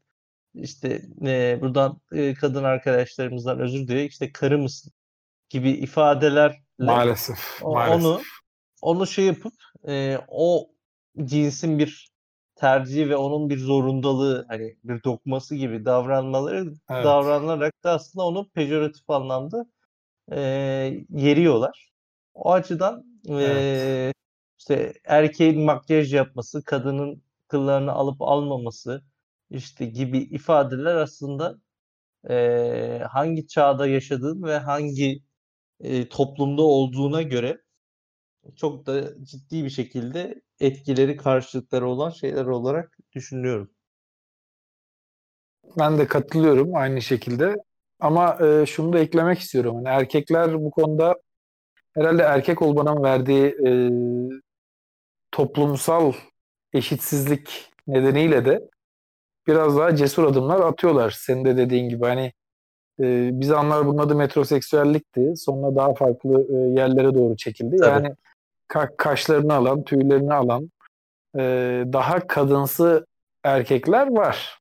işte e, buradan e, kadın arkadaşlarımızdan özür dileyerek işte karı mısın gibi ifadelerle maalesef, o, maalesef. onu onu şey yapıp e, o cinsin bir tercihi ve onun bir zorundalığı hani bir dokması gibi davranmaları evet. davranarak da aslında onu pejoratif anlamda e, yeriyorlar. O açıdan evet. e, işte erkeğin makyaj yapması, kadının kıllarını alıp almaması işte gibi ifadeler aslında e, hangi çağda yaşadığın ve hangi e, toplumda olduğuna göre çok da ciddi bir şekilde etkileri karşılıkları olan şeyler olarak düşünüyorum. Ben de katılıyorum aynı şekilde. Ama e, şunu da eklemek istiyorum. Yani erkekler bu konuda herhalde erkek olmanın verdiği e, toplumsal eşitsizlik nedeniyle de biraz daha cesur adımlar atıyorlar. Senin de dediğin gibi hani e, biz anlar bunun adı metroseksüellikti. Sonra daha farklı e, yerlere doğru çekildi. Tabii. Yani ka- kaşlarını alan, tüylerini alan e, daha kadınsı erkekler var.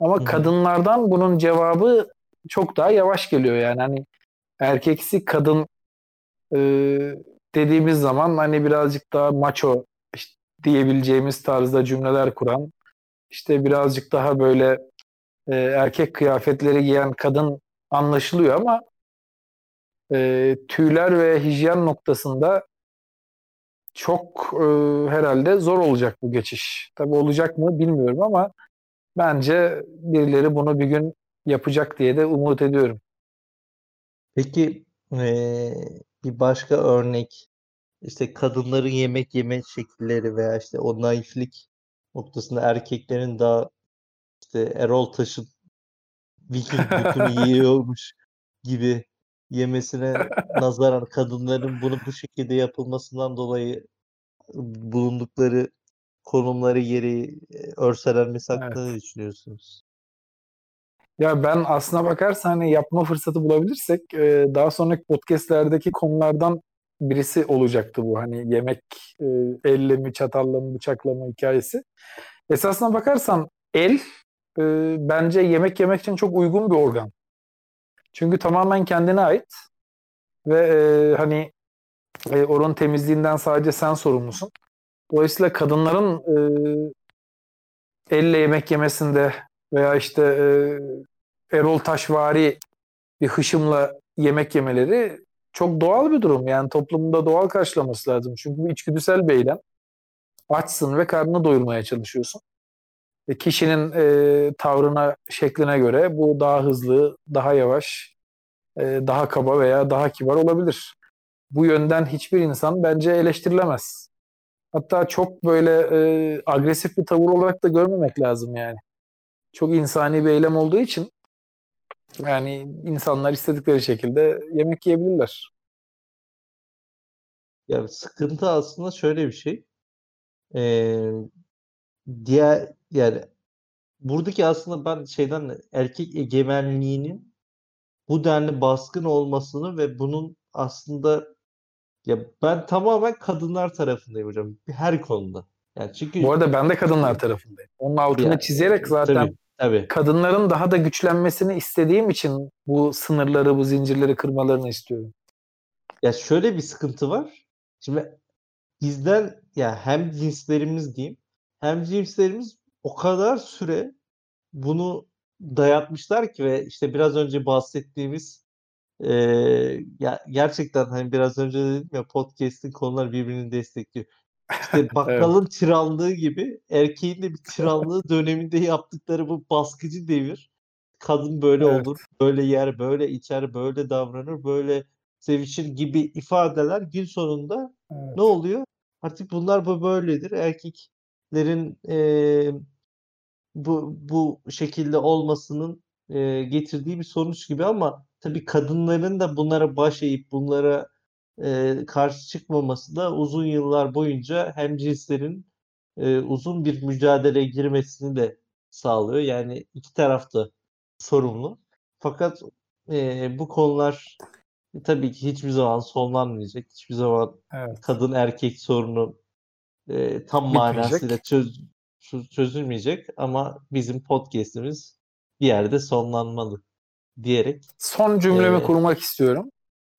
Ama Hı-hı. kadınlardan bunun cevabı çok daha yavaş geliyor yani hani erkeksi kadın e, dediğimiz zaman hani birazcık daha macho işte diyebileceğimiz tarzda cümleler kuran işte birazcık daha böyle e, erkek kıyafetleri giyen kadın anlaşılıyor ama e, tüyler ve hijyen noktasında çok e, herhalde zor olacak bu geçiş. Tabi olacak mı bilmiyorum ama bence birileri bunu bir gün yapacak diye de umut ediyorum. Peki ee, bir başka örnek işte kadınların yemek yeme şekilleri veya işte o naiflik noktasında erkeklerin daha işte Erol Taş'ın Viking butunu <laughs> yiyormuş gibi yemesine <laughs> nazaran kadınların bunu bu şekilde yapılmasından dolayı bulundukları konumları yeri örselenmesi hakkında evet. ne düşünüyorsunuz? Ya ben aslına bakarsan hani yapma fırsatı bulabilirsek e, daha sonraki podcastlerdeki konulardan birisi olacaktı bu. Hani yemek e, elle mi, çatalla mı, bıçakla mı hikayesi. Esasına bakarsan el e, bence yemek yemek için çok uygun bir organ. Çünkü tamamen kendine ait ve e, hani e, oranın temizliğinden sadece sen sorumlusun. Dolayısıyla kadınların e, elle yemek yemesinde veya işte e, Erol Taşvari bir hışımla yemek yemeleri çok doğal bir durum. Yani toplumda doğal karşılaması lazım. Çünkü bu içgüdüsel bir eylem. Açsın ve karnını doyurmaya çalışıyorsun. E, kişinin e, tavrına, şekline göre bu daha hızlı, daha yavaş, e, daha kaba veya daha kibar olabilir. Bu yönden hiçbir insan bence eleştirilemez. Hatta çok böyle e, agresif bir tavır olarak da görmemek lazım yani. Çok insani bir eylem olduğu için yani insanlar istedikleri şekilde yemek yiyebilirler. Ya sıkıntı aslında şöyle bir şey. Ee, diğer yani buradaki aslında ben şeyden erkek egemenliğinin bu denli baskın olmasını ve bunun aslında ya ben tamamen kadınlar tarafındayım hocam. Her konuda. Yani çünkü Bu arada ben de kadınlar tarafındayım. Onun altını ya, çizerek zaten tabii, tabii. kadınların daha da güçlenmesini istediğim için bu sınırları, bu zincirleri kırmalarını istiyorum. Ya şöyle bir sıkıntı var. Şimdi bizden ya hem cinslerimiz diyeyim hem cinslerimiz o kadar süre bunu dayatmışlar ki ve işte biraz önce bahsettiğimiz e, ya gerçekten hani biraz önce dedim ya podcast'in konular birbirini destekliyor. İşte <laughs> bakkalın evet. tiranlığı gibi erkeğin de bir tiranlığı <laughs> döneminde yaptıkları bu baskıcı devir. Kadın böyle evet. olur, böyle yer, böyle içer, böyle davranır, böyle sevişir gibi ifadeler gün sonunda evet. ne oluyor? Artık bunlar bu böyledir. Erkeklerin e, bu bu şekilde olmasının e, getirdiği bir sonuç gibi ama tabii kadınların da bunlara baş eğip bunlara e, karşı çıkmaması da uzun yıllar boyunca hem cinslerin e, uzun bir mücadeleye girmesini de sağlıyor. Yani iki taraf da sorumlu. Fakat e, bu konular tabii ki hiçbir zaman sonlanmayacak. Hiçbir zaman evet. kadın erkek sorunu e, tam manasıyla çöz, çözülmeyecek ama bizim podcast'imiz bir yerde sonlanmalı diyerek. Son cümlemi e, kurmak istiyorum.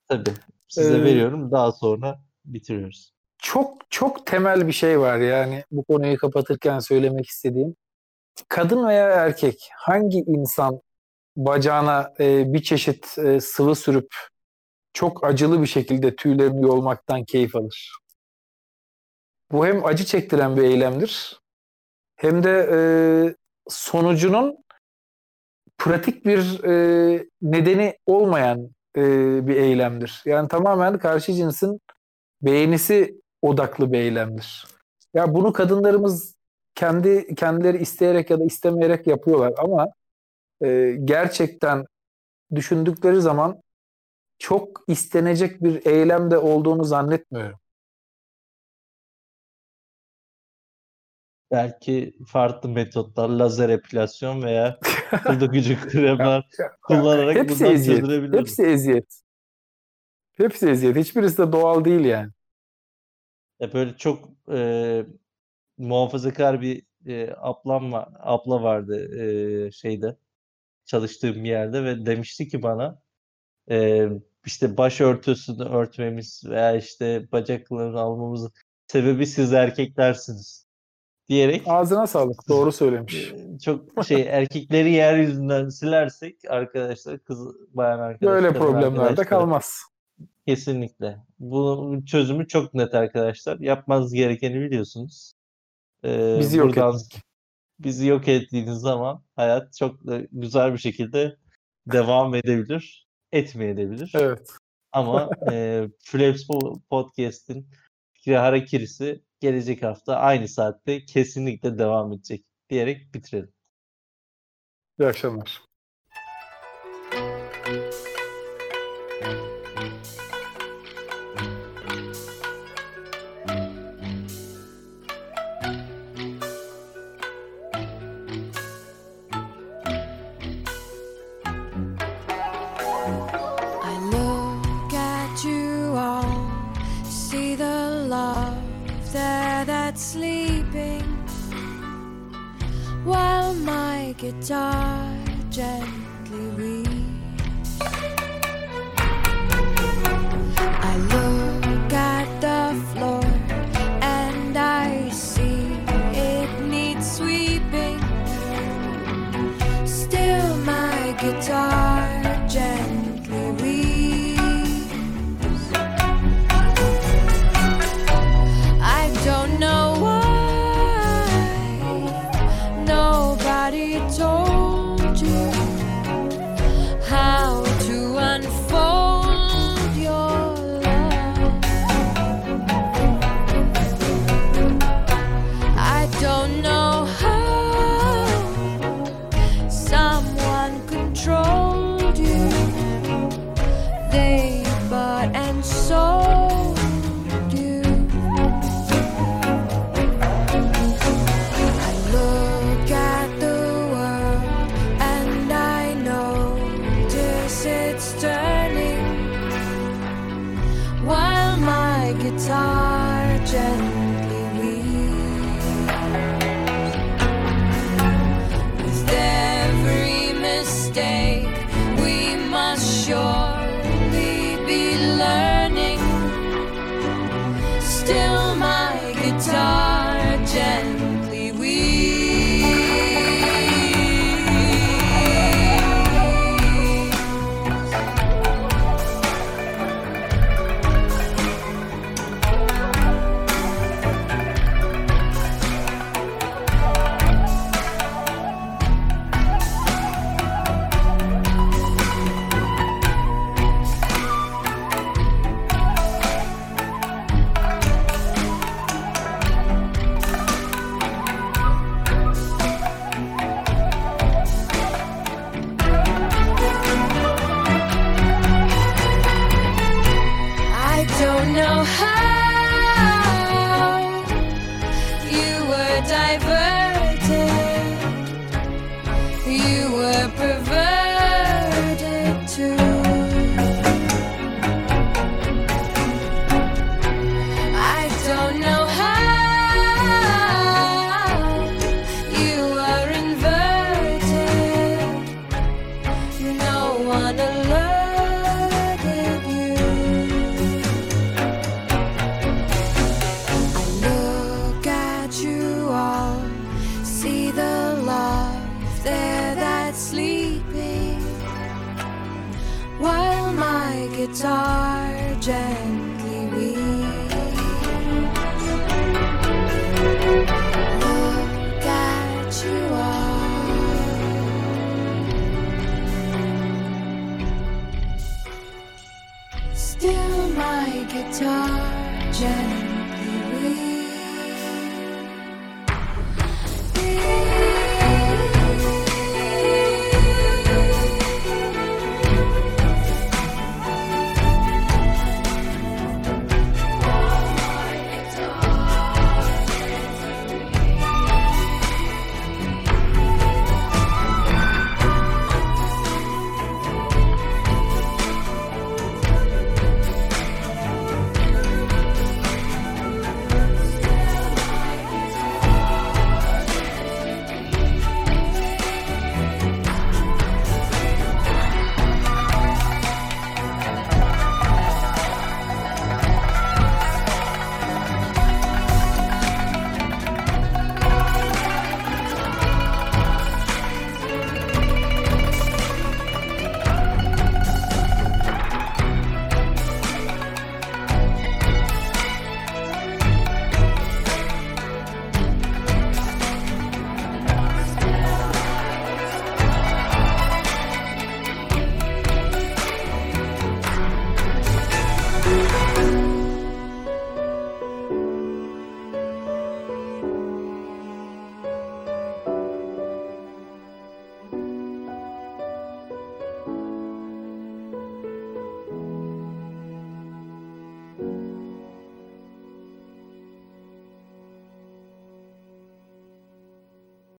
Tabii. Size ee, veriyorum. Daha sonra bitiriyoruz. Çok çok temel bir şey var yani bu konuyu kapatırken söylemek istediğim. Kadın veya erkek hangi insan bacağına e, bir çeşit e, sıvı sürüp çok acılı bir şekilde tüylerini yolmaktan keyif alır? Bu hem acı çektiren bir eylemdir hem de e, sonucunun pratik bir e, nedeni olmayan e, bir eylemdir. Yani tamamen karşı cinsin beğenisi odaklı bir eylemdir. Ya bunu kadınlarımız kendi kendileri isteyerek ya da istemeyerek yapıyorlar ama e, gerçekten düşündükleri zaman çok istenecek bir eylemde olduğunu zannetmiyorum. Belki farklı metotlar, lazer epilasyon veya <laughs> kılda gücü kremler kullanarak Hepsi bundan eziyet. çözülebilir. Hepsi eziyet. Hepsi eziyet. Hiçbirisi de doğal değil yani. Ya böyle çok e, muhafazakar bir e, ablam var, abla vardı e, şeyde çalıştığım yerde ve demişti ki bana e, işte başörtüsünü örtmemiz veya işte bacaklarını almamızın sebebi siz erkeklersiniz diyerek ağzına sağlık. Doğru söylemiş. Çok şey erkekleri yeryüzünden silersek arkadaşlar kız bayan arkadaşlar böyle problemler de kalmaz. Kesinlikle. Bunun çözümü çok net arkadaşlar. Yapmanız gerekeni biliyorsunuz. Ee, bizi yok ettik. Bizi yok ettiğiniz zaman hayat çok güzel bir şekilde devam edebilir. Etmeyebilir. Evet. Ama <laughs> e, Flaps Podcast'in fikri harekirisi gelecek hafta aynı saatte kesinlikle devam edecek diyerek bitirelim. İyi akşamlar.